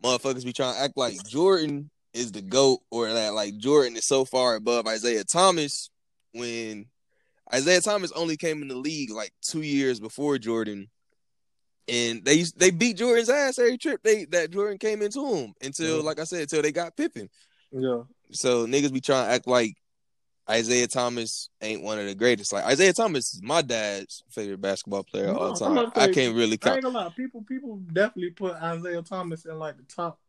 motherfuckers be trying to act like Jordan is the goat or that like Jordan is so far above Isaiah Thomas when Isaiah Thomas only came in the league like two years before Jordan. And they they beat Jordan's ass every trip they that Jordan came into him until, Yeah. like I said, until they got Pippen. Yeah. So niggas be trying to act like Isaiah Thomas ain't one of the greatest. Like Isaiah Thomas is my dad's favorite basketball player No, all I'm time. I can't really I count. ain't gonna lie. People, people definitely put Isaiah Thomas in like the top.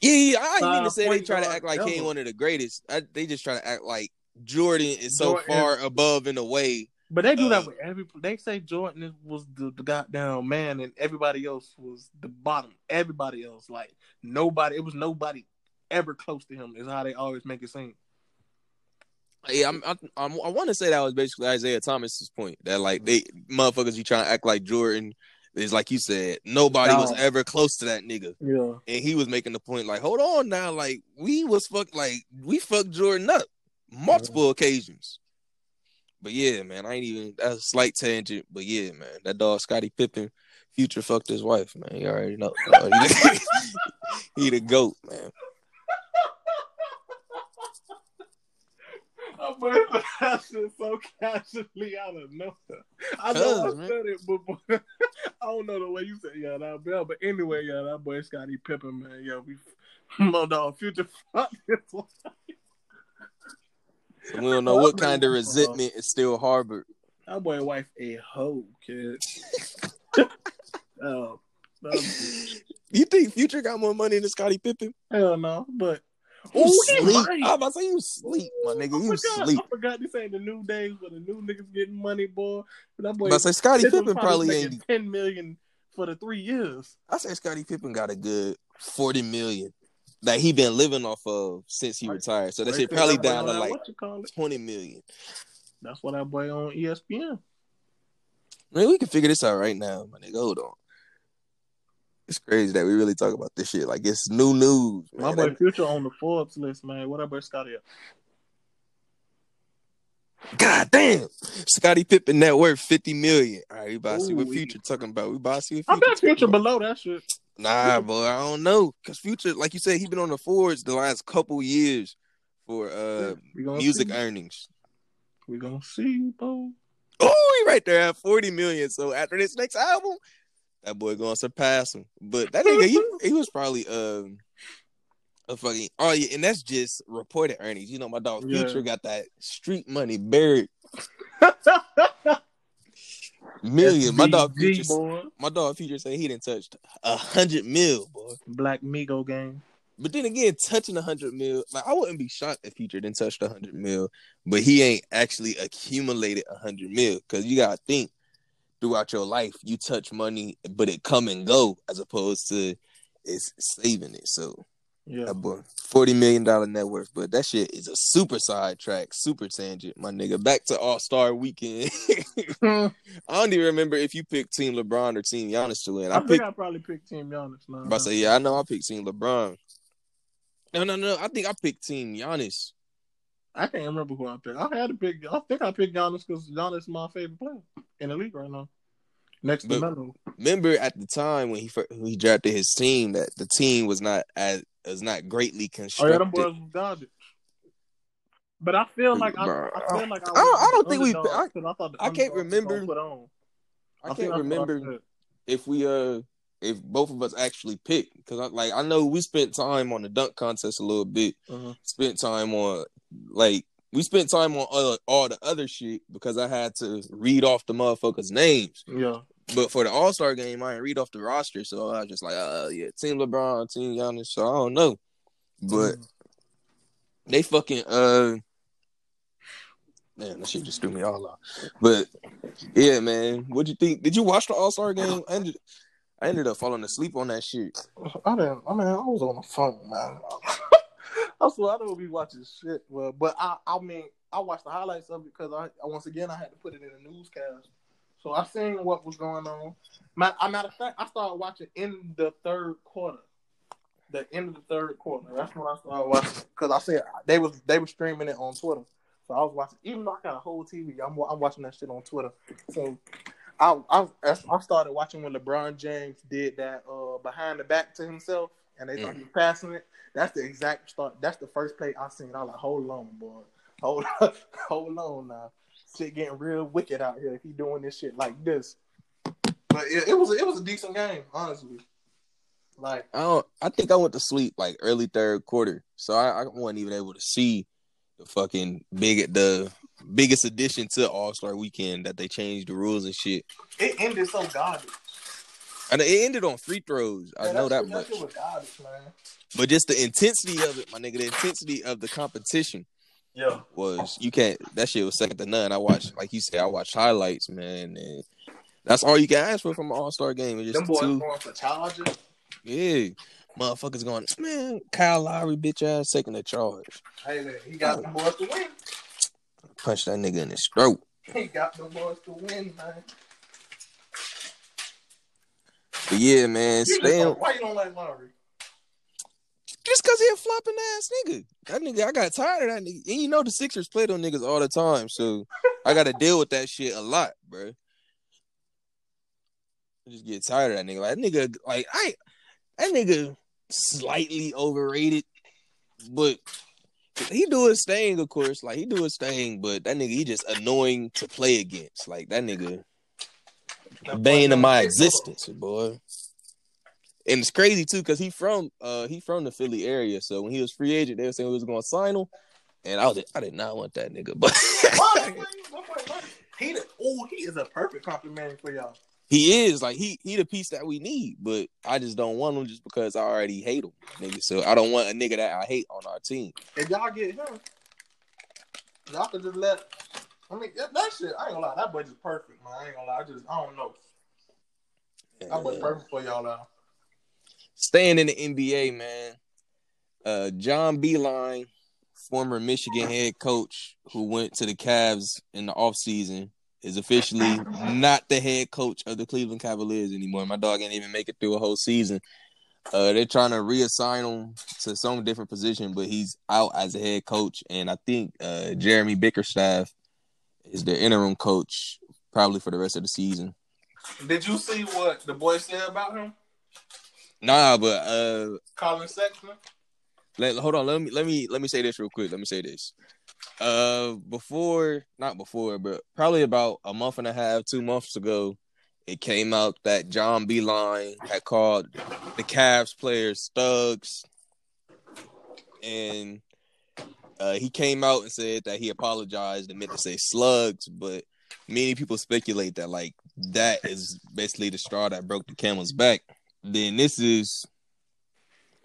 Yeah, yeah, I mean to say they try to act like he ain't one of the greatest. I, they just try to act like Jordan is so Jordan- far above in a way. But they do Uh, that with every. They say Jordan was the, the goddamn man, and everybody else was the bottom. Everybody else, like nobody, it was nobody ever close to him. Is how they always make it seem. Yeah, I'm, I'm, I'm, I want to say that was basically Isaiah Thomas's point that like they motherfuckers be trying to act like Jordan is like you said nobody was ever close to that nigga. Yeah. and he was making the point like, hold on now, like we was fuck like we fucked Jordan up multiple occasions. But yeah, man, I ain't even that's a slight tangent, but yeah, man, that dog Scottie Pippen, future fucked his wife, man. You already know. dog. he, he the goat, man. I put that shit so casually out of nowhere. I know I man. said it, but boy, I don't know the way you said yeah, that bell. But anyway, yeah, that boy Scottie Pippen, man, yeah, we my dog future fuck this one. So we don't know what kind of resentment is still harbored. That boy wife a hoe, kid. oh, um, You think Future got more money than Scottie Pippen? hell no, but You Ooh, he sleep. right. I'm about to say you sleep, my nigga. I You forgot, sleep. I forgot this ain't the new days where the new niggas getting money, boy. That boy But I say Scottie Pippen Pippen probably ain't ten million for the three years. I say Scottie Pippen got a good forty million that he been living off of since he retired. So that Right shit probably that down to like what you call it? twenty million. That's what that boy on ESPN. Man, we can figure this out right now, my nigga. Hold on. It's crazy that we really talk about this shit. Like it's new news. My Man. boy Future on the Forbes list, man. What boy Scottie? God damn. Scottie Pippen net worth 50 million. All right, we about to see what Future talking about. We about to see what I Future. bet Future about. below that shit. Nah, boy, I don't know. Cause Future, like you said, he been on the Forbes the last couple years for uh music see. earnings. We gonna see, bro. Oh, he right there at 40 million. So after this next album, that boy gonna surpass him. But that nigga, he, he was probably um a fucking oh yeah, and that's just reported earnings. You know, my dog Yeah. Future got that street money buried million. My dog Future, boy. my dog Future said he didn't touch a hundred mil, boy. Black Migo game. But then again, touching a hundred mil, like I wouldn't be shocked if Future didn't touch a hundred mil, but he ain't actually accumulated a hundred mil. Cause you gotta think throughout your life, you touch money, but it come and go as opposed to it's saving it. So Yeah. that boy, forty million dollar net worth, but that shit is a super sidetrack, super tangent, my nigga. Back to All Star Weekend. Hmm. I don't even remember if you picked Team LeBron or Team Giannis to win. I, I think picked. I probably picked Team Giannis now. But I say, yeah, I know I picked Team LeBron. No, no, no. I think I picked Team Giannis. I can't remember who I picked. I had to pick. I think I picked Giannis because Giannis is my favorite player in the league right now. Next to Melo. Remember at the time when he when he drafted his team that the team was not as was not greatly Oh yeah, constructed. them boys was garbage. But I feel like I, I feel like I, I don't- I don't think we- I- I, thought the I can't remember-. I can't remember if we uh if both of us actually picked because I like I know we spent time on the dunk contest a little bit. Uh-huh. Spent time on like we spent time on other, all the other shit because I had to read off the motherfuckers' names. Yeah. But for the All Star game, I didn't read off the roster, so I was just like, uh, yeah, Team LeBron, Team Giannis. So I don't know, but Mhm. they fucking uh, man, that shit just threw me all off. But yeah, man, what'd you think? Did you watch the All Star game? I ended, I ended up falling asleep on that shit. I didn't. I mean, I was on the phone, man. I swear I don't be watching shit, but I, I mean, I watched the highlights of it because I, once again, I had to put it in a newscast. So I seen what was going on. A matter of fact, I started watching in the third quarter. The end of the third quarter. That's when I started watching because I said they was they were streaming it on Twitter. So I was watching, even though I got a whole TV, I'm I'm watching that shit on Twitter. So I I I started watching when LeBron James did that uh behind the back to himself, and they thought he was passing it. That's the exact start. That's the first play I seen. I was like, hold on, boy, hold hold on now. Shit getting real wicked out here if he doing this shit like this. But it, it was it was a decent game, honestly. Like I don't. I think I went to sleep like early third quarter, so I, I wasn't even able to see the fucking big the biggest addition to All Star Weekend that they changed the rules and shit. it ended so garbage. And it ended on free throws. I know that much. garbage. But just the intensity of it, my nigga, the intensity of the competition Yeah. was you can't. That shit was second to none. I watched, like you said, I watched highlights, man, and that's all you can ask for from an All Star game. It's Them boys two, going for charges. yeah, motherfuckers going, man, Kyle Lowry, bitch ass, taking the charge. Hey, man, he got the boys to win. Punch that nigga in his throat. He got the boys to win, man. But yeah, man, You stay on. Why you don't like Lowry? Just cause he a flopping ass nigga. That nigga, I got tired of that nigga. And you know the Sixers play those niggas all the time, so I gotta deal with that shit a lot, bro. I just get tired of that nigga. Like that nigga, like I, that nigga slightly overrated, but he do his thing, of course. Like he do his thing, but that nigga he just annoying to play against. Like that nigga bane of my existence, boy. And it's crazy too, cause he from uh he from the Philly area. So when he was free agent, they were saying we was gonna sign him. And I was I did not want that nigga, but? He oh, he is a perfect compliment for y'all. he is like he he the piece that we need. But I just don't want him just because I already hate him, nigga. So I don't want a nigga that I hate on our team. If y'all get him, y'all could just let. I mean, that, that shit. I ain't gonna lie. That budget's perfect, man. I ain't gonna lie. I just, I don't know. That was perfect for y'all now. Staying in the NBA, man. Uh, John Beilein, former Michigan head coach who went to the Cavs in the offseason, is officially not the head coach of the Cleveland Cavaliers anymore. My dog ain't even make it through a whole season. Uh, they're trying to reassign him to some different position, but he's out as a head coach. And I think uh, Jeremy Bickerstaff is the interim coach probably for the rest of the season. Did you see what the boy said about him? Nah, but uh, Collin Sexton. Let, hold on, let me let me let me say this real quick. Let me say this. Uh, before, not before, but probably about a month and a half, two months ago, it came out that John Beilein had called the Cavs players thugs, and uh, he came out and said that he apologized and meant to say slugs, but many people speculate that like that is basically the straw that broke the camel's back. Then this is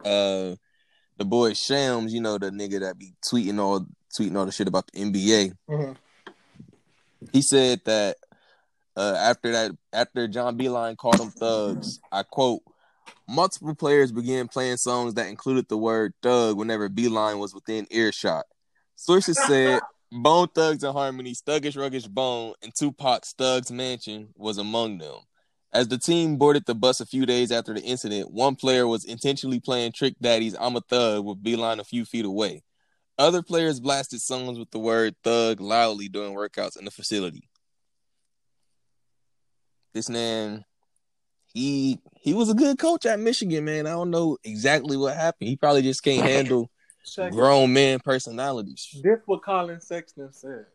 uh the boy Shams, you know, the nigga that be tweeting all tweeting all the shit about the NBA. Mm-hmm. He said that uh, after that, after John Beilein called them thugs, I quote: "Multiple players began playing songs that included the word thug whenever Beilein was within earshot." Sources said Bone Thugs and Harmony's Thuggish Ruggish Bone, and Tupac's Thugs Mansion was among them. As the team boarded the bus a few days after the incident, one player was intentionally playing Trick Daddy's I'm a Thug with Beilein a few feet away. Other players blasted songs with the word thug loudly during workouts in the facility. This man, he he was a good coach at Michigan, man. I don't know exactly what happened. He probably just can't handle grown man personalities. This what Collin Sexton said.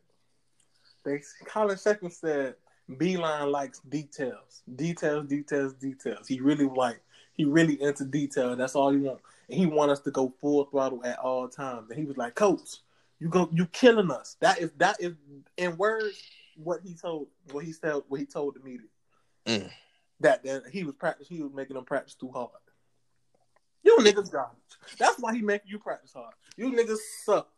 They Collin Sexton said Beilein likes details, details, details, details. He really like he really into detail. That's all he wants, and he want us to go full throttle at all times. And he was like, "Coach, you go, you killing us." That is that is in words what he told, what he said, what he told the media. Mm. That that he was practice, he was making them practice too hard. You niggas garbage. That's why he making you practice hard. You niggas suck.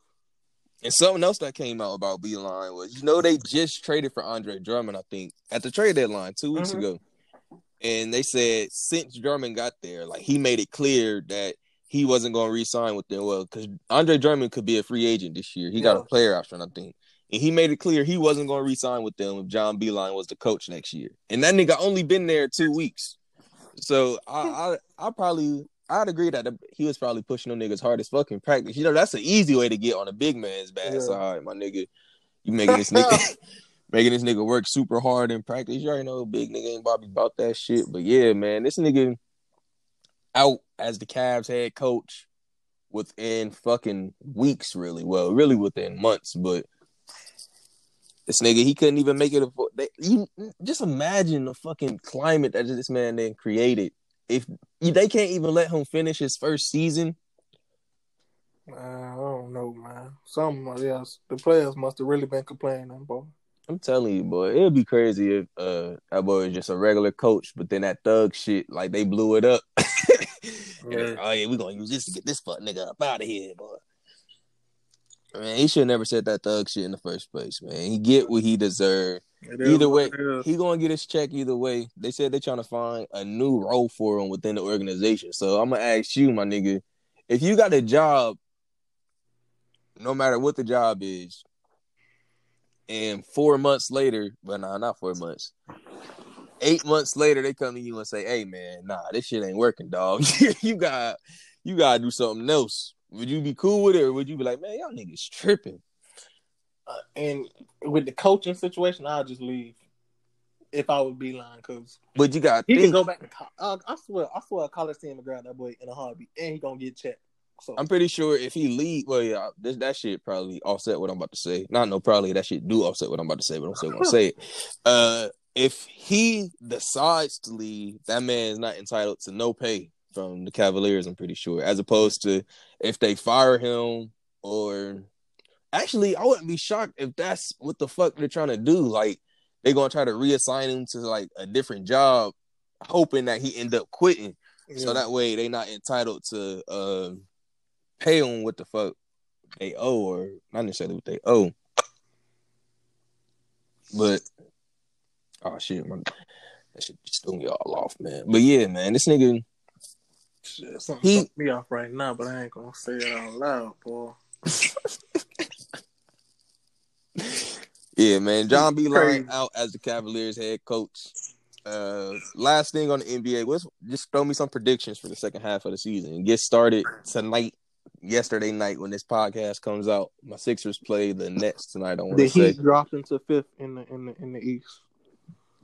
And something else that came out about Beilein was, you know, they just traded for Andre Drummond, I think, at the trade deadline two weeks Mhm. ago. And they said since Drummond got there, like he made it clear that he wasn't going to re-sign with them. Well, because Andre Drummond could be a free agent this year. He got a player option, I think. And he made it clear he wasn't going to re-sign with them if John Beilein was the coach next year. And that nigga only been there two weeks. So I I, I probably I'd agree that he was probably pushing them niggas hard as fucking practice. You know, that's an easy way to get on a big man's bad Yeah. side, my nigga. You making this nigga making this nigga work super hard in practice. You already know big nigga ain't Bobby about that shit. But yeah, man, this nigga out as the Cavs head coach within fucking weeks, really. Well, really within months, but this nigga, he couldn't even make it. A, they, you just imagine the fucking climate that this man then created. If they can't even let him finish his first season, Man, I don't know, man. Some else. The players must have really been complaining, boy. I'm telling you, boy, it'd be crazy if uh that boy was just a regular coach, but then that thug shit, like they blew it up. Yeah. oh yeah, we're gonna use this to get this fuck nigga up out of here, boy. Man, he should never said that thug shit in the first place, man. He get what he deserved. Either way, he gonna get his check either way. They said they're trying to find a new role for him within the organization. So I'm gonna ask you, my nigga, if you got a job, no matter what the job is, and four months later, but nah, not four months, eight months later, they come to you and say, "Hey, man, nah, this shit ain't working, dog. you got, you gotta do something else." Would you be cool with it, or would you be like, "Man, y'all niggas tripping"? Uh, and with the coaching situation, I'll just leave. If I would be lying, because But you got he think, can go back to college. Uh, I swear, I swear, a college team will grab that boy in a heartbeat, and he gonna get checked. So I'm pretty sure if he leave, well, yeah, this that shit probably offset what I'm about to say. Not no, probably that shit do offset what I'm about to say, but I'm still gonna say it. Uh, if he decides to leave, that man is not entitled to no pay from the Cavaliers. I'm pretty sure, as opposed to if they fire him or actually, I wouldn't be shocked if that's what the fuck they're trying to do. Like they're gonna try to reassign him to like a different job, hoping that he end up quitting. So that way they're not entitled to uh, pay them what the fuck they owe, or not necessarily what they owe. But oh shit, my That shit just threw me all off, man. But yeah, man, this nigga. Shit, something he me off right now, but I ain't gonna say it out loud, boy. yeah, man. John Beilein out as the Cavaliers head coach. Uh, last thing on the NBA, let's just throw me some predictions for the second half of the season. Get started tonight, yesterday night when this podcast comes out. My Sixers play the Nets tonight. I want to say Heat dropped into fifth in the in the in the East.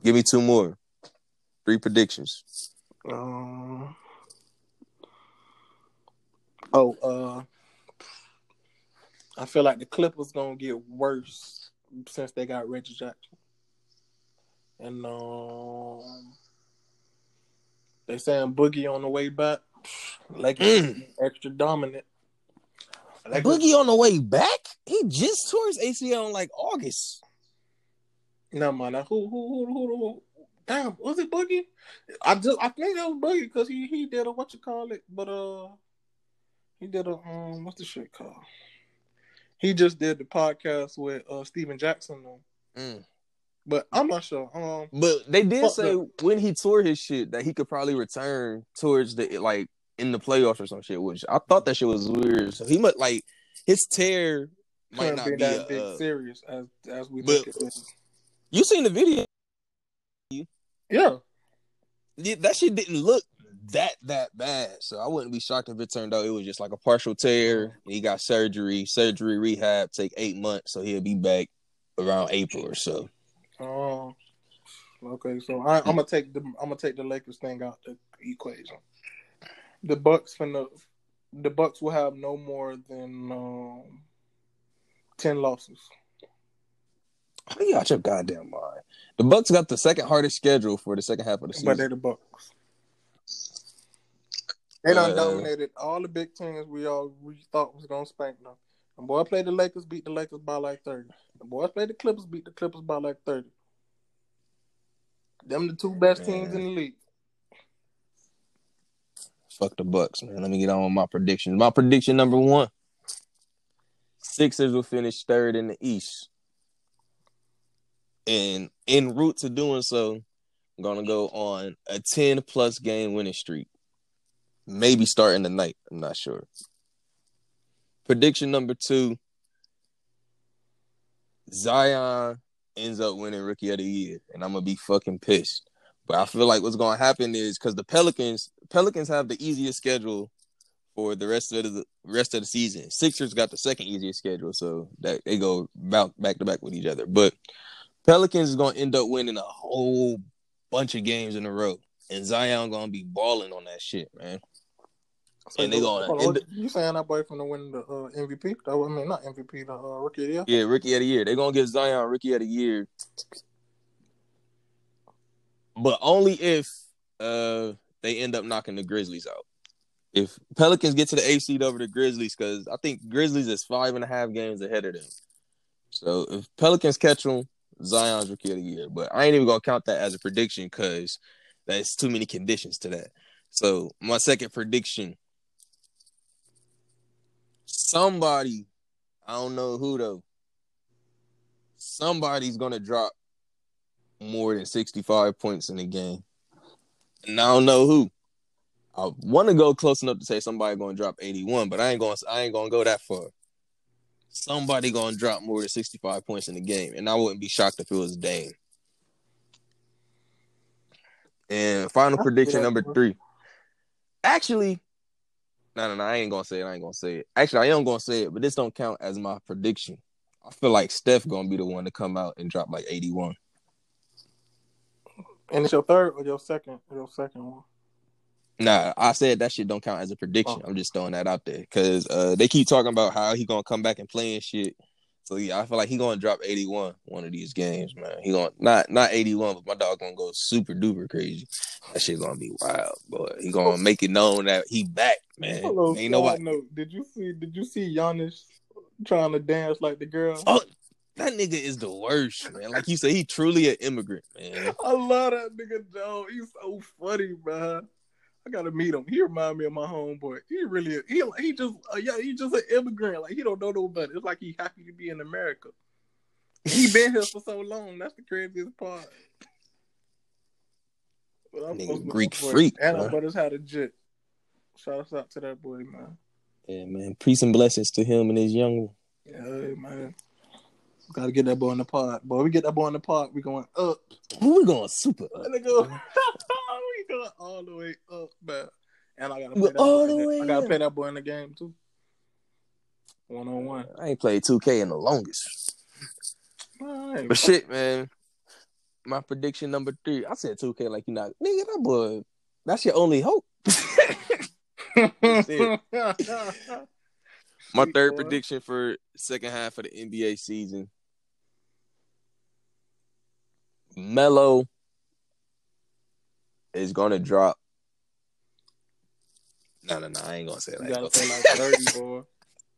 Give me two more. Three predictions. Uh, oh, uh, I feel like the Clippers gonna get worse since they got Reggie Jackson, and um, they saying Boogie on the way back. Like mm. extra dominant. Like Boogie on the way back? He just tore his ACL in like August. No man, who who who who, who Damn, was it Boogie? I just I think that was Boogie because he he did a what you call it, but uh, he did a um what's the shit called? He just did the podcast with uh Stephen Jackson though. Mm. But I'm not sure. Um, but they did say when he tore his shit that he could probably return towards the like in the playoffs or some shit. Which I thought that shit was weird. So he might like his tear might not be, be that a, big uh, serious as as we but, think it is. You seen the video? Yeah. yeah. That shit didn't look that that bad. So I wouldn't be shocked if it turned out it was just like a partial tear. He got surgery, surgery rehab take eight months, so he'll be back around April or so. Oh, okay. So I, am gonna take the I'm gonna take the Lakers thing out the equation. The Bucks from the the Bucks will have no more than um, ten losses. How you out your goddamn mind? The Bucks got the second hardest schedule for the second half of the season. But they're the Bucks. They done uh, dominated all the big teams we all we thought was gonna spank them. The boy played the Lakers, beat the Lakers by like thirty. The boys played the Clippers, beat the Clippers by like thirty. Them the two best teams in the league. Fuck the Bucks, man. Let me get on with my predictions. My prediction number one: Sixers will finish third in the East. And en route to doing so, I'm gonna go on a 10 plus game winning streak. Maybe starting tonight. I'm not sure. Prediction number two. Zion ends up winning rookie of the year, and I'm gonna be fucking pissed. But I feel like what's gonna happen is because the Pelicans, Pelicans have the easiest schedule for the rest of the rest of the season. Sixers got the second easiest schedule, so that they go back back to back with each other. But Pelicans is gonna end up winning a whole bunch of games in a row, and Zion gonna be balling on that shit, man. So and they gonna end you saying that boy from the win the uh, MVP? I mean, not MVP, the uh, rookie of the year. Yeah, rookie of the year. They're gonna give Zion rookie of the year, but only if uh they end up knocking the Grizzlies out. If Pelicans get to the eighth seed over the Grizzlies, because I think Grizzlies is five and a half games ahead of them. So if Pelicans catch them, Zion's rookie of the year, but I ain't even gonna count that as a prediction because that's too many conditions to that. So my second prediction: somebody, I don't know who though, somebody's gonna drop more than sixty-five points in the game, and I don't know who. I want to go close enough to say somebody gonna drop eighty-one, but I ain't going to I ain't gonna go that far somebody gonna drop more than 65 points in the game. And I wouldn't be shocked if it was Dame. And final prediction number three. Actually, no, no, no, I ain't gonna say it. I ain't gonna say it. Actually, I am gonna say it, but this don't count as my prediction. I feel like Steph gonna be the one to come out and drop like 81. And it's your third or your second? Or your second one? Nah, I said that shit don't count as a prediction. Oh. I'm just throwing that out there because uh, they keep talking about how he gonna come back and play and shit. So yeah, I feel like he gonna drop 81 one of these games, man. He gonna not not 81, but my dog gonna go super duper crazy. That shit gonna be wild, boy. He gonna make it known that he back, man. Hello, Ain't nobody. Note. Did you see? Did you see Giannis trying to dance like the girl? Oh, that nigga is the worst, man. Like you said, he truly an immigrant, man. I love that nigga, Joe. He's so funny, man. I gotta meet him. He remind me of my homeboy. He really he he just uh, yeah he just an immigrant. Like he don't know nobody. It's like he happy to be in America. He been here for so long. That's the craziest part. Nigga, Greek freak. And our brothers had a jet. Shout out to that boy, man. Yeah, man. Peace and blessings to him and his young one. Yeah, man. Gotta get that boy in the pot. Boy, we get that boy in the pot, we going up. We going super up? Go, we going all the way up, man. And I gotta pay that all the way. I gotta pay that boy in the game too. One on one. I ain't played 2K in the longest. But shit, man. My prediction number three. I said 2K like you not nigga, that boy. That's your only hope. My third prediction for second half of the NBA season. Melo is gonna drop. No, no, no. I ain't gonna say that. You gotta say like 30, boy.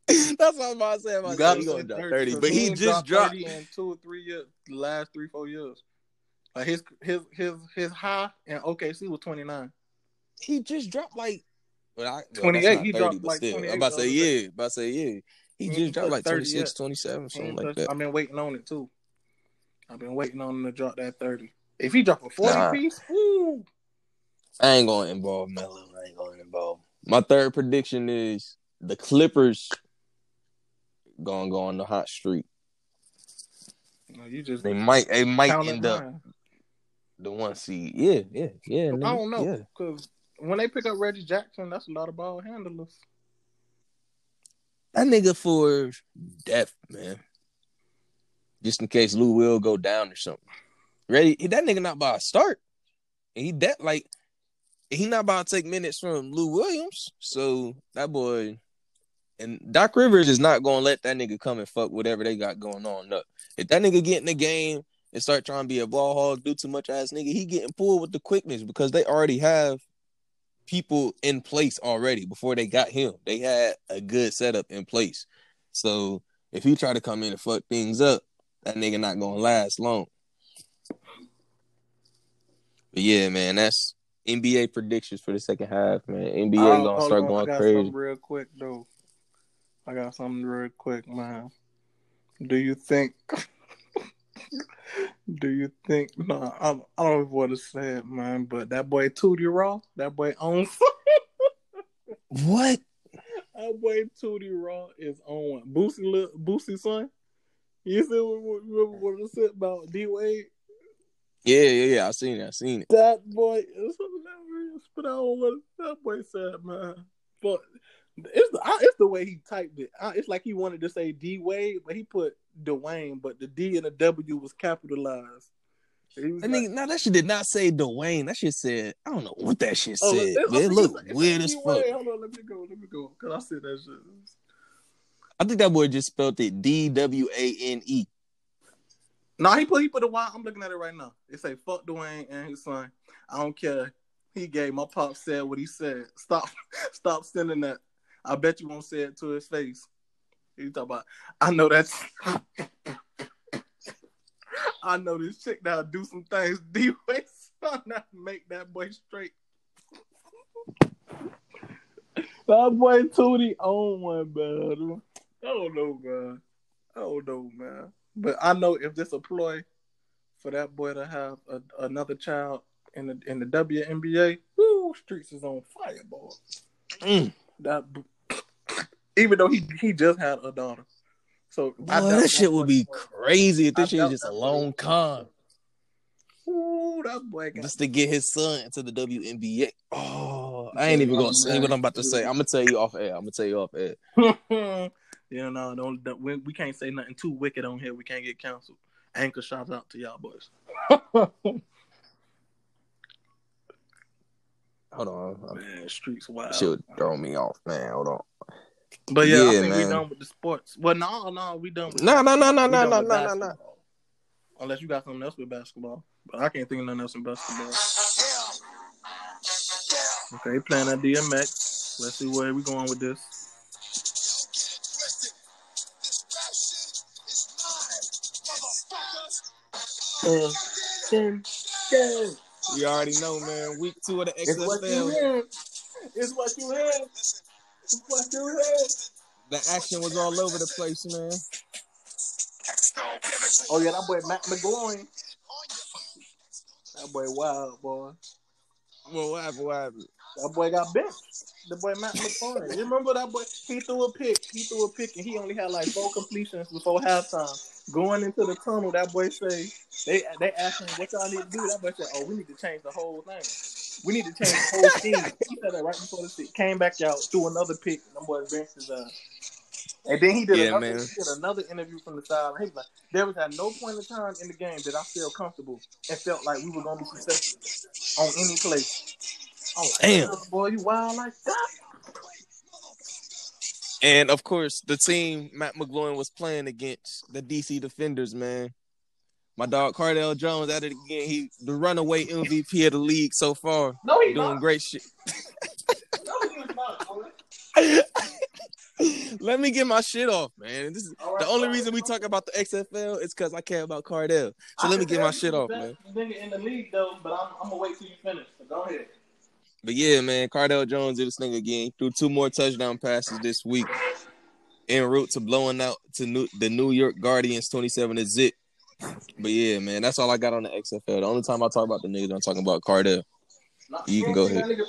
That's what I'm about to say. I'm about to say gonna drop 30, but he, he just dropped 30 in two or three years, the last three, four years. Like his his his his high in OKC was 29. He just dropped like but I, well, 28. He 30, dropped like still. I'm about to say yeah. About to say yeah. He, he just dropped like 26, yet. 27, something like that. I've been waiting on it too. I've been waiting on him to drop that 30. If he drop a 40 nah. piece, woo. I ain't gonna involve Melo. I ain't gonna involve. My third prediction is the Clippers gonna go on the hot streak. No, you just they might they might end up the one seed. Yeah, yeah, yeah. I don't know because when they pick up Reggie Jackson, that's a lot of ball handlers. That nigga for death, man. Just in case Lou Will go down or something. Ready? That nigga not by a start. He that like he not about to take minutes from Lou Williams. So that boy and Doc Rivers is not gonna let that nigga come and fuck whatever they got going on up. If that nigga get in the game and start trying to be a ball hog, do too much ass nigga, he getting pulled with the quickness because they already have people in place already before they got him. They had a good setup in place. So if he try to come in and fuck things up, that nigga not gonna last long. But yeah, man, that's NBA predictions for the second half, man. NBA oh, gonna start on, going crazy. real quick though. I got something real quick, man. Do you think? do you think? No, I, I don't know what to say, it, man. But that boy Tootie Raw, that boy owns. what? That boy Tootie Raw is on Boosie, Boosie son. You see what, what, what I said about D Wade? Yeah, yeah, yeah. I seen it. I seen it. That boy is hilarious, but I don't what that boy said, man. But it's the it's the way he typed it. It's like he wanted to say D Wade, but he put Dwayne, but the D and the W was capitalized. Was like, nigga, now that shit did not say Dwayne. That shit said I don't know what that shit oh, said. It, it, looked weird as fuck. Hold on, let me go. Let me go. Cause I said that shit. I think that boy just spelled it D W A N E. No, he put he put the Y. I'm looking at it right now. It say fuck Dwayne and his son. I don't care. He gave my pop said what he said. Stop, stop sending that. I bet you won't say it to his face. He talk about. I know that's. I know this chick now do some things D way son make that boy straight. that boy Tootie on one, man. I don't know, man. I don't know, man. But I know if this a ploy for that boy to have a, another child in the in the WNBA, whoo, streets is on fire, boy. Mm. That even though he he just had a daughter. So boy, that shit would be crazy if this shit is just a long con. Ooh, that boy just to get his son into the WNBA. Oh, I ain't even gonna say what I'm about to say. I'm gonna tell you off air. I'm gonna tell you off air. You know, don't, we, we, can't say nothing too wicked on here. We can't get canceled. Anchor shout out to y'all boys. Hold on, man, streets wild. She'll throw me off, man. Hold on. But yeah, yeah I think man. we done with the sports. Well, no, no, we done. No, no, no, no, no, no, no, no. Unless you got something else with basketball, but I can't think of nothing else in basketball. Okay, playing that DMX. Let's see where we going with this. Uh, ten, ten. We already know, man. Week two of the XFL. It's what you have. It's what you have. It's what you have. The action was all over the place, man. Oh yeah, that boy Matt McGloin. That boy wild boy. Well, what happened? What happened? That boy got benched. The boy Matt McCormick. You remember that boy? He threw a pick. He threw a pick, and he only had like four completions before halftime. Going into the tunnel, that boy say they they asked him what y'all need to do. That boy said, "Oh, we need to change the whole thing. We need to change the whole team." he said that right before the shit. Came back out, threw another pick. And them boys benched his ass. And then he did, Yeah, another, he did another interview from the side. He was like, "There was at no point in time in the game that I felt comfortable and felt like we were going to be successful on any play." Oh, Damn. boy, you wild like that? And of course, the team Matt McGloin was playing against the DC Defenders, man. My dog Cardale Jones at it again. He the runaway MVP of the league so far, No, he's doing not. great shit. No, he not. Let me get my shit off, man. This is right, the only all reason we talk about the XFL is because I care about Cardale. So I let me get my shit off, man. Nigga in the league though, but I'm, I'm gonna wait till you finish. So go ahead. But yeah, man, Cardale Jones did this thing again. He threw two more touchdown passes this week, en route to blowing out to new, the New York Guardians twenty-seven to zip. But yeah, man, that's all I got on the XFL. The only time I talk about the niggas, I'm talking about Cardale. You can go ahead. Nigga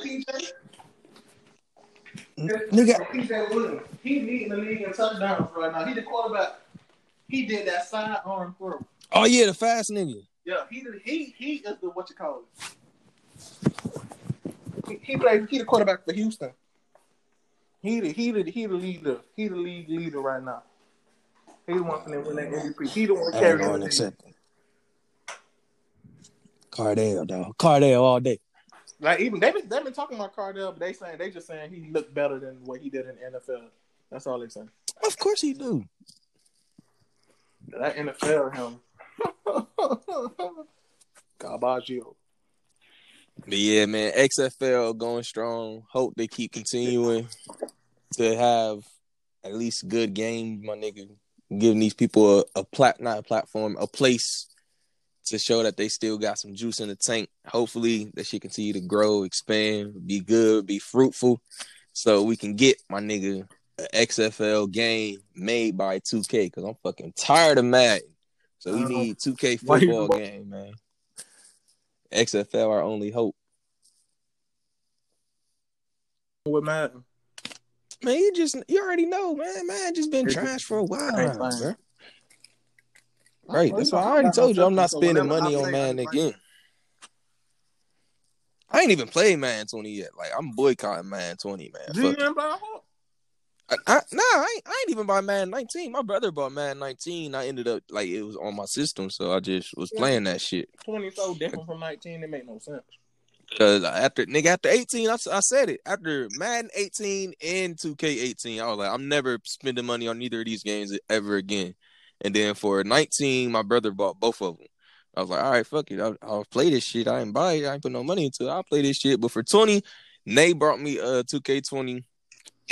PJ. Williams. He leading the league in touchdowns right now. He the quarterback. He did that sidearm throw. oh yeah, the fast nigga. Yeah, he did, he he is the what you call it. He, he played. He the quarterback for Houston. He the he the he the leader. He the league leader right now. He the one to win that MVP. He the one I ain't carrying the to team. accept it. Cardale, dog. Cardale all day. Like even they been they been talking about Cardale, but they saying they just saying he looked better than what he did in the NFL. That's all they saying. Of course he do. That NFL him. Garbaggio. But yeah, man, XFL going strong. Hope they keep continuing to have at least good games, my nigga. Giving these people a, a plat not a platform, a place to show that they still got some juice in the tank. Hopefully that shit continue to grow, expand, be good, be fruitful. So we can get my nigga a XFL game made by 2K because I'm fucking tired of Madden. So we Uh-huh. need 2K Why you- football game, man. XFL our only hope. With Madden. Man, you just you already know, man. Man, just been It's- trash for a while, Ain't now, fine. bro. Right. That's why I already told you I'm not spending money on play, Madden I like again. I ain't even played Man 20 yet. Like I'm boycotting Man 20, man. Do you even buy a Hawk? I, I, nah, I ain't, I ain't even buy Man 19. My brother bought Man 19. I ended up like it was on my system, so I just was playing that shit. Twenty so different from nineteen. It make no sense. Cause after nigga after 18, I said it. After Madden 18 and 2K 18, I was like, I'm never spending money on either of these games ever again. And then for 19, my brother bought both of them. I was like, all right, fuck it. I'll, I'll play this shit. I ain't buy it. I ain't put no money into it. I'll play this shit. But for 20, Nate brought me uh 2K20,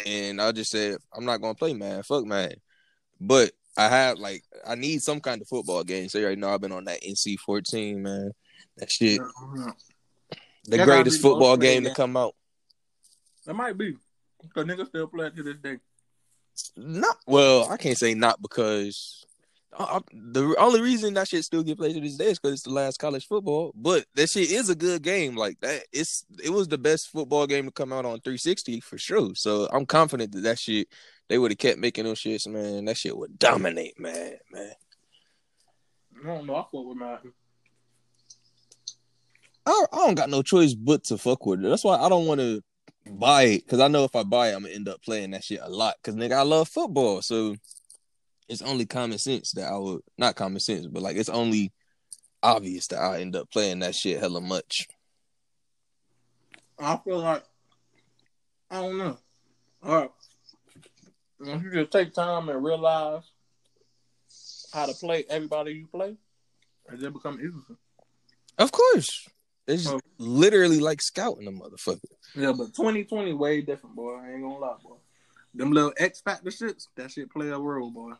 and I just said, I'm not gonna play man. Fuck man. But I have like I need some kind of football game. So you already know I've been on that NC14, man. That shit. The That greatest football game to come out. That might be. Cause niggas still play it to this day. Not well, I can't say not because uh, the only reason that shit still get played to this day is because it's the last college football. But that shit is a good game. Like that, it's it was the best football game to come out on 360 for sure. So I'm confident that that shit they would have kept making those shits, man. That shit would dominate, man, man. I don't know. I fuck with Madden. I, I don't got no choice but to fuck with it. That's why I don't want to buy it because I know if I buy it, I'm gonna end up playing that shit a lot. Because nigga, I love football, so it's only common sense that I would not common sense, but like it's only obvious that I end up playing that shit hella much. I feel like I don't know. All right. Once you just take time and realize how to play everybody you play, it then become easy. Of course, it's Oh. literally like scouting a motherfucker. Yeah, but 2020 way different, boy. I ain't gonna lie, boy. Them little X Factor shits, that shit play a role, boy.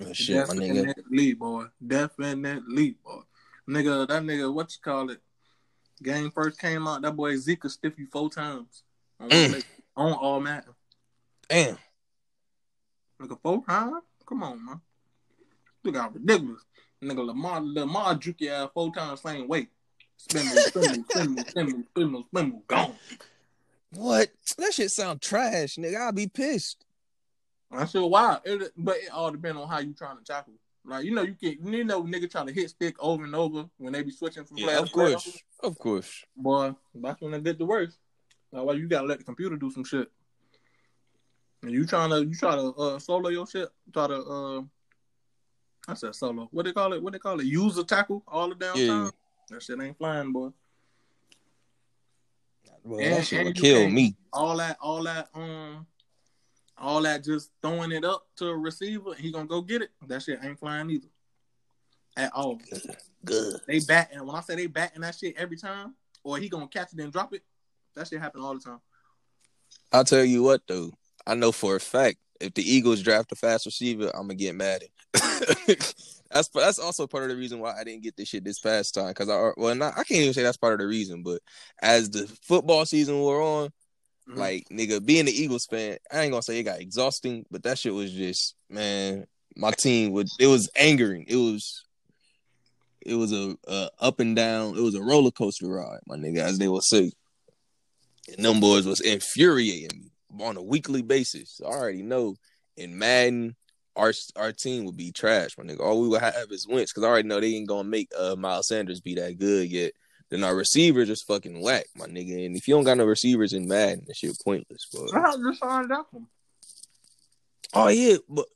Oh, shit, my nigga. Definitely, boy. Definitely, boy. Nigga, that nigga, what you call it? Game first came out, that boy Zika stiff you four times. On, Mm. on all Madden. Damn. Nigga, four times? Come on, man. Look out ridiculous. Nigga, Lamar, Lamar juke your ass four times same weight. Spin move, spin move, spin move, spin move, spin move, spin move, gone. What? That shit sound trash, nigga. I'll be pissed. I said, why? It, but it all depends on how you trying to tackle. Like you know, you can you know nigga trying to hit stick over and over when they be switching from yeah, of course, of course. Boy, that's when they get the worst. Like, why you gotta let the computer do some shit. And you trying to you try to uh, solo your shit, try to uh, I said solo. What they call it? What they call it? Use a tackle all the damn yeah. time. That shit ain't flying, boy. Well, and, that shit would kill me. All that, all that, um, all that just throwing it up to a receiver, he gonna go get it. That shit ain't flying either. At all. Good. Good. They bat and when I say they batting that shit every time, or he gonna catch it and drop it, that shit happen all the time. I'll tell you what though. I know for a fact if the Eagles draft a fast receiver, I'm gonna get mad at. that's that's also part of the reason why I didn't get this shit this past time. Cause I well, not, I can't even say that's part of the reason, but as the football season wore on, mm-hmm. like nigga, being an Eagles fan, I ain't gonna say it got exhausting, but that shit was just man, my team would it was angering. It was it was a, a up and down. It was a roller coaster ride, my nigga, as they will say. And them boys was infuriating me on a weekly basis. I already know in Madden our our team would be trash, my nigga. All we would have is wins because I already know they ain't gonna make uh, Miles Sanders be that good yet. Then our receivers just fucking whack, my nigga. And if you don't got no receivers in Madden, that shit pointless. But I just signed up him. Oh yeah, but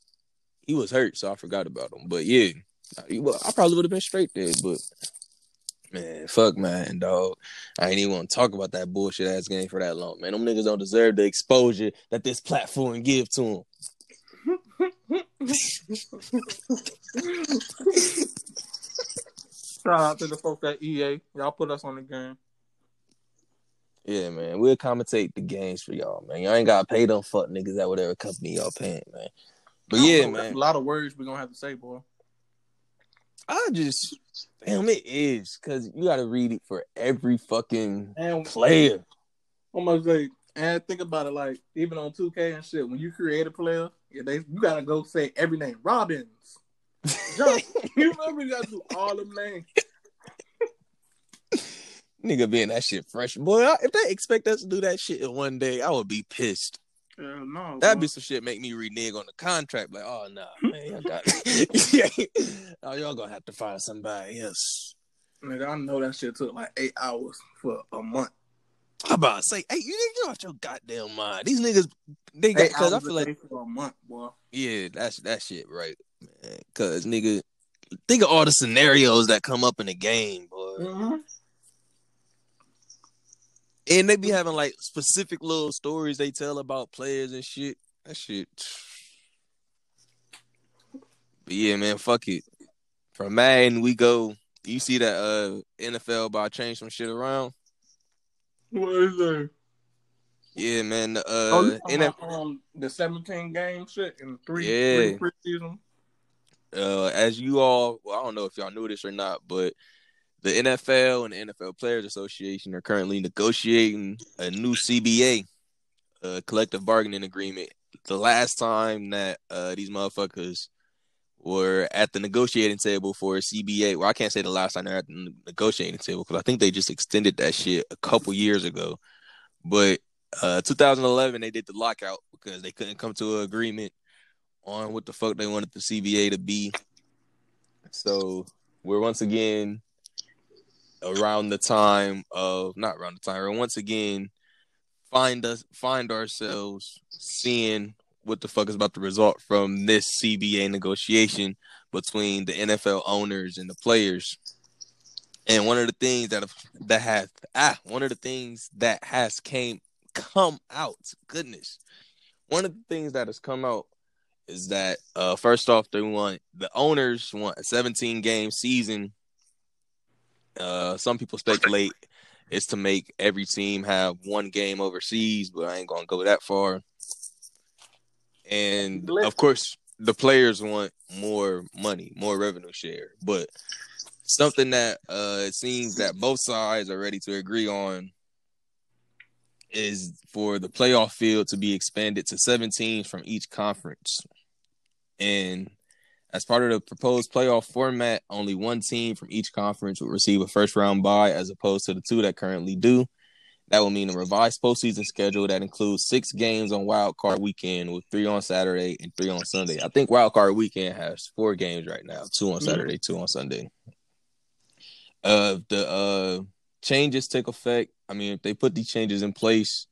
he was hurt, so I forgot about him. But yeah, I probably would have been straight there. But man, fuck man, dog. I ain't even want to talk about that bullshit ass game for that long, man. Them niggas don't deserve the exposure that this platform give to them. Shout out to the folks at EA. Y'all put us on the game. Yeah, man. We'll commentate the games for y'all, man. Y'all ain't gotta pay them fuck niggas at whatever company y'all paying, man. But yeah, know, man. A lot of words we're gonna have to say, boy. I just damn it is because you gotta read it for every fucking and, player. Almost like and think about it, like even on 2K and shit, when you create a player, yeah, they you gotta go say every name. Robbins. John, you remember you gotta do all the names. Nigga being that shit fresh. Boy, if they expect us to do that shit in one day, I would be pissed. Yeah, no, That'd bro. be some shit make me renege on the contract. Like, oh no, nah, man, y'all got it. oh, y'all gonna have to find somebody else. Nigga, I know that shit took like eight hours for a month. I'm about to say, hey, you niggas out your goddamn mind. These niggas, they got because I feel like for a month, boy. Yeah, that's that shit right, man. Cause nigga, think of all the scenarios that come up in the game, boy. Mm-hmm. And they be having like specific little stories they tell about players and shit. That shit. But yeah, man, fuck it. From Madden, we go. You see that uh NFL by change some shit around? What is that? Yeah, man. Uh, oh, NFL, um, the seventeen game shit in three, yeah. three preseason. Uh, as you all, well, I don't know if y'all knew this or not, but the NFL and the NFL Players Association are currently negotiating a new CBA, a collective bargaining agreement. The last time that uh, these motherfuckers were at the negotiating table for CBA. Well, I can't say the last time they're at the negotiating table because I think they just extended that shit a couple years ago. But uh, 2011, they did the lockout because they couldn't come to an agreement on what the fuck they wanted the CBA to be. So we're once again around the time of not around the time, we're once again find us find ourselves seeing what the fuck is about to result from this CBA negotiation between the NFL owners and the players. And one of the things that have, that has ah one of the things that has came come out goodness. One of the things that has come out is that uh first off they want the owners want a 17 game season. Uh some people speculate it's to make every team have one game overseas but i ain't gonna go that far and of course the players want more money, more revenue share. But something that uh it seems that both sides are ready to agree on is for the playoff field to be expanded to 17 from each conference. And As part of the proposed playoff format, only one team from each conference will receive a first round bye as opposed to the two that currently do. That will mean a revised postseason schedule that includes six games on Wild Card Weekend with three on Saturday and three on Sunday. I think Wild Card Weekend has four games right now: two on Saturday, two on Sunday. Uh, the uh changes take effect. I mean, if they put these changes in place,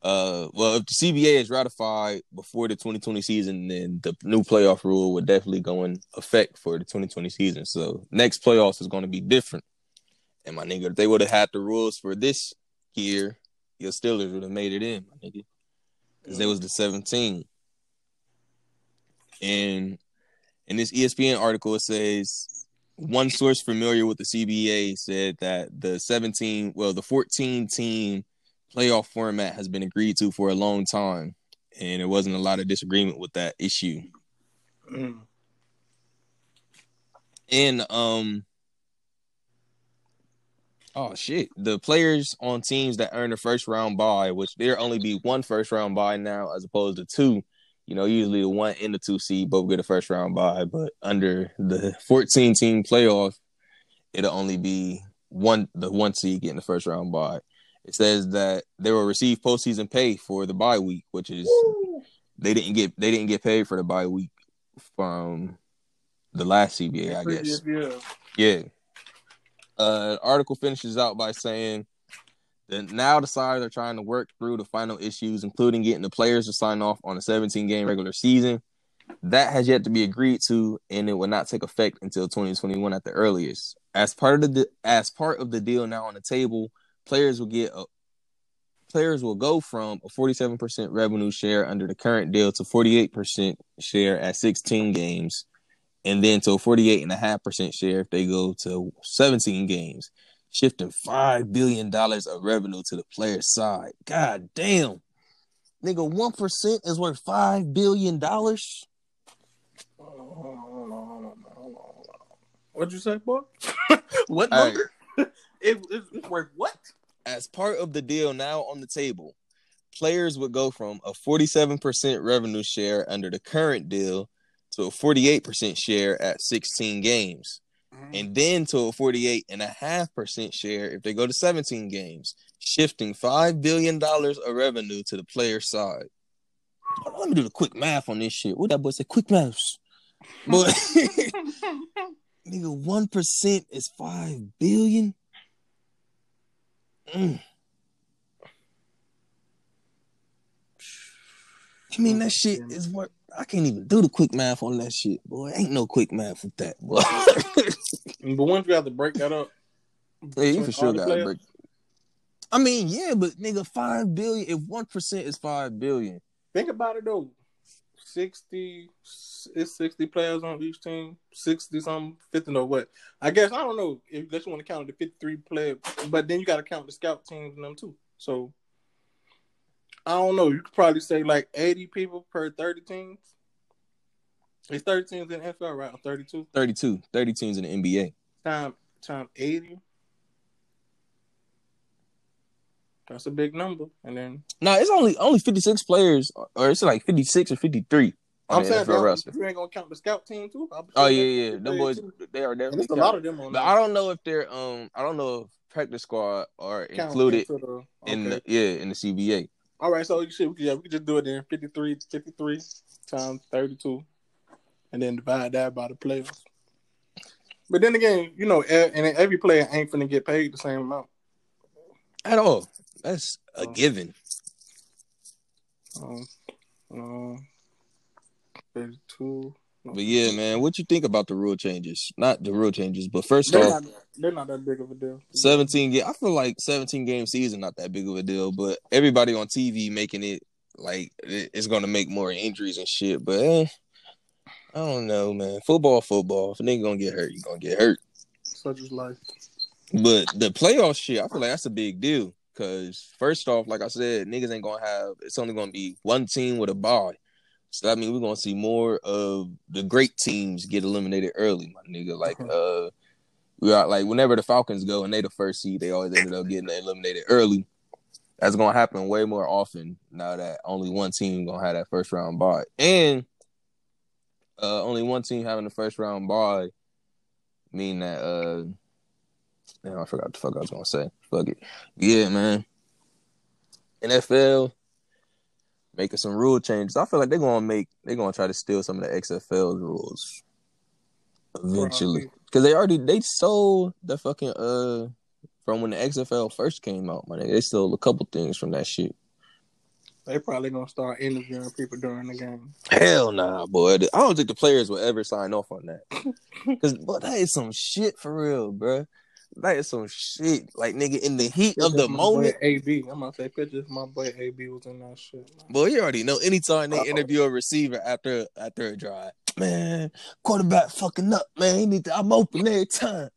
uh, well, if the CBA is ratified before the 2020 season, then the new playoff rule would definitely go in effect for the 2020 season. So next playoffs is going to be different. And my nigga, if they would have had the rules for this year, your Steelers would have made it in, my nigga, because they was the 17. And in this ESPN article, it says one source familiar with the CBA said that the 17, well, the 14 team playoff format has been agreed to for a long time, and there wasn't a lot of disagreement with that issue. Mm. And um, oh shit, the players on teams that earn a first round bye, which there only be one first round bye now as opposed to two. You know, usually the one and the two seed both get a first round bye, but under the 14 team playoff, it'll only be one the one seed getting the first round bye. It says that they will receive postseason pay for the bye week, which is Woo! they didn't get they didn't get paid for the bye week from the last CBA, I guess. Yeah. yeah. Uh, article finishes out by saying that now the sides are trying to work through the final issues, including getting the players to sign off on a 17 game regular season. That has yet to be agreed to, and it will not take effect until 2021 at the earliest. As part of the as part of the deal now on the table, players will get a, players will go from a 47% revenue share under the current deal to 48% share at 16 games and then to a 48.5% share if they go to 17 games shifting $5 billion of revenue to the player's side god damn nigga 1% is worth $5 billion What'd you say, boy? what number? Right. it, it's worth what? as part of the deal now on the table, players would go from a 47% revenue share under the current deal to a 48% share at 16 games. Mm-hmm. And then to a 48.5% share if they go to 17 games, shifting $5 billion of revenue to the player side. Let me do the quick math on this shit. What that boy say? Quick maths. But nigga, 1% is 5 billion. Mm. I mean, that shit is what I can't even do the quick math on that shit, boy. Ain't no quick math with that, boy. but once you have to break that up, yeah, you for sure gotta break. I mean, yeah, but nigga, five billion. If one percent is five billion, think about it though. Sixty, it's sixty players on each team. Sixty something, fifty or what? I guess I don't know if you want to count the fifty-three players, but then you got to count the scout teams and them too. So I don't know. You could probably say like eighty people per thirty teams. It's thirty teams in the NFL, right? 32? 32. 30 teams in the NBA. Time time eighty. That's a big number. And then no, it's only only fifty six players, or it's like fifty six or fifty three. I'm saying you ain't gonna count the scout team too. oh yeah, yeah, them boys they are there. There's a lot of them on. But there. I don't know if they're um I don't know if practice squad are included the, okay. in the yeah in the CBA. All right, so you should, yeah, we could just do it then 53, 53 times 32, and then divide that by the players. But then again, you know, and every player ain't finna get paid the same amount at all. That's a uh, given. Um, uh, 32. But yeah, man, what you think about the rule changes? Not the rule changes, but 1st off, not, they're not that big of a deal. Seventeen game. I feel like seventeen game season not that big of a deal, but everybody on TV making it like it's gonna make more injuries and shit. But eh, I don't know, man. Football, football. If a nigga gonna get hurt, you gonna get hurt. Such is life. But the playoff shit, I feel like that's a big deal. Cause first off, like I said, niggas ain't gonna have. It's only gonna be one team with a bye. So I mean, we're gonna see more of the great teams get eliminated early, my nigga. Like uh, we are like whenever the Falcons go and they the first seed, they always ended up getting eliminated early. That's gonna happen way more often now that only one team gonna have that first round bye. And uh, only one team having the first round bye, mean that uh, damn, I forgot what the fuck I was gonna say. Fuck it, yeah, man. NFL making some rule changes. I feel like they're gonna make they're gonna try to steal some of the XFL's rules eventually because they already they sold the fucking uh from when the XFL first came out. Man, they stole a couple things from that shit. They probably gonna start interviewing people during the game. Hell nah, boy. I don't think the players will ever sign off on that. Cause but that is some shit for real, bro. That is some shit. Like nigga, in the heat of the moment. AB, I'm gonna say pictures. My boy AB was in that shit. Boy, you already know. Anytime they Uh-oh. interview a receiver after after a drive, man, quarterback fucking up, man. He need to, I'm open every time.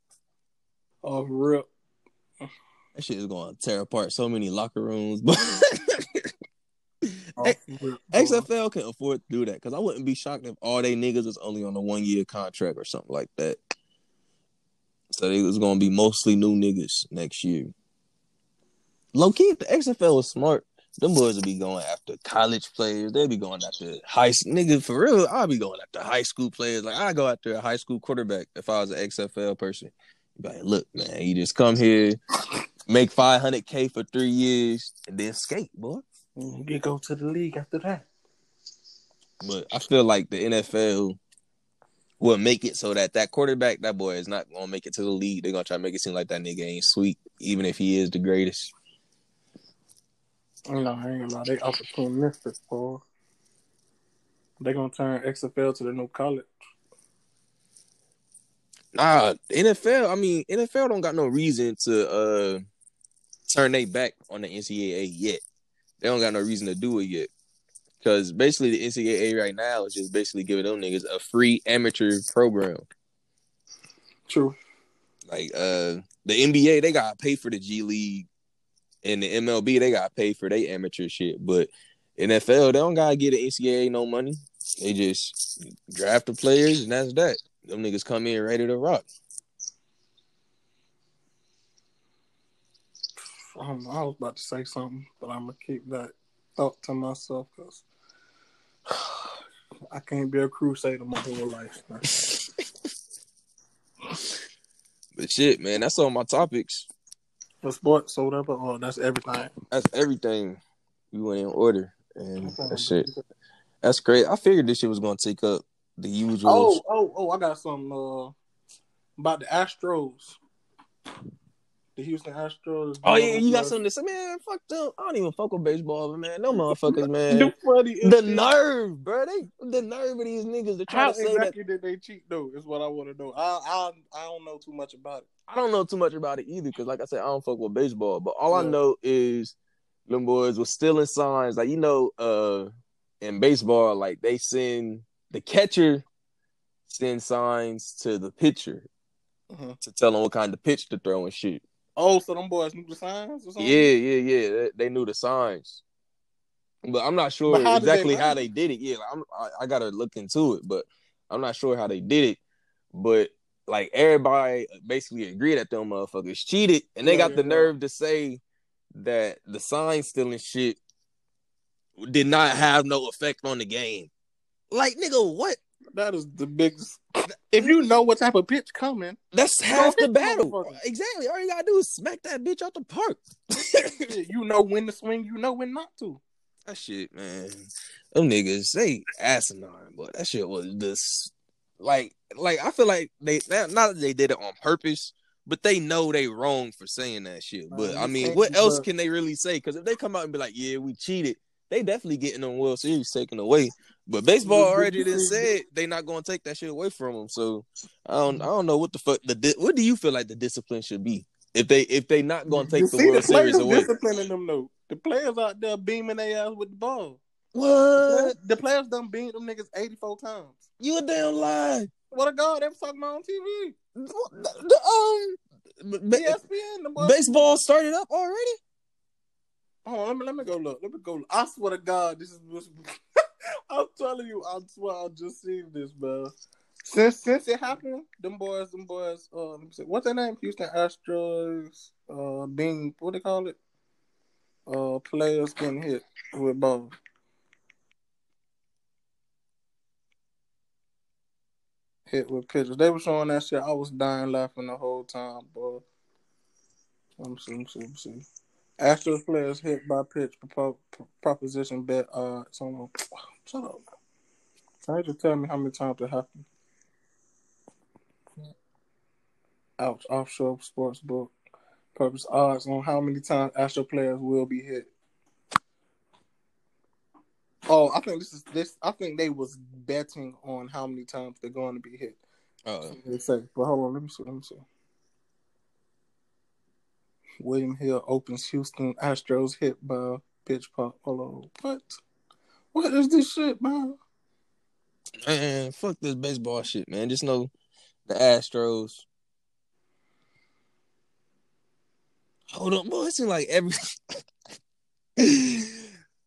Oh, rip. That shit is going to tear apart so many locker rooms, but. XFL can afford to do that because I wouldn't be shocked if all they niggas was only on a one year contract or something like that. So it was gonna be mostly new niggas next year. Low key, the XFL was smart, them boys would be going after college players. They'd be going after high nigga for real. I'd be going after high school players. Like I go after a high school quarterback if I was an XFL person. Like, look, man, you just come here, make five hundred k for three years, and then skate, boy. Mm-hmm. You go to the league after that. But I feel like the NFL will make it so that that quarterback, that boy, is not gonna make it to the league. They're gonna try to make it seem like that nigga ain't sweet, even if he is the greatest. No, I ain't gonna lie. They opportunistic, boy. They gonna turn XFL to the new college. Nah, NFL. I mean, NFL don't got no reason to uh turn they back on the NCAA yet. They don't got no reason to do it yet. Because basically the NCAA right now is just basically giving them niggas a free amateur program. True. Like uh the NBA, they got to pay for the G League, and the MLB, they got to pay for their amateur shit. But NFL, they don't gotta get the NCAA no money. They just draft the players, and that's that. Them niggas come in ready to rock. I, I was about to say something, but I'm gonna keep that thought to myself because I can't be a crusader my whole life. but shit, man, that's all my topics. For sports or whatever, oh, that's everything. That's everything. We went in order, and that shit. That's great. I figured this shit was gonna take up the usual. Oh, oh, oh! I got some uh, about the Astros the Houston Astros. Oh yeah, you got something to say, man. Fuck them. I don't even fuck with baseball, but man, no motherfuckers, man. the nerve, bro. They the nerve of these niggas to try How to say exactly that. did they cheat though? Is what I want to know. I I I don't know too much about it. I don't know too much about it either, because like I said, I don't fuck with baseball. But all yeah. I know is them boys was stealing signs. Like you know, uh, in baseball, like they send the catcher send signs to the pitcher uh-huh. to tell them what kind of pitch to throw and shit. Oh, so them boys knew the signs or something? Yeah, yeah, yeah. They, they knew the signs. But I'm not sure how exactly they how they did it. Yeah, I'm, I, I gotta look into it, but I'm not sure how they did it. But like everybody basically agreed that them motherfuckers cheated, and they yeah, got yeah, the nerve to say that the sign stealing shit did not have no effect on the game. Like, nigga, what? That is the biggest. If you know what type of pitch coming, that's half the battle. Exactly. All you gotta do is smack that bitch out the park. you know when to swing. You know when not to. That shit, man. Them niggas, they asinine, but that shit was this. Like, like I feel like they not that they did it on purpose, but they know they wrong for saying that shit. But uh, I mean, what else can they really say? Because if they come out and be like, "Yeah, we cheated," they definitely getting them World Series taken away. But baseball already did said they not going to take that shit away from them. So I don't I don't know what the fuck the what do you feel like the discipline should be if they if they not going to take the World the Series away? Disciplining them though. The players out there beaming their ass with the ball. What? The players, the players done beat them niggas eighty four times. You a damn lie. What a god! They was talking about on TV. The, the, um, ESPN. The baseball started up already. Oh, let me let me go look. Let me go. Look. I swear to God, this is. I'm telling you, I swear I just seen this, bro. Since since it happened, them boys, them boys. Uh, what's their name? Houston Astros. Uh, being what they call it? Uh, players getting hit with balls. hit with pictures. They were showing that shit. I was dying laughing the whole time. Let me see, let me see, let me see. Astros players hit by pitch proposition bet uh on. Shut up. Can you just tell me how many times it happened? Ouch. Offshore sports book. Purpose odds on how many times Astro players will be hit. Oh, I think this is this. I think they was betting on how many times they're going to be hit. Oh, They say, but hold on, let me see. Let me see. William Hill opens Houston Astros hit by pitch pop. Hold on, what? What is this shit, man? man, fuck this baseball shit, man. Just know the Astros. Hold on, boy. It seems like every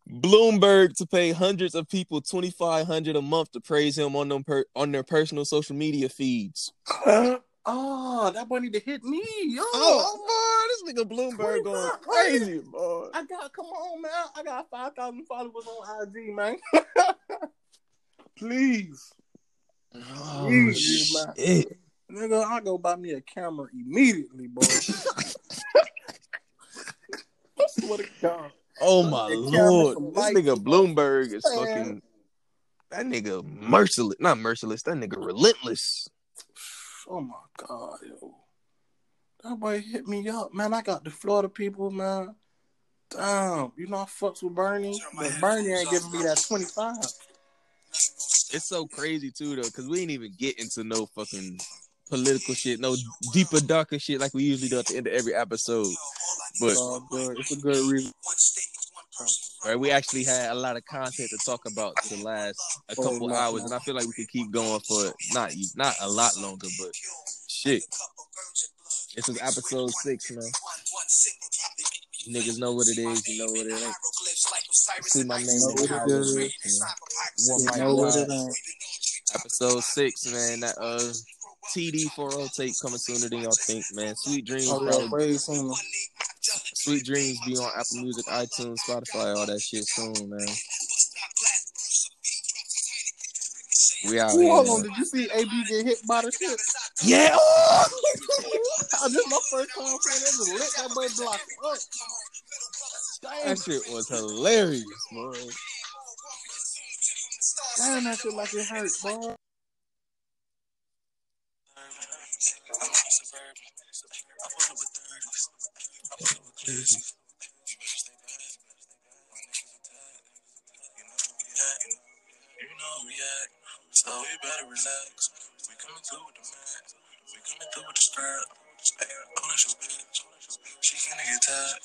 Bloomberg to pay hundreds of people twenty five hundred a month to praise him on them per- on their personal social media feeds. oh, that boy need to hit me, yo. Oh, oh boy, this nigga Bloomberg going crazy, boy. I got come on, man. I got five thousand followers on IG, man. Please, Oh, Please, man. nigga, I go buy me a camera immediately, boy. Swear to God. Oh my lord, this nigga Bloomberg is Man. fucking. That nigga merciless, not merciless. That nigga relentless. Oh my god, yo. That boy hit me up, man. I got the Florida people, man. Damn, you know I fucks with Bernie, but Bernie ain't giving me that twenty five. It's so crazy too, though, because we ain't even get into no fucking political shit, no deeper, darker shit like we usually do at the end of every episode. But Uh, good. It's a good reason. Right, we actually had a lot of content to talk about the last a Oh, couple no, hours, and I feel like we could keep going for not not a lot longer, but shit. This is episode six, man. Niggas know what it is, you know what it ain't. See my name Know what it is. man. One You mic know what it ain't. Episode six, man. That uh TD 40 tape coming sooner than y'all think, man. Sweet dreams, Oh, probably, yeah, way sooner. Sweet dreams be on Apple Music, iTunes, Spotify, all that shit soon, man. We out Ooh, here. hold on, did you see AB get hit by the shit? Yeah. oh, this is my first time seeing it. Lit that boy block up. Damn, That shit was hilarious, boy. damn, that shit like it hurt, boy. So we better relax. We coming through with the man. We coming through with the skirt. Hey, oh, that's your bitch. She finna get tired.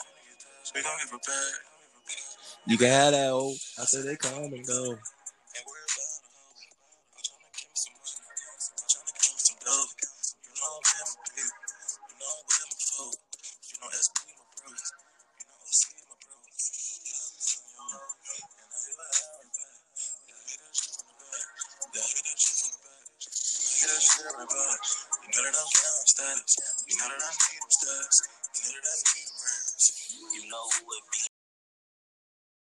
We. You have that oh. old after they come and go.